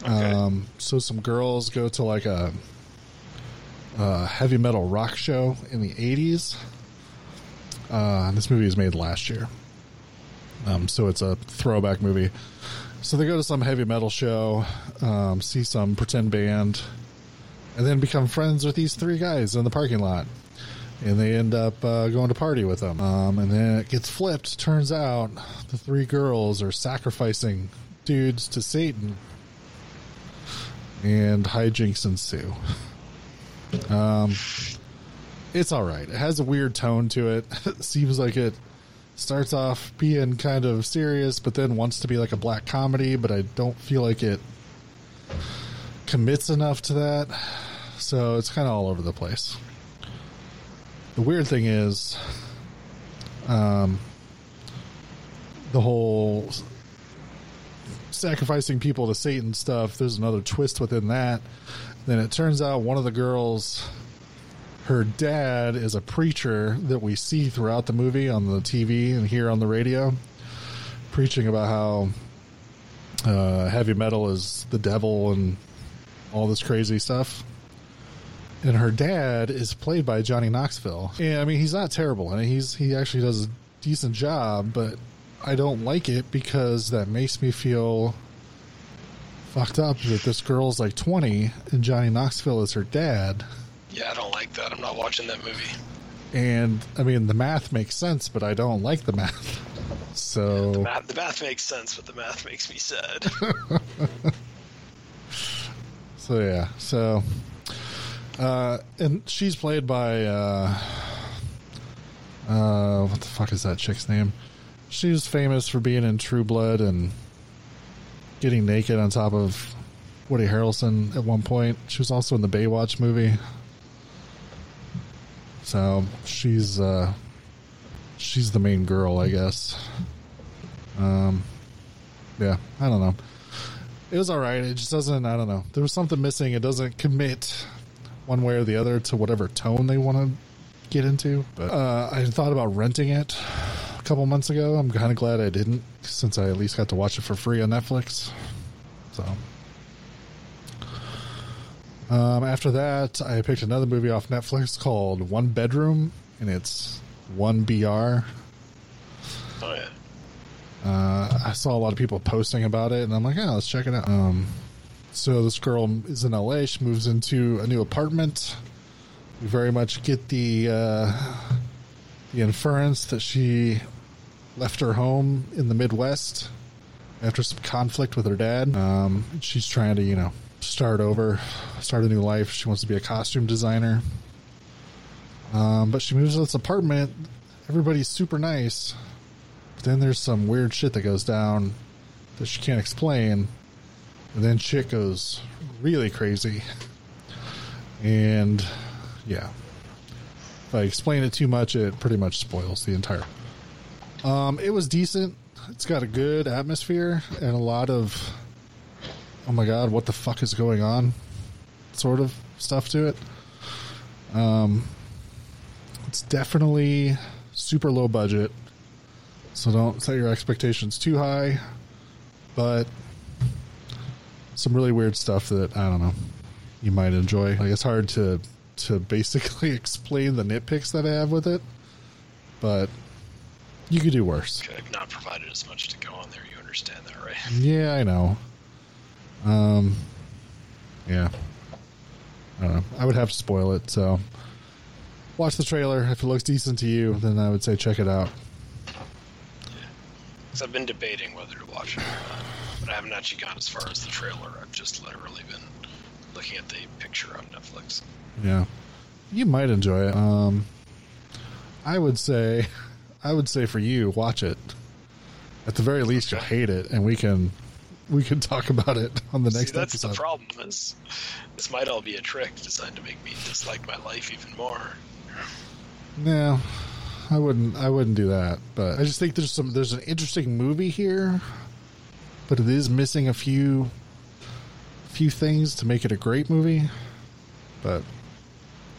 Okay. Um, so some girls go to like a, a heavy metal rock show in the '80s. Uh, this movie was made last year, um, so it's a throwback movie. So they go to some heavy metal show, um, see some pretend band, and then become friends with these three guys in the parking lot. And they end up uh, going to party with them. Um, and then it gets flipped. Turns out the three girls are sacrificing dudes to Satan and hijinks ensue. Um, it's all right. It has a weird tone to it. it. Seems like it starts off being kind of serious, but then wants to be like a black comedy. But I don't feel like it commits enough to that. So it's kind of all over the place. The weird thing is, um, the whole sacrificing people to Satan stuff, there's another twist within that. Then it turns out one of the girls, her dad is a preacher that we see throughout the movie on the TV and here on the radio, preaching about how uh, heavy metal is the devil and all this crazy stuff. And her dad is played by Johnny Knoxville. And I mean, he's not terrible, and he's he actually does a decent job, but I don't like it because that makes me feel fucked up that this girl's like 20 and Johnny Knoxville is her dad. Yeah, I don't like that. I'm not watching that movie. And I mean, the math makes sense, but I don't like the math. So, The math, the math makes sense, but the math makes me sad. so yeah. So, uh, and she's played by, uh, uh, what the fuck is that chick's name? She was famous for being in True Blood and getting naked on top of Woody Harrelson at one point. She was also in the Baywatch movie. So she's uh she's the main girl, I guess. Um yeah, I don't know. It was alright. It just doesn't I don't know. There was something missing. It doesn't commit one way or the other to whatever tone they want to get into. But uh I thought about renting it a couple months ago. I'm kind of glad I didn't since I at least got to watch it for free on Netflix. So um, after that, I picked another movie off Netflix called One Bedroom, and it's one BR. oh yeah. Uh, I saw a lot of people posting about it, and I'm like, yeah, let's check it out. Um, so this girl is in LA. She moves into a new apartment. We very much get the uh, the inference that she left her home in the Midwest after some conflict with her dad. Um, she's trying to, you know, start over, start a new life. She wants to be a costume designer. Um, but she moves to this apartment. Everybody's super nice. But then there's some weird shit that goes down that she can't explain. And then shit goes really crazy. And yeah. If I explain it too much, it pretty much spoils the entire. Um, it was decent. It's got a good atmosphere and a lot of oh my god, what the fuck is going on? Sort of stuff to it. Um, it's definitely super low budget, so don't set your expectations too high. But some really weird stuff that I don't know you might enjoy. Like it's hard to to basically explain the nitpicks that I have with it, but you could do worse. Okay, I've not provided as much to go on there. You understand that, right? Yeah, I know. Um, yeah. I don't know. I would have to spoil it, so watch the trailer. If it looks decent to you, then I would say check it out. Because I've been debating whether to watch it or not, but I haven't actually gone as far as the trailer. I've just literally been looking at the picture on Netflix. Yeah, you might enjoy it. Um, I would say, I would say for you, watch it. At the very least, you'll hate it, and we can we can talk about it on the next See, that's episode. the problem. Is this might all be a trick designed to make me dislike my life even more. No, I wouldn't. I wouldn't do that. But I just think there's some. There's an interesting movie here, but it is missing a few, few things to make it a great movie. But,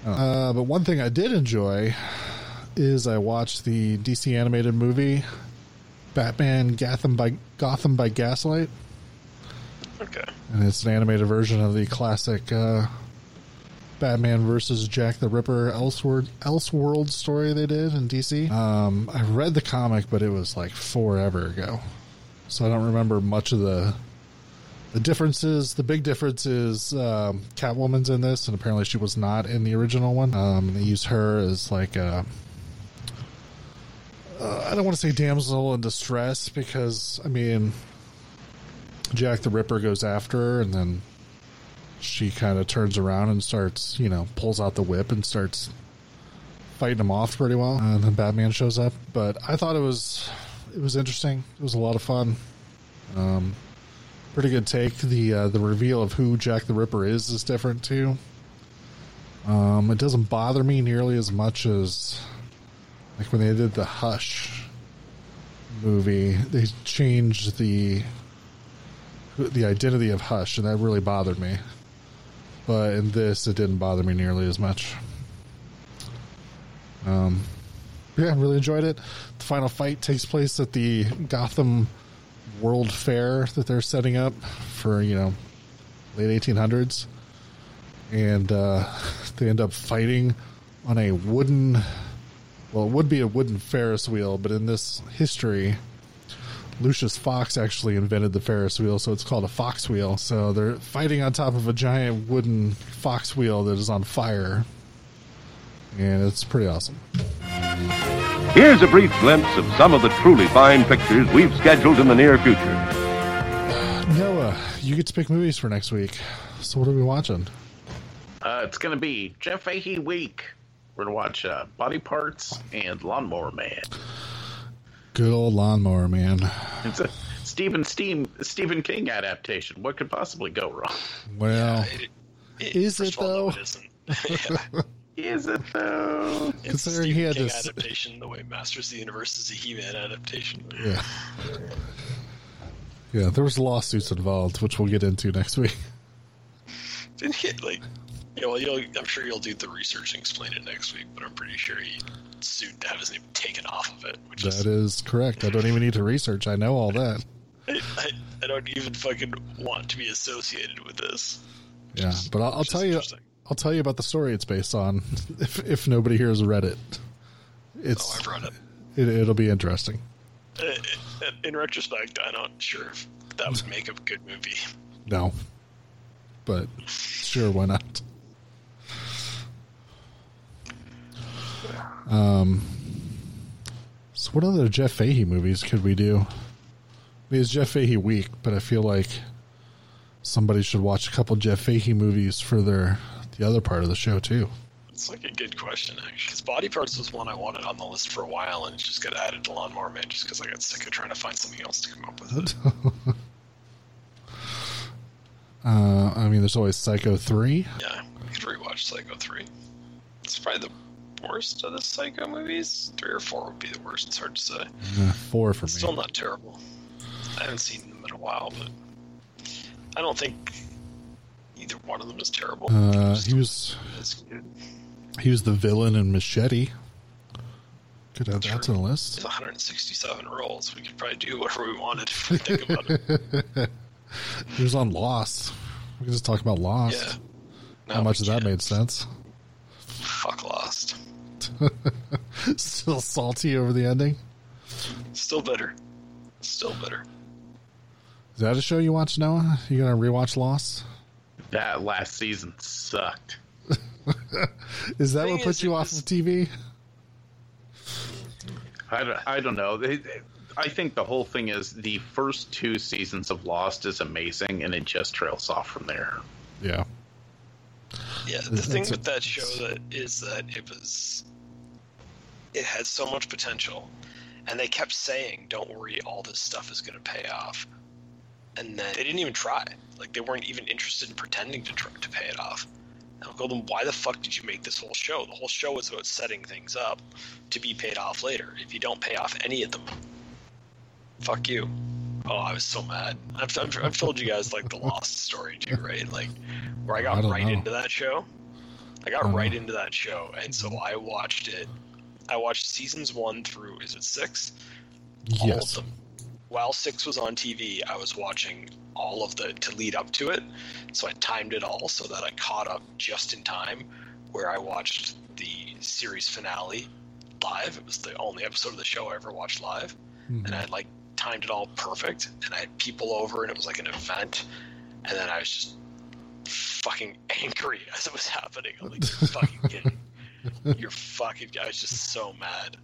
uh, but one thing I did enjoy is I watched the DC animated movie, Batman Gotham by Gotham by Gaslight. Okay. and it's an animated version of the classic uh, Batman versus Jack the Ripper Elseworld, Elseworld story they did in DC. Um, I read the comic, but it was like forever ago, so I don't remember much of the the differences. The big difference is um, Catwoman's in this, and apparently she was not in the original one. Um, they use her as like a. Uh, I don't want to say damsel in distress because I mean Jack the Ripper goes after her, and then she kind of turns around and starts, you know, pulls out the whip and starts fighting him off pretty well. And then Batman shows up. But I thought it was it was interesting. It was a lot of fun. Um, pretty good take. The uh, the reveal of who Jack the Ripper is is different too. Um, it doesn't bother me nearly as much as like when they did the Hush movie. They changed the the identity of Hush, and that really bothered me. But in this, it didn't bother me nearly as much. Um, yeah, I really enjoyed it. The final fight takes place at the Gotham World Fair that they're setting up for you know late 1800s, and uh, they end up fighting on a wooden. Well, it would be a wooden Ferris wheel, but in this history, Lucius Fox actually invented the Ferris wheel, so it's called a fox wheel. So they're fighting on top of a giant wooden fox wheel that is on fire. And it's pretty awesome. Here's a brief glimpse of some of the truly fine pictures we've scheduled in the near future. Noah, you get to pick movies for next week. So what are we watching? Uh, it's going to be Jeff Fahey week. We're going to watch uh, Body Parts and Lawnmower Man. Good old lawnmower man. It's a Stephen Steam, Stephen King adaptation. What could possibly go wrong? Well, It- it- Is it, of all, no, though? it isn't. Is it though? It's a Considering Stephen he had King this- adaptation, the way Masters of the Universe is a He-Man adaptation. yeah. Yeah, there was lawsuits involved, which we'll get into next week. Didn't he like? You know, you'll, I'm sure you'll do the research and explain it next week, but I'm pretty sure he sued to have his name taken off of it, which That is is correct. I don't even need to research. I know all that. I, I, I don't even fucking want to be associated with this. Yeah, but I'll, I'll tell you, I'll tell you about the story it's based on. If if nobody here has read it, Oh, it's I've read it. it, it'll be interesting. Uh, In retrospect, I'm not sure if that would make a good movie. No, but sure, why not? Um, so what other Jeff Fahey movies could we do? I mean, it's Jeff Fahey week, but I feel like somebody should watch a couple Jeff Fahey movies for their the other part of the show too. It's like a good question, actually. Because Body Parts was one I wanted on the list for a while, and it just got added to Lawnmower Man just because I got sick of trying to find something else to come up with it. Uh, I mean, there's always Psycho three. Yeah, I could rewatch Psycho 3. It's probably the worst of the Psycho movies. Three or four would be the worst. It's hard to say. Uh, four for me. Still not terrible. I haven't seen them in a while, but I don't think either one of them is terrible. Uh, he was he was the villain in Machete. Could add that to the list. There's 167 roles. We could probably do whatever we wanted if we think about it. He was on Lost. We can just talk about Lost. Yeah. How much of that made sense? Fuck Lost. Still salty over the ending. Still bitter. Still bitter. Is that a show you watch, Noah? You gonna rewatch Lost? That last season sucked. Is that what what is, puts you off was- of TV? I don't, I don't know. They- they- I think the whole thing is the first two seasons of Lost is amazing, and it just trails off from there. Yeah. Yeah, the It's- thing it's with that show that is that it was it had so much potential and they kept saying, Don't worry, all this stuff is gonna pay off. And then they didn't even try. Like they weren't even interested in pretending to try, to pay it off. And I'll go, then why the fuck did you make this whole show? The whole show is about setting things up to be paid off later. If you don't pay off any of them, fuck you. Oh, I was so mad. I've, I've, I've told you guys like the Lost story too, right? Like where I I got don't right know. into that show. I got don't right into that show, and so I watched it. I watched seasons one through is it six? All of them. while six was on TV, I was watching all of the to lead up to it. So I timed it all so that I caught up just in time. Where I watched the series finale live. It was the only episode of the show I ever watched live, mm-hmm. and I like timed it all perfect. And I had people over, and it was like an event. And then I was just fucking angry as it was happening. I'm like, fucking kidding. You're fucking. I was just so mad.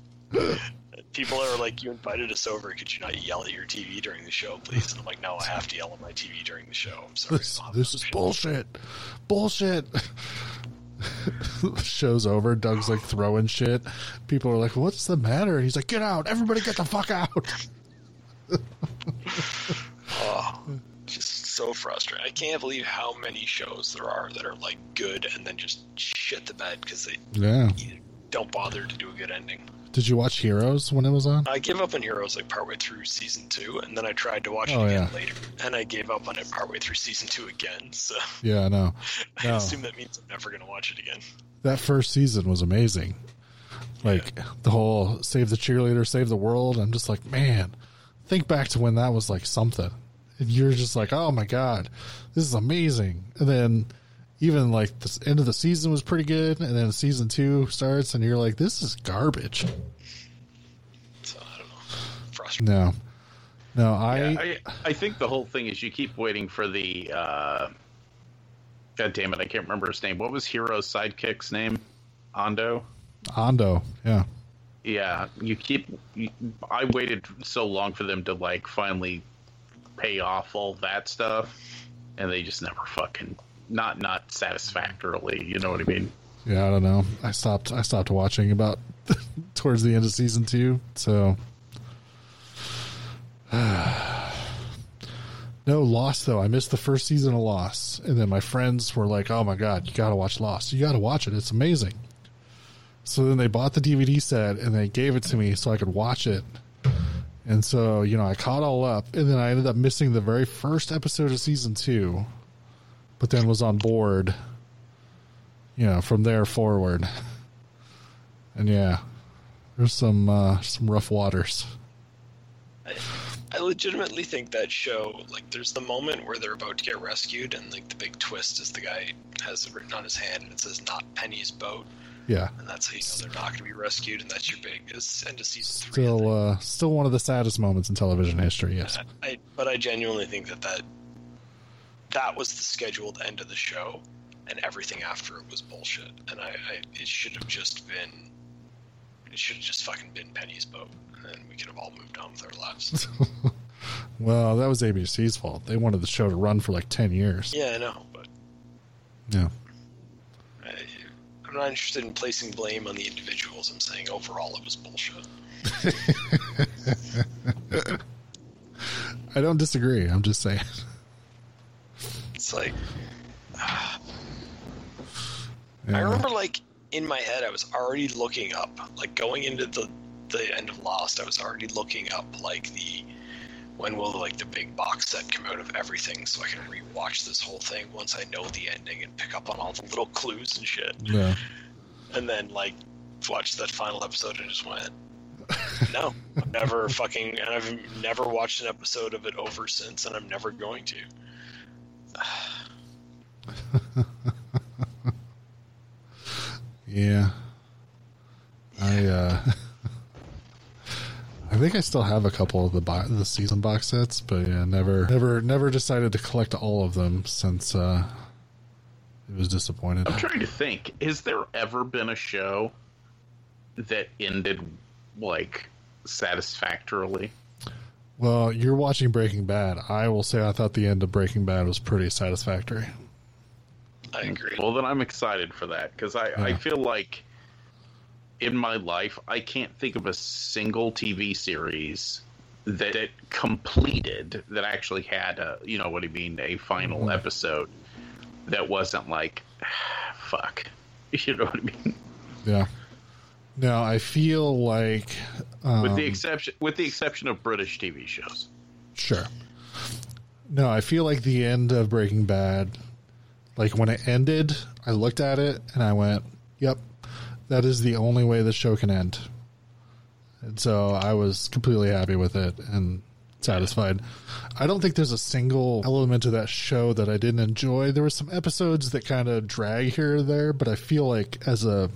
People are like, "You invited us over. Could you not yell at your TV during the show, please?" And I'm like, "No, I have to yell at my TV during the show. I'm sorry." This, this is shit." bullshit. Bullshit. Show's over. Doug's like throwing shit. People are like, "What's the matter?" He's like, "Get out! Everybody, get the fuck out!" Oh, so frustrating. I can't believe how many shows there are that are like good and then just shit the bed because they Yeah. don't bother to do a good ending. Did you watch Heroes when it was on? I gave up on Heroes like partway through season two, and then I tried to watch it Oh, again yeah. later, and I gave up on it partway through season two again. So Yeah, I know. I assume that means I'm never going to watch it again. That first season was amazing. Like the whole save the cheerleader, save the world. I'm just like, man, think back to when that was like something. And you're just like, oh my god, this is amazing. And then even like the end of the season was pretty good, and then season two starts, and you're like, this is garbage. So I don't know. Frustrating. No, no, I, Yeah, I, I think the whole thing is you keep waiting for the. Uh, God damn it! I can't remember his name. What was Hiro's sidekick's name? Ando. Ando, yeah, Yeah, you keep. You, I waited so long for them to like finally pay off all that stuff, and they just never fucking not not satisfactorily. You know what I mean? yeah. I don't know. I stopped. I stopped watching about towards the end of season two. So. No, Lost though. I missed the first season of Lost, and then my friends were like, "Oh my god, you got to watch Lost. You got to watch it. It's amazing." So then they bought the DVD set and they gave it to me so I could watch it. And so you know, I caught all up, and then I ended up missing the very first episode of season two, but then was on board. You know, from there forward, and yeah, there's some uh, some rough waters. I legitimately think that show, like, there's the moment where they're about to get rescued, and like the big twist is the guy has it written on his hand, and it says "Not Penny's boat," Yeah, and that's how you know they're not going to be rescued, and that's your big is end of season three. Still uh, still one of the saddest moments in television history. Yes. I, but I genuinely think that, that that was the scheduled end of the show, and everything after it was bullshit. And I, I it should have just been, it should have just fucking been Penny's boat, and we could have all moved on with our lives. Well, that was ABC's fault. They wanted the show to run for like 10 years. yeah, I know, but Yeah. I, I'm not interested in placing blame on the individuals. I'm saying overall it was bullshit. I don't disagree. I'm just saying. It's like I Yeah. remember, like in my head, I was already looking up, like going into the the end of Lost. I was already looking up, like the when will like the big box set come out of everything, so I can rewatch this whole thing once I know the ending and pick up on all the little clues and shit. Yeah. And then like watch that final episode and just went, no, I've never fucking, and I've never watched an episode of it over since, and I'm never going to. Yeah. I uh I think I still have a couple of the bo- the season box sets, but yeah, never never never decided to collect all of them since uh it was disappointed. I'm trying to think. Has there ever been a show that ended like satisfactorily? Well, you're watching Breaking Bad. I will say I thought the end of Breaking Bad was pretty satisfactory. I agree. Well, then I'm excited for that because I, I feel like in my life I can't think of a single TV series that it completed that actually had a you know what I mean a final Mhm. episode that wasn't like fuck you know what I mean Yeah. Now I feel like um, with the exception with the exception of British TV shows. Sure. No, I feel like the end of Breaking Bad, like when it ended, I looked at it and I went, "Yep, that is the only way the show can end." And so I was completely happy with it, and satisfied. I don't think there's a single element of that show that I didn't enjoy. There were some episodes that kind of drag here or there, but I feel like as a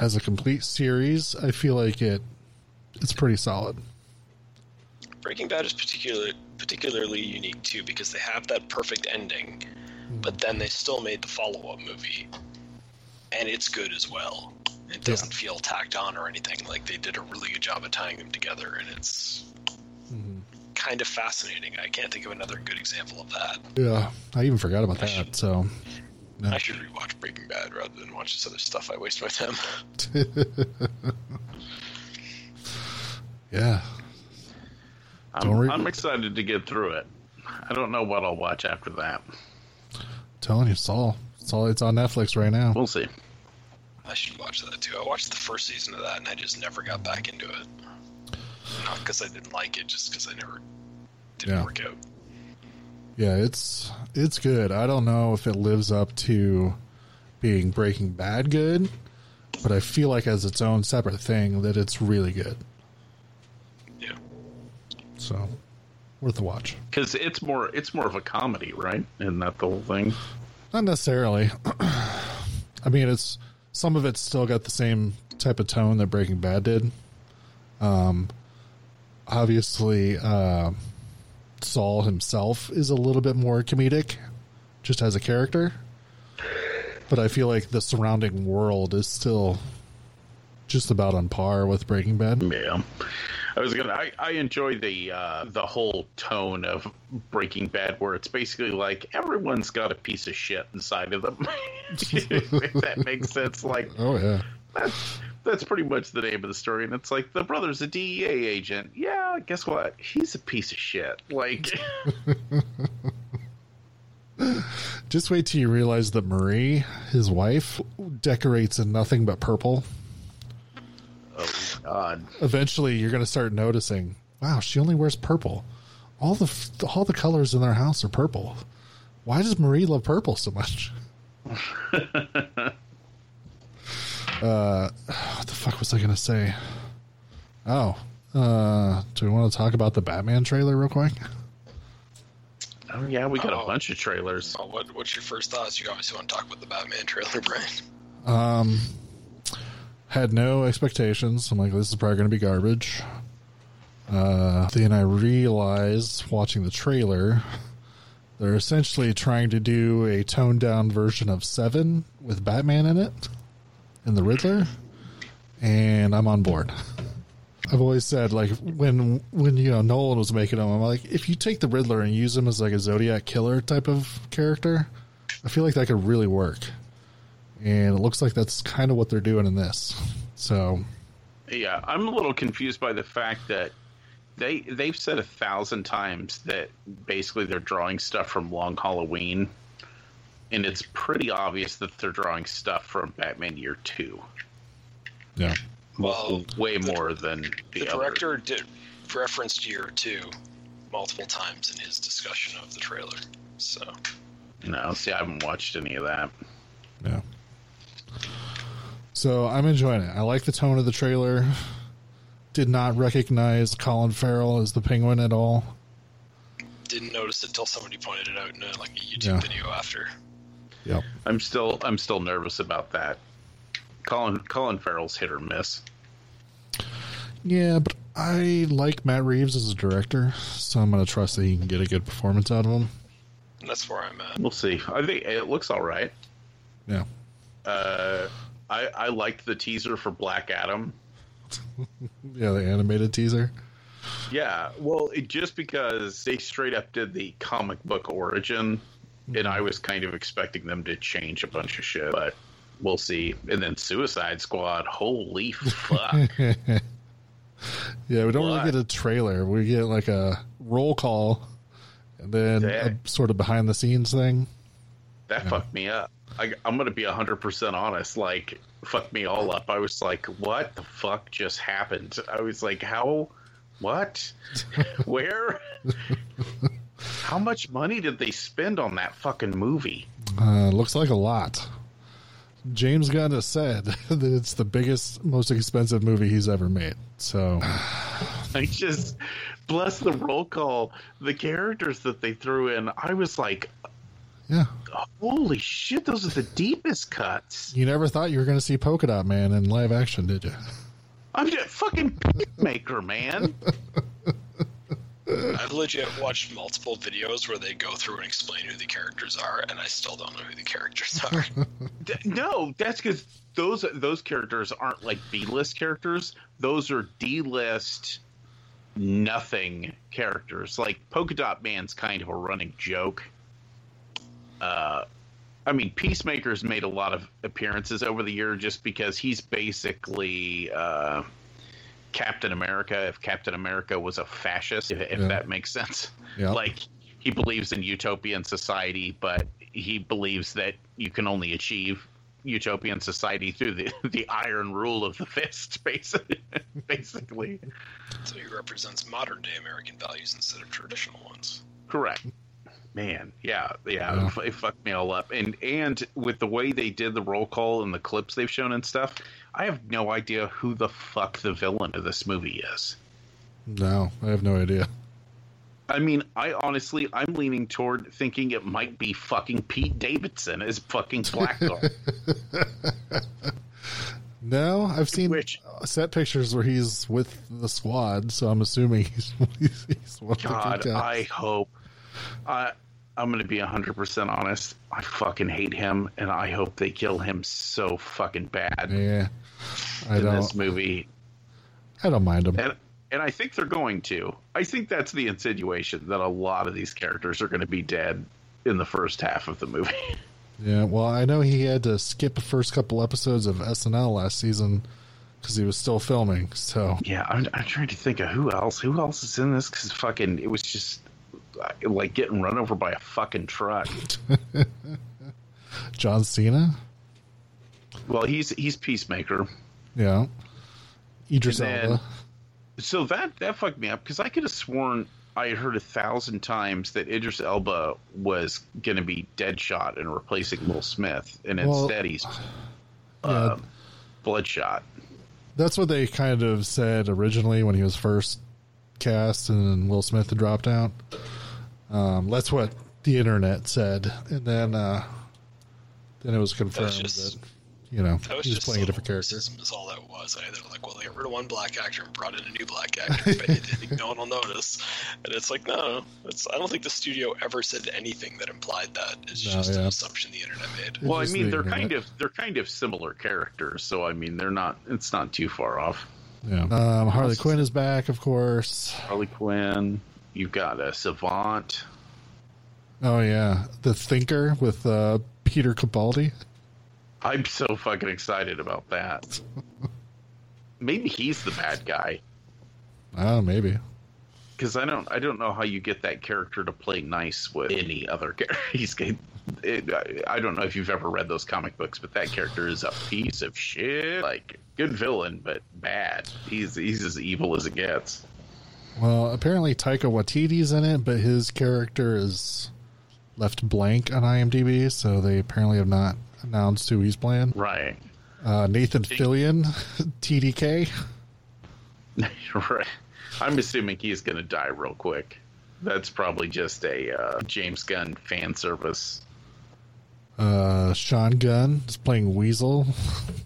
as a complete series, I feel like it it's pretty solid. Breaking Bad is particular, particularly unique too because they have that perfect ending, but then they still made the follow up movie, and it's good as well. It doesn't feel tacked on or anything. Like they did a really good job of tying them together, and it's mm-hmm. kind of fascinating. I can't think of another good example of that. Yeah, I even forgot about I that. should- So, Yeah. I should rewatch Breaking Bad rather than watch this other stuff. I waste my time. yeah, I'm, re- I'm excited to get through it. I don't know what I'll watch after that. I'm telling you, Saul. Saul, it's on Netflix right now. We'll see. I should watch that too. I watched the first season of that, and I just never got back into it. Not because I didn't like it, just because I never didn't Yeah. work out. Yeah, it's it's good. I don't know if it lives up to being Breaking Bad good, but I feel like as its own separate thing that it's really good. Yeah. So, worth a watch. Because it's more it's more of a comedy, right? Isn't that the whole thing? Not necessarily. I mean, it's some of it's still got the same type of tone that Breaking Bad did. Um, obviously, uh, Saul himself is a little bit more comedic, just as a character. But I feel like the surrounding world is still just about on par with Breaking Bad. Yeah. I was gonna. I, I enjoy the uh, the whole tone of Breaking Bad, where it's basically like everyone's got a piece of shit inside of them. if that makes sense. Like Oh yeah, that's that's pretty much the name of the story, and it's like the brother's a DEA agent. Yeah, guess what? He's a piece of shit. Like, just wait till you realize that Marie, his wife, decorates in nothing but purple. oh god. eventually you're going to start noticing wow she only wears purple all the all the colors in their house are purple why does marie love purple so much uh what the fuck was i going to say oh uh do we want to talk about the batman trailer real quick Oh yeah, we got a Oh. bunch of trailers. Oh, what, what's your first thoughts? You obviously want to talk about the Batman trailer, Brian. um had no expectations. I'm like this is probably going to be garbage. Uh then i realized watching the trailer they're essentially trying to do a toned down version of seven with batman in it and the riddler and i'm on board. I've always said like when when you know nolan was making them i'm like if you take the riddler and use him as like a zodiac killer type of character i feel like that could really work and it looks like that's kind of what they're doing in this. So Yeah, I'm a little confused by the fact that they they've said a thousand times that basically they're drawing stuff from Long Halloween, and it's pretty obvious that they're drawing stuff from Batman Year Two. yeah, Well, way more than the, the other. director did referenced year two multiple times in his discussion of the trailer. So No, see, I haven't watched any of that. yeah. So I'm enjoying it. I like the tone of the trailer. Did not recognize Colin Farrell as the Penguin at all. didn't notice it until somebody pointed it out in a, like a YouTube Yeah. video after. Yep. I'm still I'm still nervous about that. Colin Colin Farrell's hit or miss. Yeah, but I like Matt Reeves as a director, so I'm going to trust that he can get a good performance out of him. That's where I'm at. We'll see. I think it looks all right. Yeah. Uh, I I liked the teaser for Black Adam. Yeah, the animated teaser. Yeah, well, it, just because they straight up did the comic book origin, and I was kind of expecting them to change a bunch of shit, but we'll see. And then Suicide Squad, holy fuck! Yeah, we don't What? really get a trailer. We get like a roll call and then Yeah. a sort of behind the scenes thing. that fucked me up. I, I'm gonna be hundred percent honest. Like, fuck me all up. I was like, "What the fuck just happened?" I was like, "How? What? Where? How much money did they spend on that fucking movie?" Uh, looks like a lot. James Gunn has said that it's the biggest, most expensive movie he's ever made. So I just bless the roll call, the characters that they threw in. I was like, Yeah. holy shit, those are the deepest cuts. You never thought you were going to see Polka Dot Man in live action, did you? I'm just fucking maker, man. I've legit watched multiple videos where they go through and explain who the characters are, and I still don't know who the characters are. No, that's because those those characters aren't like B list characters. Those are D list nothing characters. Like Polka Dot Man's kind of a running joke. Uh, I mean, Peacemaker's made a lot of appearances over the year just because he's basically uh, Captain America. If Captain America was a fascist, if, if Yeah. that makes sense. Yeah. Like he believes in utopian society, but he believes that you can only achieve utopian society through the the iron rule of the fist, basically. basically, so he represents modern day American values instead of traditional ones. correct. Man, yeah, yeah, Yeah. It, it fucked me all up. And and with the way they did the roll call and the clips they've shown and stuff, I have no idea who the fuck the villain of this movie is. No, I have no idea. I mean, I honestly, I'm leaning toward thinking it might be fucking Pete Davidson as fucking Blackguard. No, I've seen Which- set pictures where he's with the squad, so I'm assuming he's he's, he's one of the God, I hope. I I'm gonna be hundred percent honest. I fucking hate him, and I hope they kill him so fucking bad Yeah, I in this don't. movie. I don't mind him. And and I think they're going to. I think that's the insinuation that a lot of these characters are going to be dead in the first half of the movie. Yeah, well, I know he had to skip the first couple episodes of SNL last season because he was still filming. So yeah, I'm, I'm trying to think of who else. Who else is in this? Because fucking, it was just like getting run over by a fucking truck. John Cena, well, he's he's Peacemaker. yeah, Idris then- Elba. So that that fucked me up because I could have sworn I heard a thousand times that Idris Elba was going to be Deadshot and replacing Will Smith, and Well, instead he's Yeah, uh, Bloodshot. that's what they kind of said originally when he was first cast, and Will Smith had dropped out. Um, that's what the internet said, and then uh, then it was confirmed just- that you know That was he was playing a different character. racism Is all that was. I they're like, well, they got rid of one black actor and brought in a new black actor, but no one will notice. And it's like, no, it's. I don't think the studio ever said anything that implied that. It's No, just an assumption the internet made. It's Well, I mean, the they're internet. kind of they're kind of similar characters, so I mean, they're not. It's not too far off. Yeah. Um, Harley Quinn is back, of course. Harley Quinn. You've got a Savant. Oh yeah, the Thinker with uh, Peter Capaldi. I'm so fucking excited about that. Maybe he's the bad guy. Oh, maybe. because I don't I don't know how you get that character to play nice with any other character. He's it, I- I don't know if you've ever read those comic books, but that character is a piece of shit. Like good villain, but bad. He's he's as evil as it gets. Well, apparently Taika Waititi's in it, but his character is left blank on IMDb, so they apparently have not announced who he's playing. Right. Uh, Nathan Fillion, TDK. right. I'm assuming he's going to die real quick. That's probably just a uh, James Gunn fan service. Uh, Sean Gunn is playing Weasel.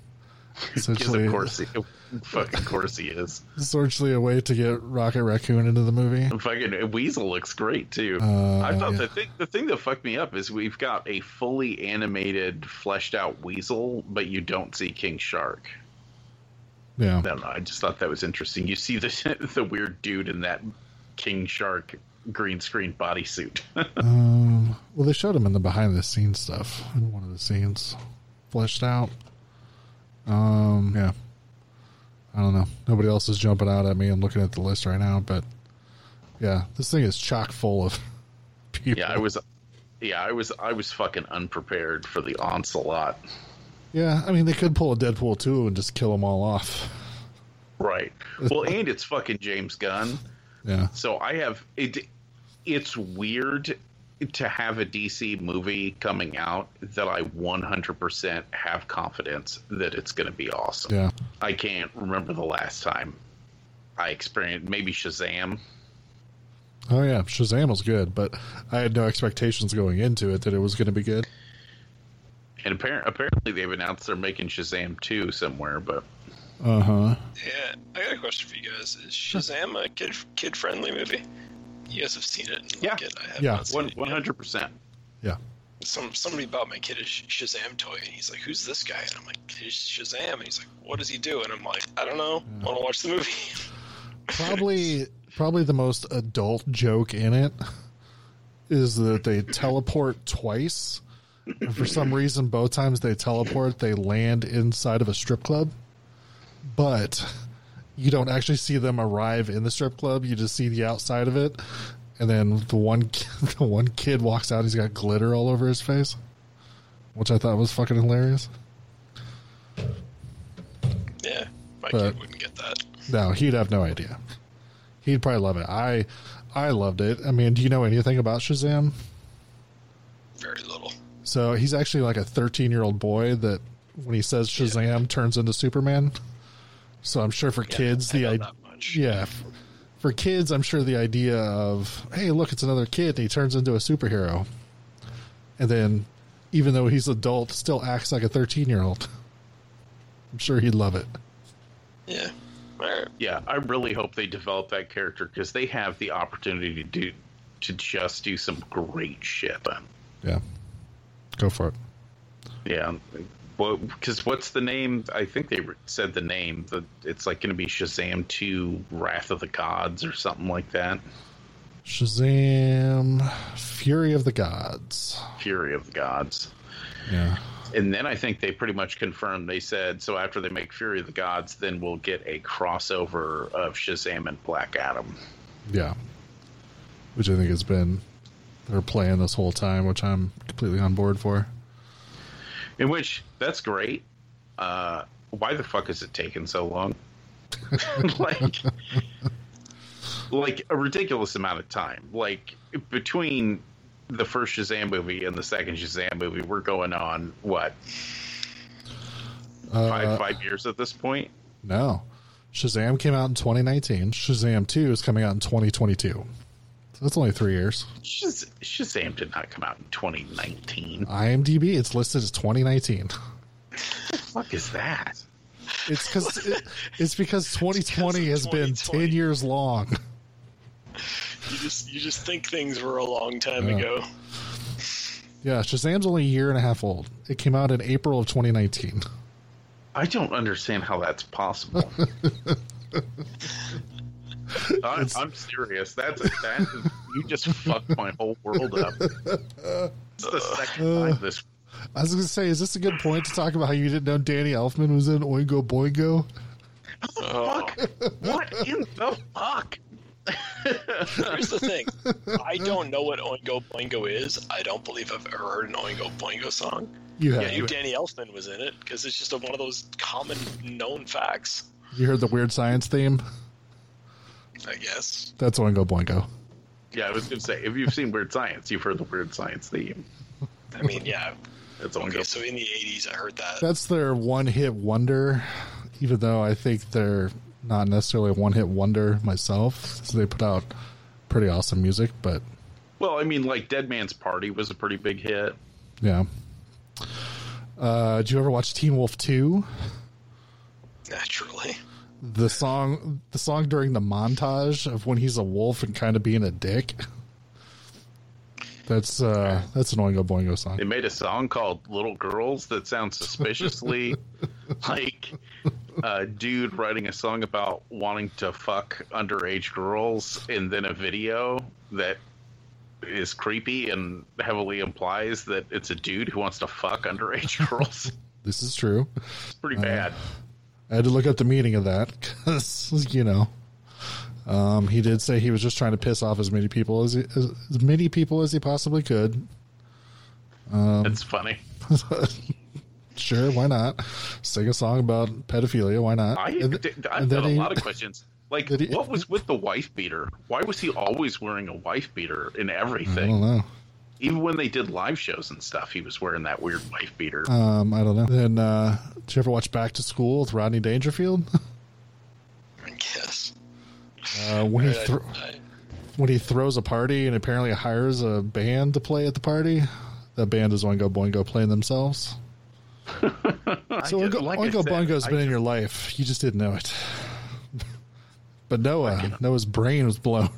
Essentially, of course, he, fucking course he is. essentially a way to get Rocket Raccoon into the movie. Fucking Weasel looks great too. Uh, I thought yeah. the thing the thing that fucked me up is we've got a fully animated, fleshed out Weasel, but you don't see King Shark. Yeah. I don't know. I just thought that was interesting. You see the the weird dude in that King Shark green screen bodysuit. Um, well, they showed him in the behind the scenes stuff in one of the scenes, fleshed out. Um, yeah. I don't know. Nobody else is jumping out at me. I'm looking at the list right now, but yeah, this thing is chock full of people. yeah, I was. Yeah, I was. I was fucking unprepared for the onslaught. Yeah, I mean, they could pull a Deadpool 2 and just kill them all off. Right. Well, and it's fucking James Gunn. Yeah. So I have it. It's weird to have a DC movie coming out that I 100% have confidence that it's going to be awesome. Yeah. I can't remember the last time I experienced. Maybe Shazam. Oh yeah, Shazam was good, but I had no expectations going into it that it was going to be good. And apparent, apparently they've announced they're making Shazam 2 somewhere, but Uh huh. Yeah, I got a question for you guys. Is Shazam a kid kid friendly movie? You guys have seen it and like Yeah. it. I have Yeah. not seen one it. one yet. hundred percent. Yeah. Some somebody bought my kid a Shazam toy, and he's like, "Who's this guy?" And I'm like, "He's Shazam." And he's like, "What does he do?" And I'm like, "I don't know. Want to watch the movie?" Probably, probably the most adult joke in it is that they teleport twice. And for some reason, both times they teleport, they land inside of a strip club. But you don't actually see them arrive in the strip club. You just see the outside of it, and then the one the one kid walks out. He's got glitter all over his face, which I thought was fucking hilarious. yeah, my But- kid wouldn't get that. No, he'd have no idea. He'd probably love it. I I loved it. I mean, do you know anything about Shazam? Very little. So he's actually like a 13 year old boy that when he says Shazam turns into Superman. So I'm sure for Yeah, kids the idea, yeah, f- for kids I'm sure the idea of hey look it's another kid and he turns into a superhero, and then even though he's adult still acts like a 13 year old. I'm sure he'd love it. Yeah. All right. Yeah, I really hope they develop that character because they have the opportunity to do to just do some great shit. Yeah, go for it. Yeah, well, because what's the name? I think they said the name. The it's like going to be Shazam Two: Wrath of the Gods or something like that. Shazam, Fury of the Gods. Fury of the Gods. Yeah. And then I think they pretty much confirmed. They said so after they make Fury of the Gods, then we'll get a crossover of Shazam and Black Adam. Yeah. Which I think has been their plan this whole time, which I'm completely on board for. In which that's great. Uh, why the fuck is it taking so long? like, like a ridiculous amount of time. Like between the first Shazam movie and the second Shazam movie, we're going on what five Uh, five years at this point. No. Shazam came out in 2019. Shazam 2 is coming out in 2022. So that's only three years. Shaz- Shazam did not come out in 2019. IMDb, it's listed as 2019. The fuck is that? It's because it, it's because 2020 has been 10 years long. You just you just think things were a long time Yeah. ago. Yeah, Shazam's only a year and a half old. It came out in April of 2019. I don't understand how that's possible. I, I'm serious. That's a, that. Is, you just fucked my whole world up. It's the second uh, time this. I was going to say, is this a good point to talk about how you didn't know Danny Elfman was in Oingo Boingo? Oh, What in the fuck? here's the thing. I don't know what Oingo Boingo is. I don't believe I've ever heard an Oingo Boingo song. You Yeah, have. I knew Danny Elfman was in it because it's just a, one of those common known facts. You heard the weird science theme? I guess. That's Oingo Boingo. Yeah, I was going to say, if you've seen Weird Science, you've heard the Weird Science theme. I mean, yeah. It's on Okay, so in the '80s, I heard that. That's their one hit wonder, even though I think they're not necessarily a one hit wonder myself. So they put out pretty awesome music, but Well, I mean, like Dead Man's Party was a pretty big hit. yeah. Uh, did you ever watch Teen Wolf 2? Naturally. The song the song during the montage of when he's a wolf and kind of being a dick. That's uh that's an Oingo Boingo song. They made a song called "Little Girls" that sounds suspiciously like a dude writing a song about wanting to fuck underage girls, and then a video that is creepy and heavily implies that it's a dude who wants to fuck underage girls. This is true. It's pretty bad. I had to look up the meaning of that because you know, um, he did say he was just trying to piss off as many people as he, as, as many people as he possibly could. it's funny. Sure, why not? Sing a song about pedophilia. Why not? I, And- I've and got a he- lot of questions. Like, he- what was with the wife beater? Why was he always wearing a wife beater in I everything? don't know. Even when they did live shows and stuff, he was wearing that weird wife beater. Um, I don't know. Then, uh, did you ever watch Back to School with Rodney Dangerfield? I guess. Uh, when he thro- I- when he throws a party and apparently hires a band to play at the party, that band is Oingo Boingo playing themselves. So just- Oingo, like I Oingo said, Boingo's I been in your life. You just didn't know it. but Noah, Noah's brain was blown.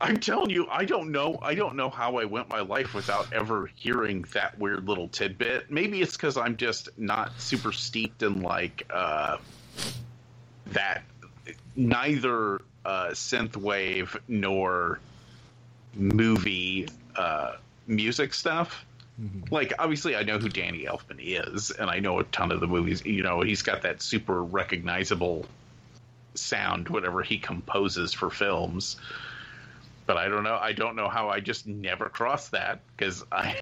I'm telling you, I don't know. I don't know how I went my life without ever hearing that weird little tidbit. Maybe it's because I'm just not super steeped in like uh, that. Neither uh, synthwave nor movie uh, music stuff. Like, obviously, I know who Danny Elfman is, and I know a ton of the movies. You know, he's got that super recognizable sound whenever he composes for films but I don't know. I don't know how I just never crossed that because I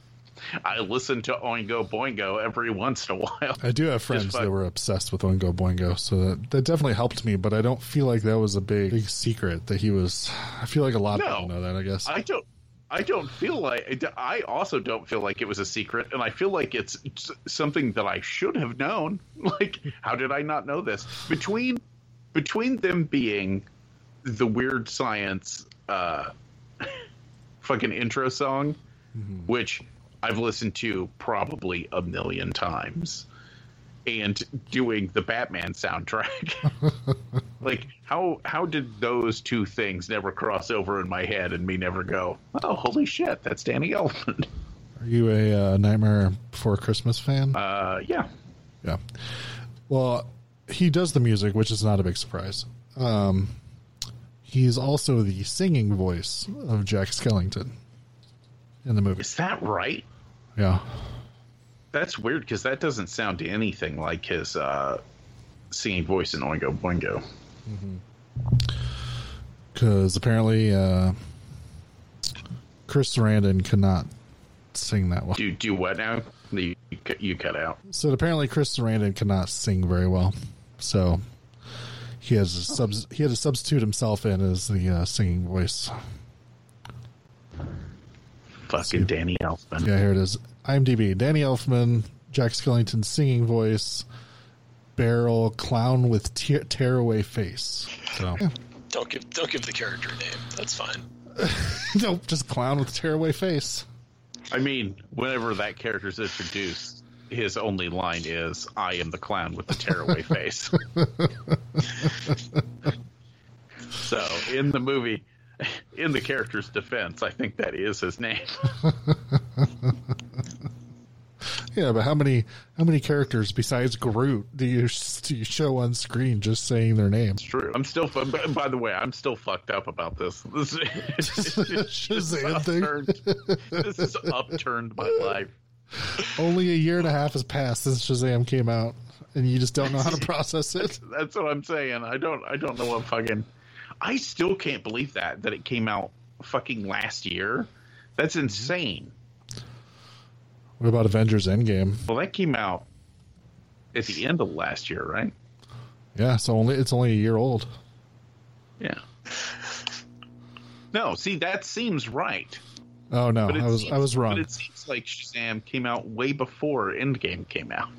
I listen to Oingo Boingo every once in a while. I do have friends that were obsessed with Oingo Boingo, so that, that definitely helped me. But I don't feel like that was a big, big secret that he was. I feel like a lot of people know that. I guess. I don't. I don't feel like. I also don't feel like it was a secret, and I feel like it's something that I should have known. Like, how did I not know this? Between between them being the weird science uh, fucking intro song, which I've listened to probably a million times, and doing the Batman soundtrack. like how how did those two things never cross over in my head and me never go, oh holy shit, that's Danny Elfman. Are you a uh, Nightmare Before Christmas fan? Uh, yeah, yeah. Well, he does the music, which is not a big surprise. Um, he's also the singing voice of Jack Skellington in the movie. is that right? Yeah. That's weird because that doesn't sound anything like his uh, singing voice in Oingo Boingo. Because apparently uh, Chris Sarandon could not sing that well. Do do what now? You you cut out. So apparently Chris Sarandon cannot sing very well. So he has a subs- he had to substitute himself in as the uh, singing voice. Fucking Danny Elfman. Yeah, here it is. IMDb: Danny Elfman, Jack Skellington singing voice, barrel clown with te- tearaway face. So Don't give don't give the character a name. That's fine. nope, just clown with tearaway face. I mean, whenever that character is introduced, his only line is, "I am the clown with the tearaway face." so, in the movie, in the character's defense, I think that is his name. Yeah, but how many how many characters besides Groot do you, do you show on screen just saying their name? It's True. I'm still. By the way, I'm still fucked up about this. This, is upturned. This has upturned my life. Only a year and a half has passed since Shazam came out, and you just don't know how to process it. That's what I'm saying. I don't. I don't know what fucking. I still can't believe that that it came out fucking last year. That's insane. What about Avengers Endgame? Well, that came out at the end of last year, right? Yeah, so only it's only a year old. Yeah. No, see, that seems right. Oh no, I was seems, I was But wrong. Like Shazam came out way before Endgame came out.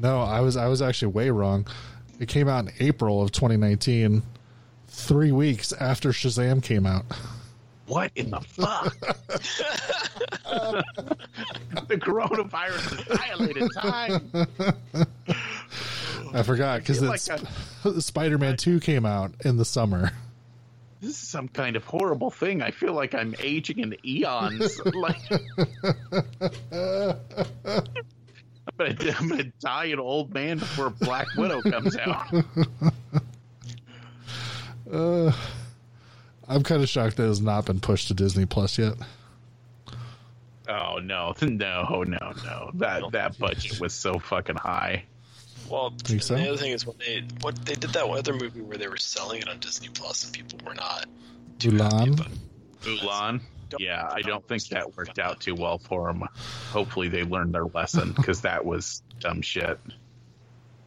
No, I was I was actually way wrong. It came out in April of 2019, three weeks after Shazam came out. What in the fuck? the coronavirus has dilated time. I forgot because like Spider-Man 2 came out in the summer. This is some kind of horrible thing. I feel like I'm aging in eons. like I'm gonna, I'm gonna die an old man before Black Widow comes out. Uh, I'm kind of shocked that it has not been pushed to Disney Plus yet. Oh no, no, no, no! That that budget was so fucking high. Well, Think so? the other thing is when they what they did that other movie where they were selling it on Disney Plus and people were not too happy Mulan? about. Mulan. Yeah, I don't think that worked out too well for them. Hopefully, they learned their lesson because that was dumb shit.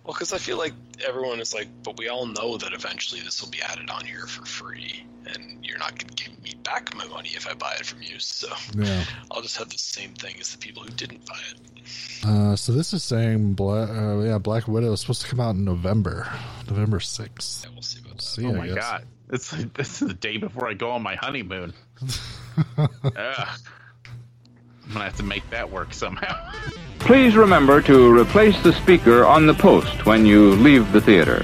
Well, because I feel like everyone is like, but we all know that eventually this will be added on here for free, and you're not going to give me back my money if I buy it from you. So Yeah. I'll just have the same thing as the people who didn't buy it. Uh, so this is saying, Bla- uh, yeah, Black Widow is supposed to come out in November, November 6th. Yeah, we'll see about that. See, Oh I my guess. god! This this is the day before I go on my honeymoon. Ugh. I'm gonna have to make that work somehow. Please remember to replace the speaker on the post when you leave the theater.